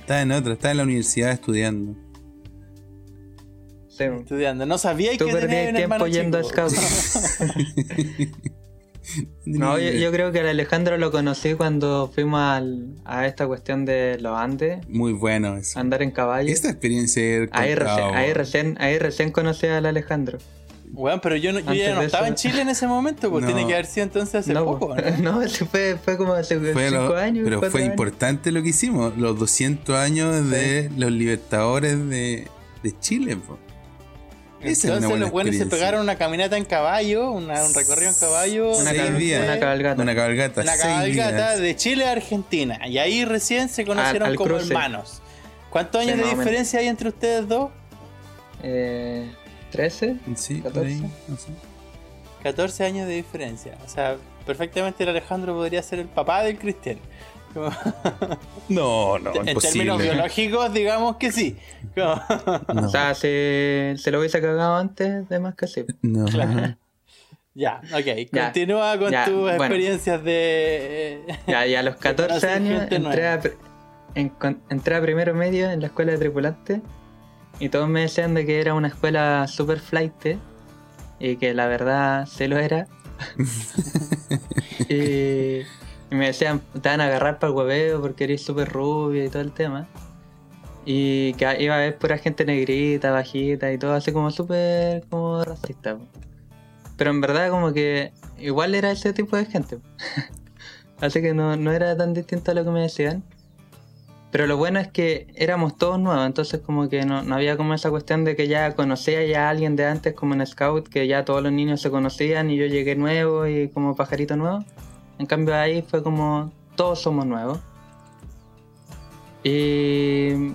Estaba en otra, estaba en la universidad estudiando. Sí. Estudiando. No sabía que Tú tenía un tiempo yendo a chico. Scout. No, yo, yo creo que el Alejandro lo conocí cuando fuimos al- a esta cuestión de los Andes, Muy bueno eso. andar en caballo. Esta experiencia Ahí ahí recién, ahí recién conocí al Alejandro. Weón, pero yo, no- yo ya no estaba eso- en Chile en ese momento, pues No. tiene que haber sido entonces hace no, poco, po. ¿no? fue, fue como hace Fue cinco lo- años. pero fue años. importante lo que hicimos, los 200 años de los libertadores de, de Chile. Entonces los buenos se pegaron una caminata en caballo, una- un recorrido en caballo. Una días. una cabalgata. Una cabalgata. Una cabalgata de Chile a Argentina. Y ahí recién se conocieron Al- al como cruce. hermanos. ¿Cuántos años Sí, de diferencia hay entre ustedes dos? Eh, ¿13? Sí, por 14. ahí, no sé. 14 años de diferencia. O sea, perfectamente el Alejandro podría ser el papá del Cristian. Como- No, no, en imposible. términos biológicos, digamos que sí. Como- No, O sea, si se lo hubiese cagado antes, de más que sí. no. ya, ok. Ya, Continúa con ya, tus bueno. experiencias de. Ya, y a los 14 conocer años entré a, en- entré a primero medio en la escuela de tripulante y todos me decían de que era una escuela super flight y que la verdad se lo era. y, me decían, te van a agarrar para el hueveo porque eres súper rubio y todo el tema. Y que iba a haber pura gente negrita, bajita y todo así como súper como racista. po. Pero en verdad como que igual era ese tipo de gente. Así que no, no era tan distinto a lo que me decían. Pero lo bueno es que éramos todos nuevos, entonces como que no, no había como esa cuestión de que ya conocía ya a alguien de antes como en Scout, que ya todos los niños se conocían y yo llegué nuevo y como pajarito nuevo. En cambio ahí fue como todos somos nuevos. Y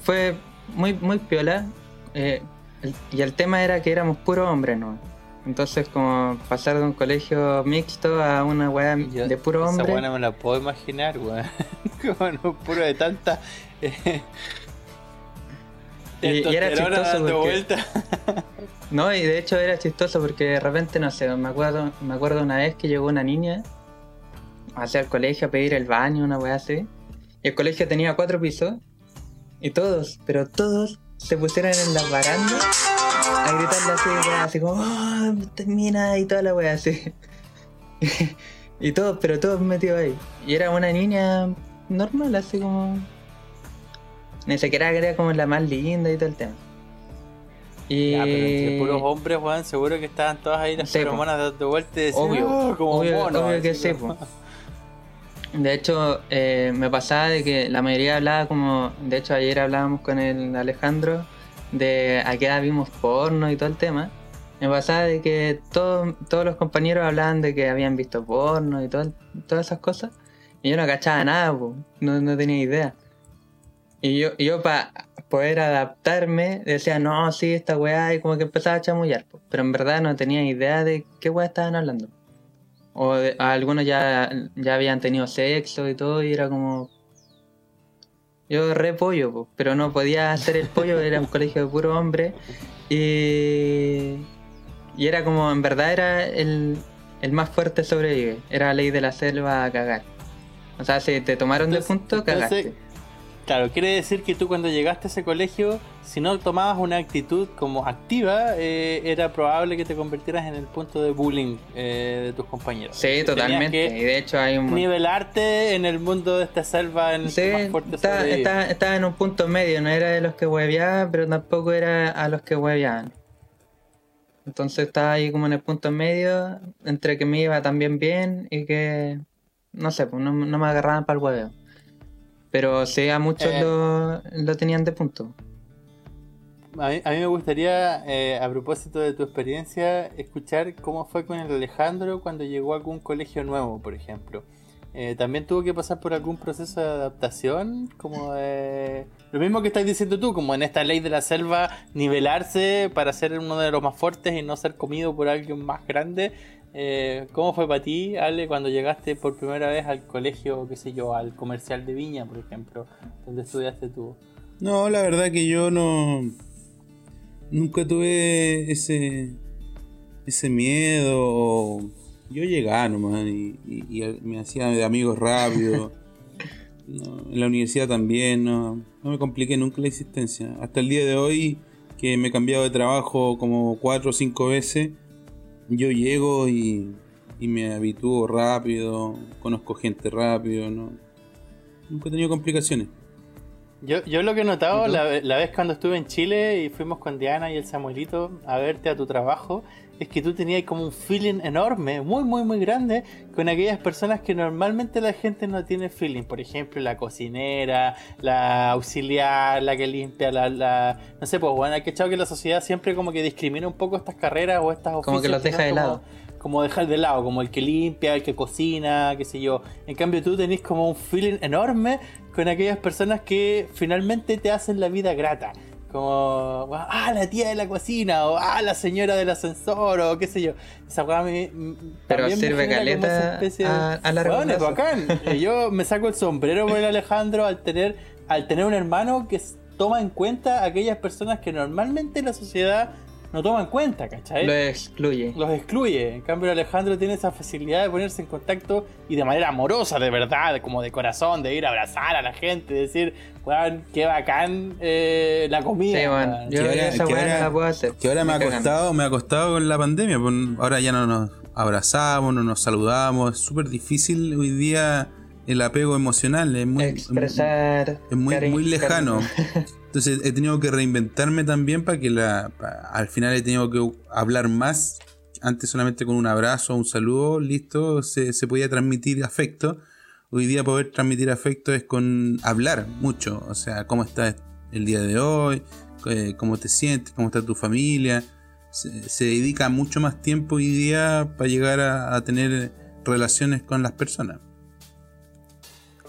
fue muy, muy piola. Eh, y el tema era que éramos puros hombres, ¿no? Entonces, como pasar de un colegio mixto a una weá de puro hombre. Esa weá no me la puedo imaginar, weón. como no, puro de tanta. Eh, y, era chistoso porque... no, y de hecho era chistoso porque de repente, no sé, me acuerdo, me acuerdo una vez que llegó una niña hacia el colegio a pedir el baño, una weá así. Y el colegio tenía cuatro pisos. Y todos, pero todos se pusieron en las barandas a gritarle así, así como, oh, termina y toda la wea así. y todos, pero todos metidos ahí. Y era una niña normal, así como. Ni siquiera era como la más linda y todo el tema. Y... Ya, pero entre puros hombres, Juan, seguro que estaban todas ahí las feromonas dando vueltas y obvio, oh, como obvio, obvio que sí, De hecho, eh, me pasaba de que la mayoría hablaba como. De hecho, ayer hablábamos con el Alejandro de a qué edad vimos porno y todo el tema. Me pasaba de que todos los compañeros hablaban de que habían visto porno y todas esas cosas. Y yo no cachaba nada, no, no, tenía idea. Y yo, yo para poder adaptarme decía, no, sí, esta weá, y como que empezaba a chamullar. Pero en verdad no tenía idea de qué weá estaban hablando. O algunos ya, ya habían tenido sexo y todo, y era como. Yo re pollo, pero no podía hacer el pollo, era un colegio de puro hombre. Y. Y era como, en verdad, era el, el más fuerte sobrevive. Era la ley de la selva a cagar. O sea, si te tomaron de punto, cagaste. Claro, quiere decir que tú cuando llegaste a ese colegio, si no tomabas una actitud como activa, eh, era probable que te convirtieras en el punto de bullying eh, de tus compañeros. Sí, totalmente. Y de hecho hay un... Nivelarte en el mundo de esta selva en sí, más fuerte estaba, estaba, en un punto medio, no era de los que hueveaban, pero tampoco era a los que hueveaban. Entonces estaba ahí como en el punto medio, entre que me iba también bien y que, no sé, pues no, no me agarraban para el hueveo. Pero sí, a muchos eh. lo, tenían de punto. A mí, me gustaría, eh, a propósito de tu experiencia, escuchar cómo fue con el Alejandro cuando llegó a algún colegio nuevo, por ejemplo. Eh, también tuvo que pasar por algún proceso de adaptación, como de... Lo mismo que estás diciendo tú, como en esta ley de la selva, nivelarse para ser uno de los más fuertes y no ser comido por alguien más grande. Eh, ¿Cómo fue para ti, Ale, cuando llegaste por primera vez al colegio, qué sé yo, al comercial de Viña, por ejemplo, donde estudiaste tú? No, la verdad que yo no. Nunca tuve ese. ese miedo. Yo llegaba nomás y, me hacía de amigos rápido. en la universidad también, no, no me compliqué nunca la existencia. Hasta el día de hoy, que me he cambiado de trabajo como cuatro o cinco veces yo llego y, me habitúo rápido, conozco gente rápido, no nunca he tenido complicaciones. Yo, yo lo que he notado la, vez cuando estuve en Chile y fuimos con Diana y el Samuelito a verte a tu trabajo, es que tú tenías como un feeling enorme, muy, muy, muy grande, con aquellas personas que normalmente la gente no tiene feeling. Por ejemplo, la cocinera, la auxiliar, la que limpia, la. no sé, pues bueno, hay que echar que la sociedad siempre como que discrimina un poco estas carreras o estas Como que los deja de lado. Como dejar de lado, como el que limpia, el que cocina, qué sé yo. En cambio, tú tenés como un feeling enorme con aquellas personas que finalmente te hacen la vida grata. Como, ah, la tía de la cocina, o ah, la señora del ascensor, o qué sé yo. Esa weá me. Pero sirve caleta a, a bueno, bacán. Yo me saco el sombrero por el Alejandro al tener, al tener un hermano que toma en cuenta a aquellas personas que normalmente la sociedad no toma en cuenta, ¿cachai? Los excluye. Los excluye. En cambio, Alejandro tiene esa facilidad de ponerse en contacto y de manera amorosa, de verdad, como de corazón, de ir a abrazar a la gente, decir, weón, qué bacán eh, la comida. Sí, bueno, yo esa ahora, la puedo hacer. Que ahora me, ha costado, me ha costado con la pandemia. Pues, ahora ya no nos abrazamos, no nos saludamos. Es súper difícil hoy día el apego emocional. Es muy, Expresar. Es muy, muy lejano. Entonces he tenido que reinventarme también para que la, al final he tenido que hablar más. Antes solamente con un abrazo, un saludo, listo, se, podía transmitir afecto. Hoy día poder transmitir afecto es con hablar mucho. O sea, cómo estás el día de hoy, eh, cómo te sientes, cómo está tu familia. Se, dedica mucho más tiempo hoy día para llegar a tener relaciones con las personas.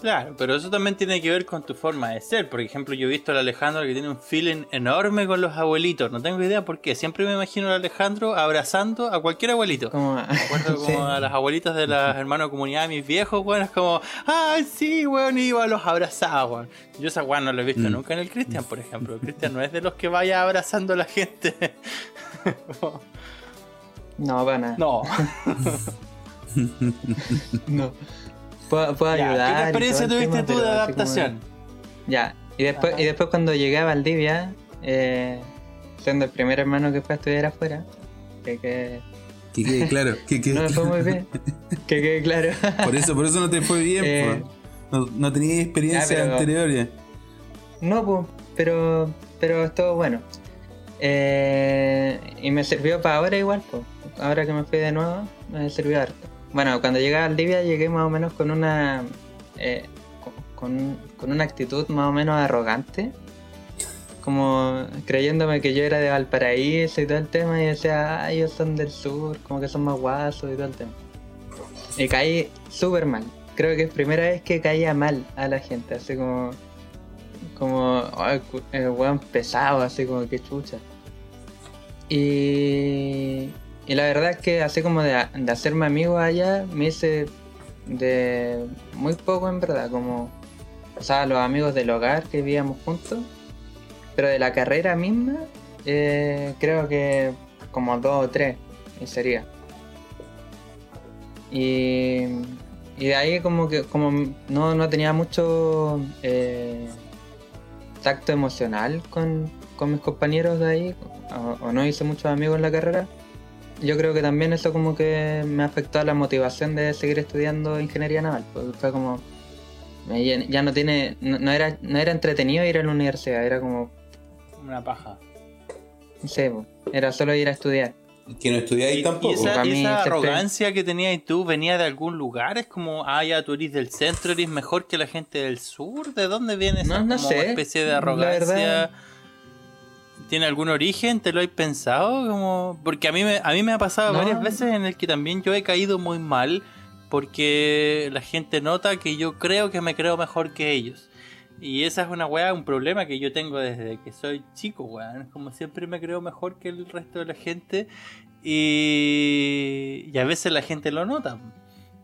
Claro, pero eso también tiene que ver con tu forma de ser. Por ejemplo, yo he visto al Alejandro que tiene un feeling enorme con los abuelitos. No tengo idea por qué. Siempre me imagino al Alejandro abrazando a cualquier abuelito. Como, me acuerdo como a las abuelitas de las hermanas comunidad de mis viejos, weón. Es como, ¡ay, sí, weón! Y iba a los abrazaba, weón. Yo esa weón no lo he visto mm. nunca en el Cristian, por ejemplo. El Cristian no es de los que vaya abrazando a la gente. no, para nada. No. no puedo, ayudar. ¿Qué experiencia tuviste tú de adaptación? Ya, y después, y después cuando llegué a Valdivia, eh, siendo el primer hermano que fue a estudiar afuera, que, que que quede claro. Que no me fue muy bien. Que quede claro. por eso, por eso no te fue bien. Eh, no, no tenías experiencia anterior No, pues, pero, pero estuvo bueno. Eh, y me sirvió para ahora igual, pues. Ahora que me fui de nuevo, me sirvió harto. Bueno, cuando llegué a Valdivia llegué más o menos con una eh, con, una actitud más o menos arrogante. Como creyéndome que yo era de Valparaíso y todo el tema y decía, ah, ellos son del sur, como que son más guasos y todo el tema. Y caí súper mal. Creo que es primera vez que caía mal a la gente, así como como el weón pesado, así como que chucha. Y, y la verdad es que así como de, hacerme amigo allá, me hice de muy poco en verdad, como, o sea, los amigos del hogar que vivíamos juntos, pero de la carrera misma, eh, creo que como dos o tres, y sería. Y, y de ahí como que como no, no tenía mucho eh, tacto emocional con, con, mis compañeros de ahí, o no hice muchos amigos en la carrera, yo creo que también eso como que me afectó a la motivación de seguir estudiando ingeniería naval. Porque fue como. Ya no tiene. No, era, no era entretenido ir a la universidad, era como. Una paja. Sí, era solo ir a estudiar. Que no estudiáis tampoco. ¿Y esa, arrogancia que tenías tú venía de algún lugar? ¿Es como, ah, ya tú eres del centro, eres mejor que la gente del sur? ¿De dónde viene esa especie de arrogancia? Tiene algún origen? ¿Te lo has pensado? Como... Porque a mí, me, a mí me ha pasado varias veces en el que también yo he caído muy mal porque la gente nota que yo creo que me creo mejor que ellos. Y esa es una weá, un problema que yo tengo desde que soy chico, weón. Como siempre me creo mejor que el resto de la gente y, y a veces la gente lo nota.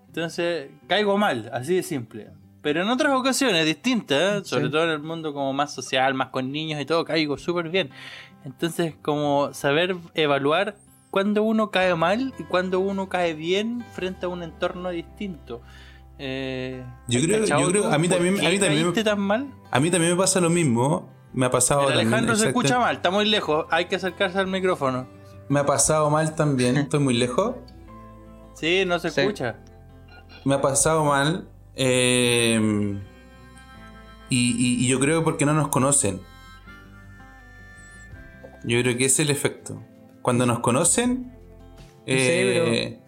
Entonces caigo mal, así de simple. Pero en otras ocasiones distintas, ¿eh? sobre todo en el mundo como más social, más con niños y todo, caigo súper bien. Entonces, como saber evaluar cuando uno cae mal y cuando uno cae bien frente a un entorno distinto. Eh, yo creo, yo creo a mí también, a mí también, tan mal? A mí también me pasa lo mismo. Me ha pasado Alejandro se escucha mal, está muy lejos, hay que acercarse al micrófono. Me ha pasado mal también, estoy muy lejos. Sí, no se escucha. Me ha pasado mal eh, y, yo creo porque no nos conocen. Yo creo que ese es el efecto. Cuando nos conocen. Eh,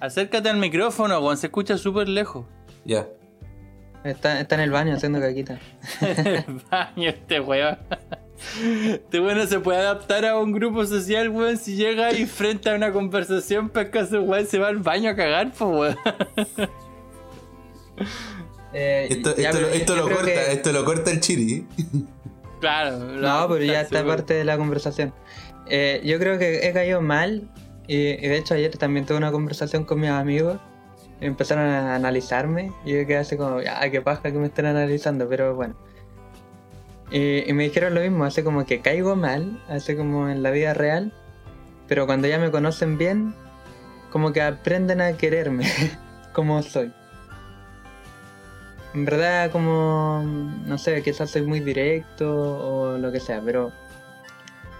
Acércate al micrófono, Juan, se escucha súper lejos. Ya. Está, está, en el baño haciendo caquita. el baño, este weón. Este bueno se puede adaptar a un grupo social, weón. Si llega y frente a una conversación, pesca ese weón se va al baño a cagar, pues weón. Eh, esto, esto, lo, corta, esto lo corta el chiri. Claro. No, pero ya está parte de la conversación. Eh, yo creo que he caído mal. Y, de hecho ayer también tuve una conversación con mis amigos. empezaron a analizarme. Y yo quedé así como, ah, qué paja que me estén analizando. Pero bueno. Y, me dijeron lo mismo, hace como que caigo mal, hace como en la vida real, pero cuando ya me conocen bien, como que aprenden a quererme como soy. En verdad como, no sé, quizás soy muy directo o lo que sea, pero...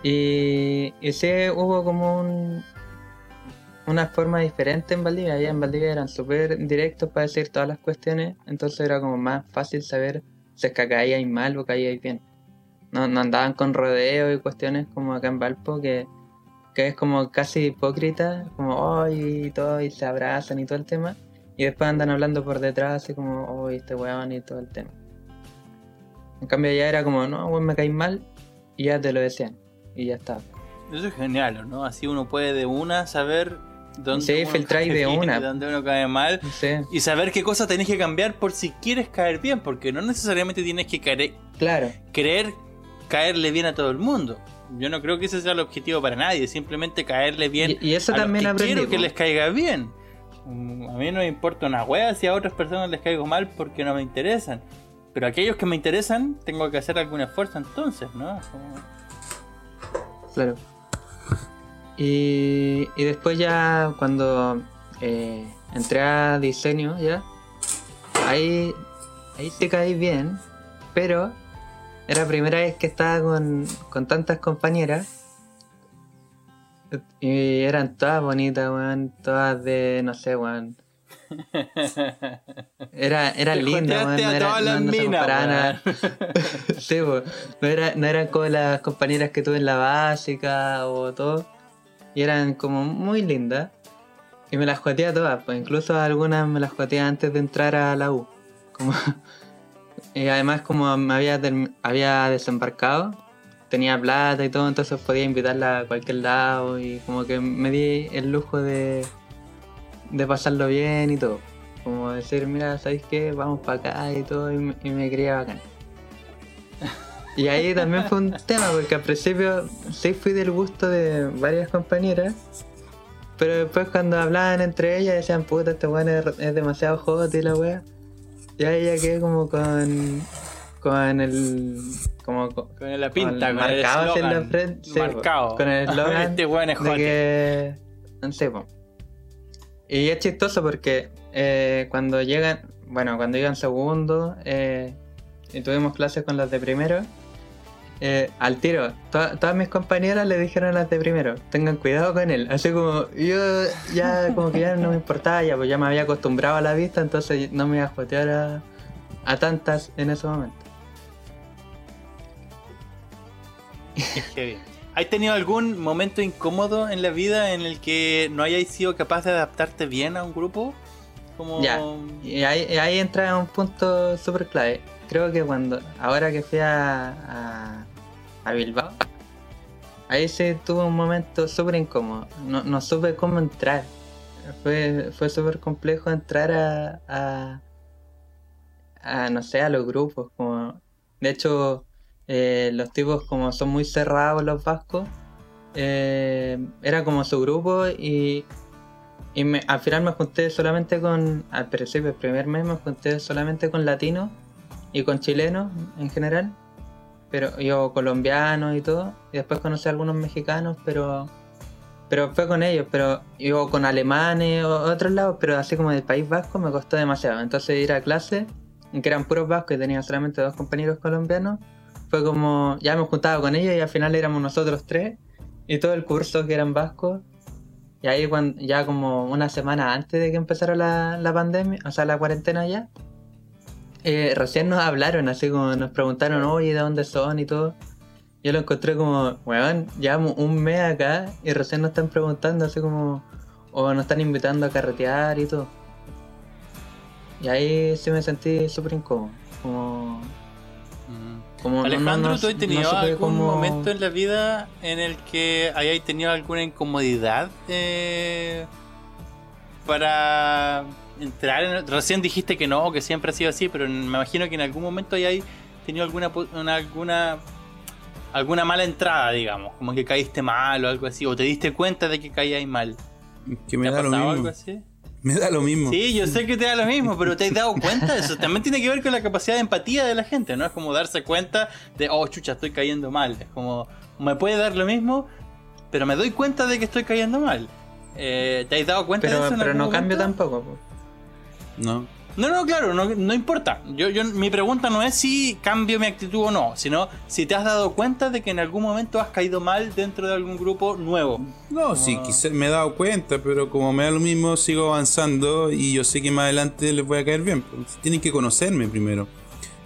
Y, y sí hubo como un, una forma diferente en Valdivia. Allá en Valdivia eran súper directos para decir todas las cuestiones, entonces era como más fácil saber si es que caíais mal o caíais bien. No, no andaban con rodeo y cuestiones como acá en Valpo, que, que es como casi hipócrita, como hoy y todo, y se abrazan y todo el tema. Y después andan hablando por detrás, así como, hoy este weón y todo el tema. En cambio, ya era como, no, weón, me caí mal, y ya te lo decían, y ya está. Eso es genial, ¿no? Así uno puede de una saber cae de una. donde uno cae mal. Sí, Y saber qué cosas tenés que cambiar por si quieres caer bien, porque no necesariamente tienes que caer, claro. querer caerle bien a todo el mundo. Yo no creo que ese sea el objetivo para nadie, simplemente caerle bien Y, y eso a los también que aprendí. quiero que les caiga bien. A mí no me importa una wea si a otras personas les caigo mal porque no me interesan. Pero aquellos que me interesan, tengo que hacer algún esfuerzo entonces, ¿no? Claro. Y, y después ya cuando eh, entré a diseño ya, ahí, ahí sí caí bien, pero era la primera vez que estaba con, con tantas compañeras. Y eran todas bonitas, weón, todas de, no sé, weón. Era, era Te linda, weón, no, era, no, se weón. Era, no eran como las compañeras que tuve en la básica o todo. Y eran como muy lindas. Y me las joteé a todas, pues incluso algunas me las joteé antes de entrar a la U. Como... y además como me había, había desembarcado, tenía plata y todo, entonces podía invitarla a cualquier lado y como que me di el lujo de, de pasarlo bien y todo. Como decir, mira, ¿sabéis qué? Vamos para acá y todo, y me, y me creía bacán. Y ahí también fue un tema, porque al principio sí fui del gusto de varias compañeras, pero después cuando hablaban entre ellas decían, puta, este weón es, es demasiado hot y la wea. Y ahí ya quedé como con. con el. como con, Con la pinta, con con, el marcado en la frente, sí, marcado. con el eslogan este weón es de hot. que. No sé, po. Y es chistoso porque eh, cuando llegan, bueno, cuando iban segundo eh, y tuvimos clases con las de primero, eh, al tiro, to- todas mis compañeras le dijeron las de primero, tengan cuidado con él. Así como yo ya como que ya no me importaba, ya pues ya me había acostumbrado a la vista, entonces no me iba a jotear a, a tantas en ese momento. Qué bien. ¿Has tenido algún momento incómodo en la vida en el que no hayáis sido capaz de adaptarte bien a un grupo? Como... Ya. Y ahí, y ahí entra un punto súper clave. Creo que cuando, ahora que fui a, a, a Bilbao, ahí sí tuve un momento súper incómodo. No, no supe cómo entrar. Fue, fue súper complejo entrar a, a, a, no sé, a los grupos. Como, de hecho, eh, los tipos como son muy cerrados los vascos, eh, era como su grupo y, y al final me junté solamente con, al principio, el primer mes me junté solamente con latinos y con chilenos en general, pero yo colombianos y todo, y después conocí a algunos mexicanos, pero pero fue con ellos, pero yo con alemanes o otros lados, pero así como del País Vasco me costó demasiado. Entonces ir a clase, que eran puros vascos y tenía solamente dos compañeros colombianos, fue como, ya me juntaba con ellos y al final éramos nosotros tres, y todo el curso que eran vascos. Y ahí cuando, ya como una semana antes de que empezara la, la pandemia, o sea, la cuarentena ya, eh, recién nos hablaron, así como nos preguntaron, oye, ¿de dónde son? y todo. Yo lo encontré como, weón, llevamos un mes acá y recién nos están preguntando, así como, o nos están invitando a carretear y todo. Y ahí sí me sentí súper incómodo. Como, Mm. como Alejandro, no- no- ¿tú has tenido no algún momento en la vida en el que hayáis tenido alguna incomodidad eh, para entrar en... Recién dijiste que no, que siempre ha sido así, pero me imagino que en algún momento hayáis tenido alguna, una- alguna alguna mala entrada, digamos, como que caíste mal o algo así, o te diste cuenta de que caíais mal. Que me ¿Te ha da lo algo mismo. así? Me da lo mismo. Sí, yo sé que te da lo mismo, pero te has dado cuenta de eso. También tiene que ver con la capacidad de empatía de la gente, ¿no? Es como darse cuenta de, oh, chucha, estoy cayendo mal. Es como, me puede dar lo mismo, pero me doy cuenta de que estoy cayendo mal. Eh, ¿Te has dado cuenta de Pero, eso? en pero algún no cambio momento? tampoco. po. No. No, no, claro, no, no importa. Yo, yo, mi pregunta no es si cambio mi actitud o no, sino si te has dado cuenta de que en algún momento has caído mal dentro de algún grupo nuevo. No, sí, Ah. quizás me he dado cuenta, pero como me da lo mismo, sigo avanzando y yo sé que más adelante les voy a caer bien. pues, Tienen que conocerme primero.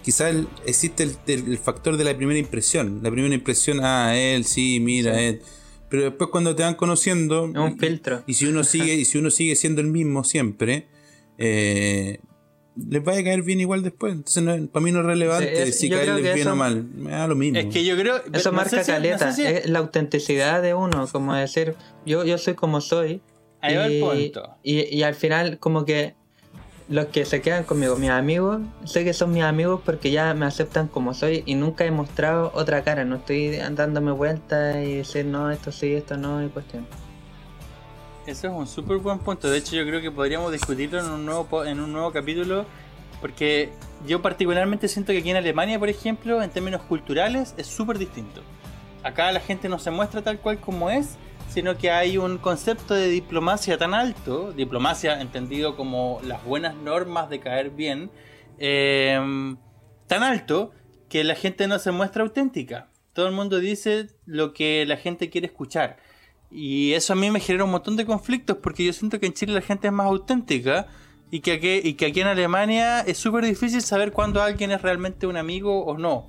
Quizás existe el, el- el factor de la primera impresión. La primera impresión, ah, él, sí, mira, Sí. él. Pero después cuando te van conociendo, Es un filtro. y si uno sigue, y si uno sigue siendo el mismo siempre, eh, les va a caer bien igual después. Entonces no- para mí no es relevante Sí, es- si caerles bien eso- o mal. Me da lo mismo. Es que yo creo. Eso no marca si- no sé caleta, si- es la autenticidad de uno, como decir, yo, yo soy como soy, Ahí va el punto. Y, y al final, como que los que se quedan conmigo, mis amigos, sé que son mis amigos porque ya me aceptan como soy y nunca he mostrado otra cara. No estoy dándome vueltas y decir, no, esto sí, esto no, y cuestión. Eso es un súper buen punto. De hecho, yo creo que podríamos discutirlo en un nuevo, en un nuevo capítulo. Porque yo particularmente siento que aquí en Alemania, por ejemplo, en términos culturales, es súper distinto. Acá la gente no se muestra tal cual como es, sino que hay un concepto de diplomacia tan alto, diplomacia entendido como las buenas normas de caer bien, em, tan alto que la gente no se muestra auténtica. Todo el mundo dice lo que la gente quiere escuchar. Y eso a mí me genera un montón de conflictos porque yo siento que en Chile la gente es más auténtica y que aquí, y que aquí en Alemania es súper difícil saber cuándo alguien es realmente un amigo o no.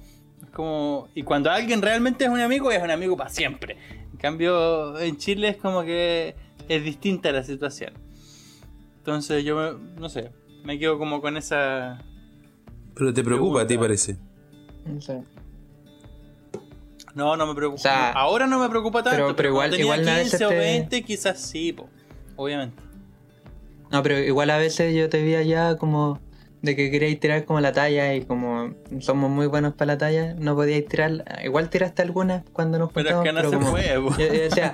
como, y cuando alguien realmente es un amigo, es un amigo para siempre. En cambio, en Chile es como que es distinta la situación. Entonces yo, no sé, me quedo como con esa... Pero te preocupa a ti parece. No sé. No, no me preocupa. O sea, Ahora no me preocupa tanto. pero- pero igual- tenía igual a 15 veces o te- 20 quizás sí, po, obviamente. No, pero igual a veces yo te vi allá como de que queríais tirar como la talla y como somos muy buenos para la talla, no podíais tirar. Igual tiraste algunas cuando nos Pero es juntamos. que no se como- po. Yo, yo decía,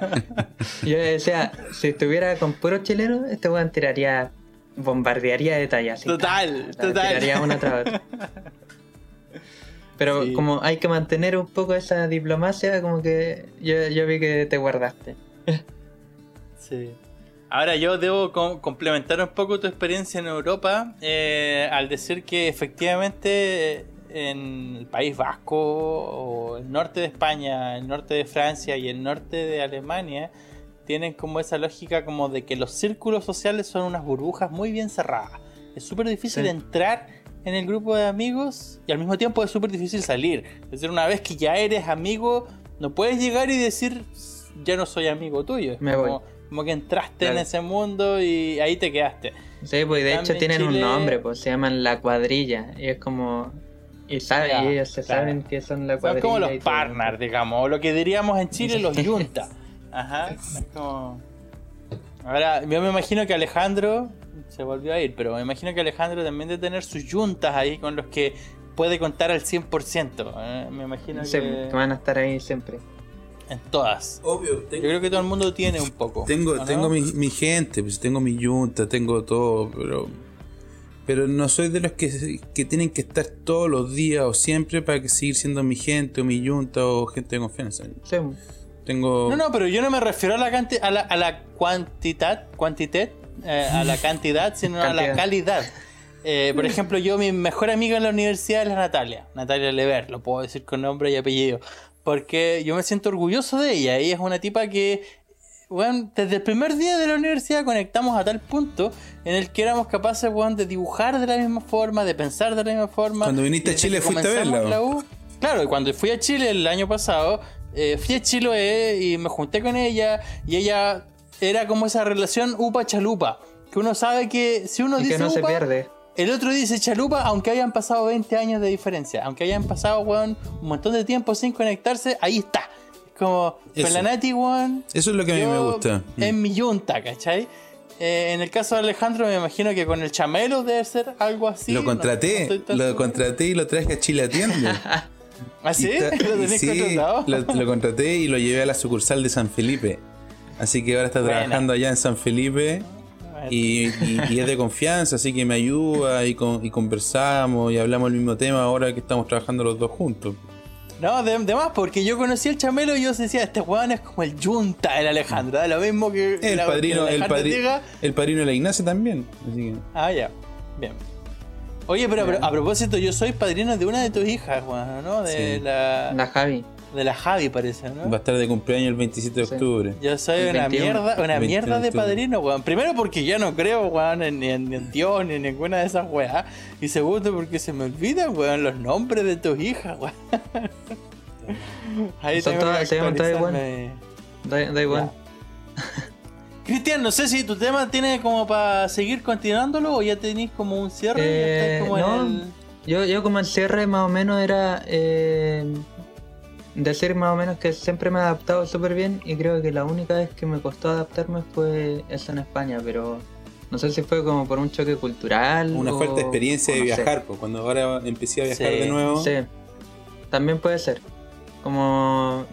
yo decía, si estuviera con puro chileno, este weón tiraría, bombardearía de talla. Total, Ta, ta, total. Tiraría una tras otra. Pero Sí. como hay que mantener un poco esa diplomacia, como que yo, yo vi que te guardaste. Sí. Ahora yo debo com- complementar un poco tu experiencia en Europa eh, al decir que efectivamente eh, en el País Vasco o el norte de España, el norte de Francia y el norte de Alemania tienen como esa lógica como de que los círculos sociales son unas burbujas muy bien cerradas. Es súper difícil Sí. entrar en el grupo de amigos y al mismo tiempo es súper difícil salir. Es decir, una vez que ya eres amigo, no puedes llegar y decir ya no soy amigo tuyo. Es Me como, voy. como que entraste en ese mundo y ahí te quedaste. Sí, pues de hecho tienen un nombre, pues se llaman la cuadrilla. Y es como. Y Ya, y ellos se claro. saben que son la Son cuadrilla. como los partners, digamos, o lo que diríamos en Chile los yunta. Ajá, es como... Ahora, yo me imagino que Alejandro se volvió a ir, pero me imagino que Alejandro también debe tener sus yuntas ahí con los que puede contar al 100%. ¿eh? Me imagino Sí, que que van a estar ahí siempre. en todas. Obvio, Yo creo que todo el mundo tiene un poco. Tengo, tengo mi, mi gente, pues tengo mi yunta, tengo todo, pero pero no soy de los que, que tienen que estar todos los días o siempre para que seguir siendo mi gente o mi yunta o gente de confianza. Sí, Tengo No, no, pero yo no me refiero a la canti- a la, a la cuantidad, cuantidad, eh, a la cantidad, sino a la calidad. Eh, por ejemplo, yo mi mejor amiga en la universidad es la Natalia, Natalia Lever, lo puedo decir con nombre y apellido, porque yo me siento orgulloso de ella. Ella es una tipa que, bueno, desde el primer día de la universidad conectamos a tal punto en el que éramos capaces, weón, de dibujar de la misma forma, de pensar de la misma forma. Cuando viniste a Chile fuiste a verla, la ¿o? U, Claro, y cuando fui a Chile el año pasado, eh, fui a Chiloé y me junté con ella y ella era como esa relación upa-chalupa. Que uno sabe que si uno y dice que no se upa, pierde. el otro dice chalupa, aunque hayan pasado 20 años de diferencia. Aunque hayan pasado, weón, un montón de tiempo sin conectarse, ahí está. Es como, Eso. con la Nati, weón. Eso es lo que a mí me gusta. Mm. En mi yunta, ¿cachai? Eh, en el caso de Alejandro, me imagino que con el chamelo debe ser algo así. lo contraté, no lo seguro. contraté y lo traje a Chile Atiende. ¿Ah, sí? ¿Lo tenés sí, contratado? lo, lo contraté y lo llevé a la sucursal de San Felipe. Así que ahora está Buena. trabajando allá en San Felipe y, y- y es de confianza, así que me ayuda y, con- y conversamos y hablamos el mismo tema ahora que estamos trabajando los dos juntos. No, de, de más, porque yo conocí el chamelo y yo decía, este weón es como el yunta del Alejandro, da lo mismo que El la- padrino, que el, padri- el padrino de la Ignacia también. Así que, Ah, ya, bien. Oye, pero, a propósito, yo soy padrino de una de tus hijas, weón, ¿no? De Sí. la, La Javi. De la Javi, parece, ¿no? va a estar de cumpleaños el 27 de Sí. octubre. Yo soy El una 21. mierda, una 21 mierda de padrino, weón. Primero porque yo no creo, weón, en- ni en, Dios ni en ninguna de esas weas. Y segundo porque se me olvidan, weón, los nombres de tus hijas, weón. Ahí Son todas- se llaman. Da, igual. Cristian, no sé si tu tema tiene como para seguir continuándolo o ya tenéis como un cierre. y ya Eh, como no. en el... Yo, yo como el cierre más o menos era... eh, decir más o menos que siempre me he adaptado súper bien y creo que la única vez que me costó adaptarme fue eso en España, pero no sé si fue como por un choque cultural. Una o- falta de experiencia de no viajar, pues cuando ahora empecé a viajar Sí, de nuevo. Sí, también puede ser. Como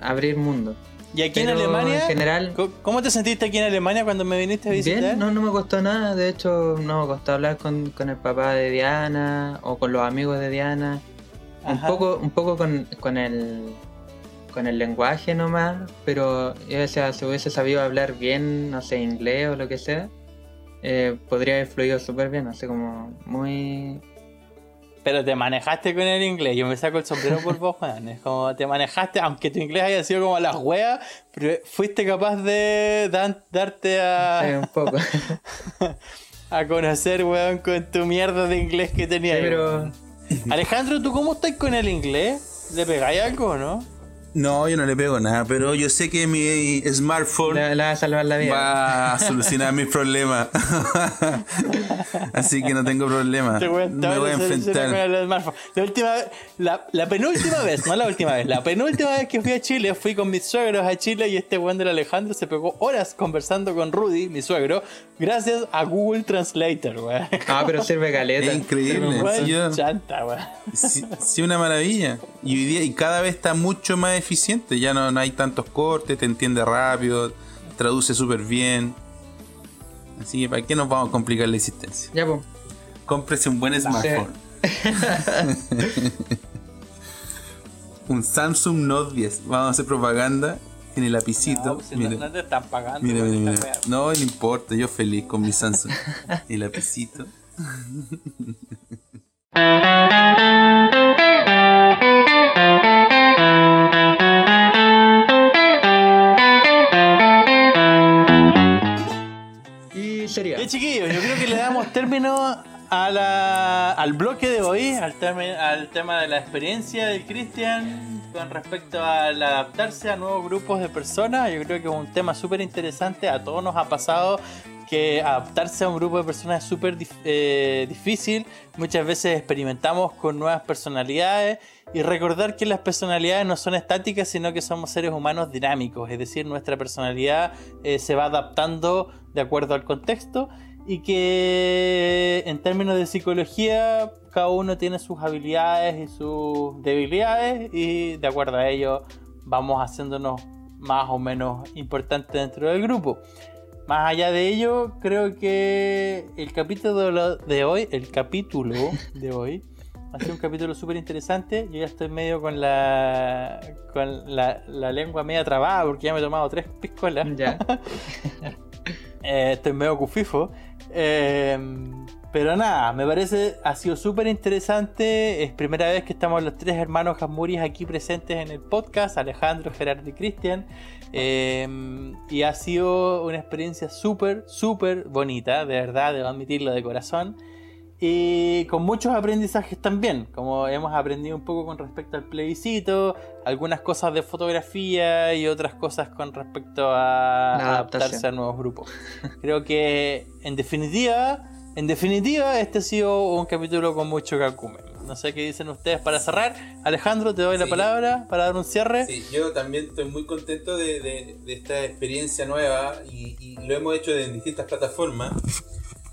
abrir mundo. ¿Y aquí en Alemania? En general, ¿Cómo- ¿Cómo te sentiste aquí en Alemania cuando me viniste a visitar? bien, no, no me costó nada. De hecho, no me costó hablar con, con el papá de Diana o con los amigos de Diana. Un poco, un poco con, con el con el lenguaje nomás, pero yo decía, si hubiese sabido hablar bien, no sé, inglés o lo que sea, eh, podría haber fluido súper bien, así como muy... Pero te manejaste con el inglés. Yo me saco el sombrero por vos, Juan. Es como te manejaste, aunque tu inglés haya sido como las weas, pero fuiste capaz de dan- darte sí, a, un poco. a conocer, weón, con tu mierda de inglés que Sí, tenías. pero Alejandro, ¿tú cómo estás con el inglés? ¿Le pegáis algo o no? No, yo no le pego nada, pero yo sé que mi smartphone va a salvar la vida. va a solucionar mis problemas. Así que no tengo problema. Me voy a enfrentar. el smartphone. La última vez, la, la penúltima vez, no la última vez, la penúltima vez que fui a Chile, fui con mis suegros a Chile y este weón del Alejandro se pegó horas conversando con Rudy, mi suegro, gracias a Google Translator, weón. Ah, pero sirve caleta. Es increíble. Sirve yo- chanta, sí, una maravilla. Y hoy día, y cada vez está mucho más eficiente. Ya no, no hay tantos cortes, te entiende rápido, traduce súper bien. Así que, ¿para qué nos vamos a complicar la existencia? Ya, pues. Cómprese un buen smartphone. un Samsung Note 10. Vamos a hacer propaganda en el lapicito. No, si no, mira, no te están pagando. mira, weón, mira, esta mira. weá. No, no importa, yo feliz con mi Samsung. el lapicito. término al bloque de hoy, al, teme- al tema de la experiencia del Cristian con respecto al adaptarse a nuevos grupos de personas. Yo creo que es un tema súper interesante. A todos nos ha pasado que adaptarse a un grupo de personas es súper eh, difícil. Muchas veces experimentamos con nuevas personalidades y recordar que las personalidades no son estáticas, sino que somos seres humanos dinámicos. Es decir, nuestra personalidad eh, se va adaptando de acuerdo al contexto y que en términos de psicología cada uno tiene sus habilidades y sus debilidades y de acuerdo a ello vamos haciéndonos más o menos importantes dentro del grupo. Más allá de ello, creo que el capítulo de hoy, el capítulo de hoy, ha sido un capítulo súper interesante. Yo ya estoy medio con la con la, la lengua media trabada porque ya me he tomado tres piscolas. Ya. Eh, estoy medio cufifo. Eh, pero nada, me parece, ha sido súper interesante. Es primera vez que estamos los tres hermanos Jamuris aquí presentes en el podcast: Alejandro, Gerardo y Cristian. Eh, y ha sido una experiencia súper, súper bonita, de verdad, debo admitirlo de corazón. Y con muchos aprendizajes también, como hemos aprendido un poco con respecto al plebiscito, algunas cosas de fotografía y otras cosas con respecto a La adaptarse a nuevos grupos. Creo que en definitiva, en definitiva, este ha sido un capítulo con mucho cacumen. No sé qué dicen ustedes para cerrar. Alejandro, te doy la Sí. palabra para dar un cierre. Sí, yo también estoy muy contento de, de- de esta experiencia nueva y, y lo hemos hecho en distintas plataformas.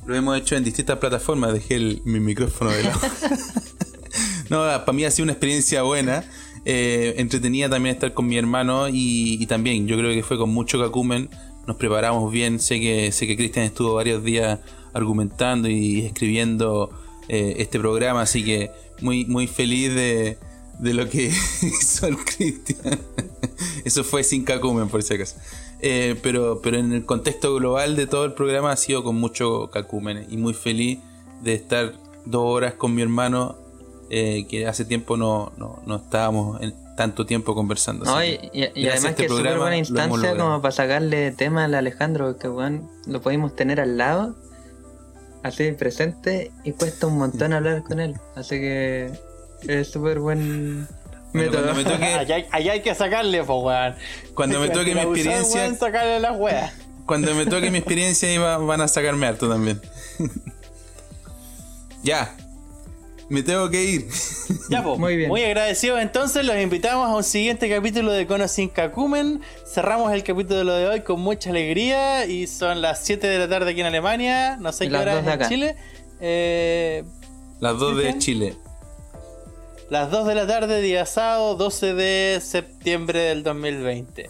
Lo hemos hecho en distintas plataformas. Dejé el- mi micrófono de lado. no, para mí ha sido una experiencia buena. Eh, entretenida también estar con mi hermano y, y también yo creo que fue con mucho cacumen. Nos preparamos bien. Sé que sé que Cristian estuvo varios días argumentando y escribiendo eh, este programa, así que muy muy feliz de, de lo que hizo el Cristian. Eso fue sin cacumen, por si acaso. Eh, pero, pero en el contexto global de todo el programa ha sido con mucho cacumen y muy feliz de estar dos horas con mi hermano, eh, que hace tiempo no, no, no estábamos en tanto tiempo conversando. No, y, además este que es súper buena instancia como para sacarle tema al Alejandro, que weón, lo podemos tener al lado, así presente, y cuesta un montón hablar con él. Así que es súper buen Bueno, método. cuando me toque, Allá, hay- allá hay que sacarle, po, weón. cuando me toque mi experiencia, weón, sacarle las weas. Cuando me toque mi experiencia ahí va- van a sacarme harto también. ya. Me tengo que ir. Ya, pues. Muy bien. Muy agradecidos. Entonces, los invitamos a un siguiente capítulo de Cono sin Kakumen. Cerramos el capítulo de hoy con mucha alegría. Y son las 7 de la tarde aquí en Alemania. No sé qué hora es en Chile. Eh, las 2 de Chile. Las 2 de la tarde, día sábado, 12 de septiembre del 2020.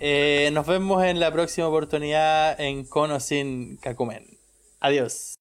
Eh, nos vemos en la próxima oportunidad en Cono sin Kakumen. Adiós.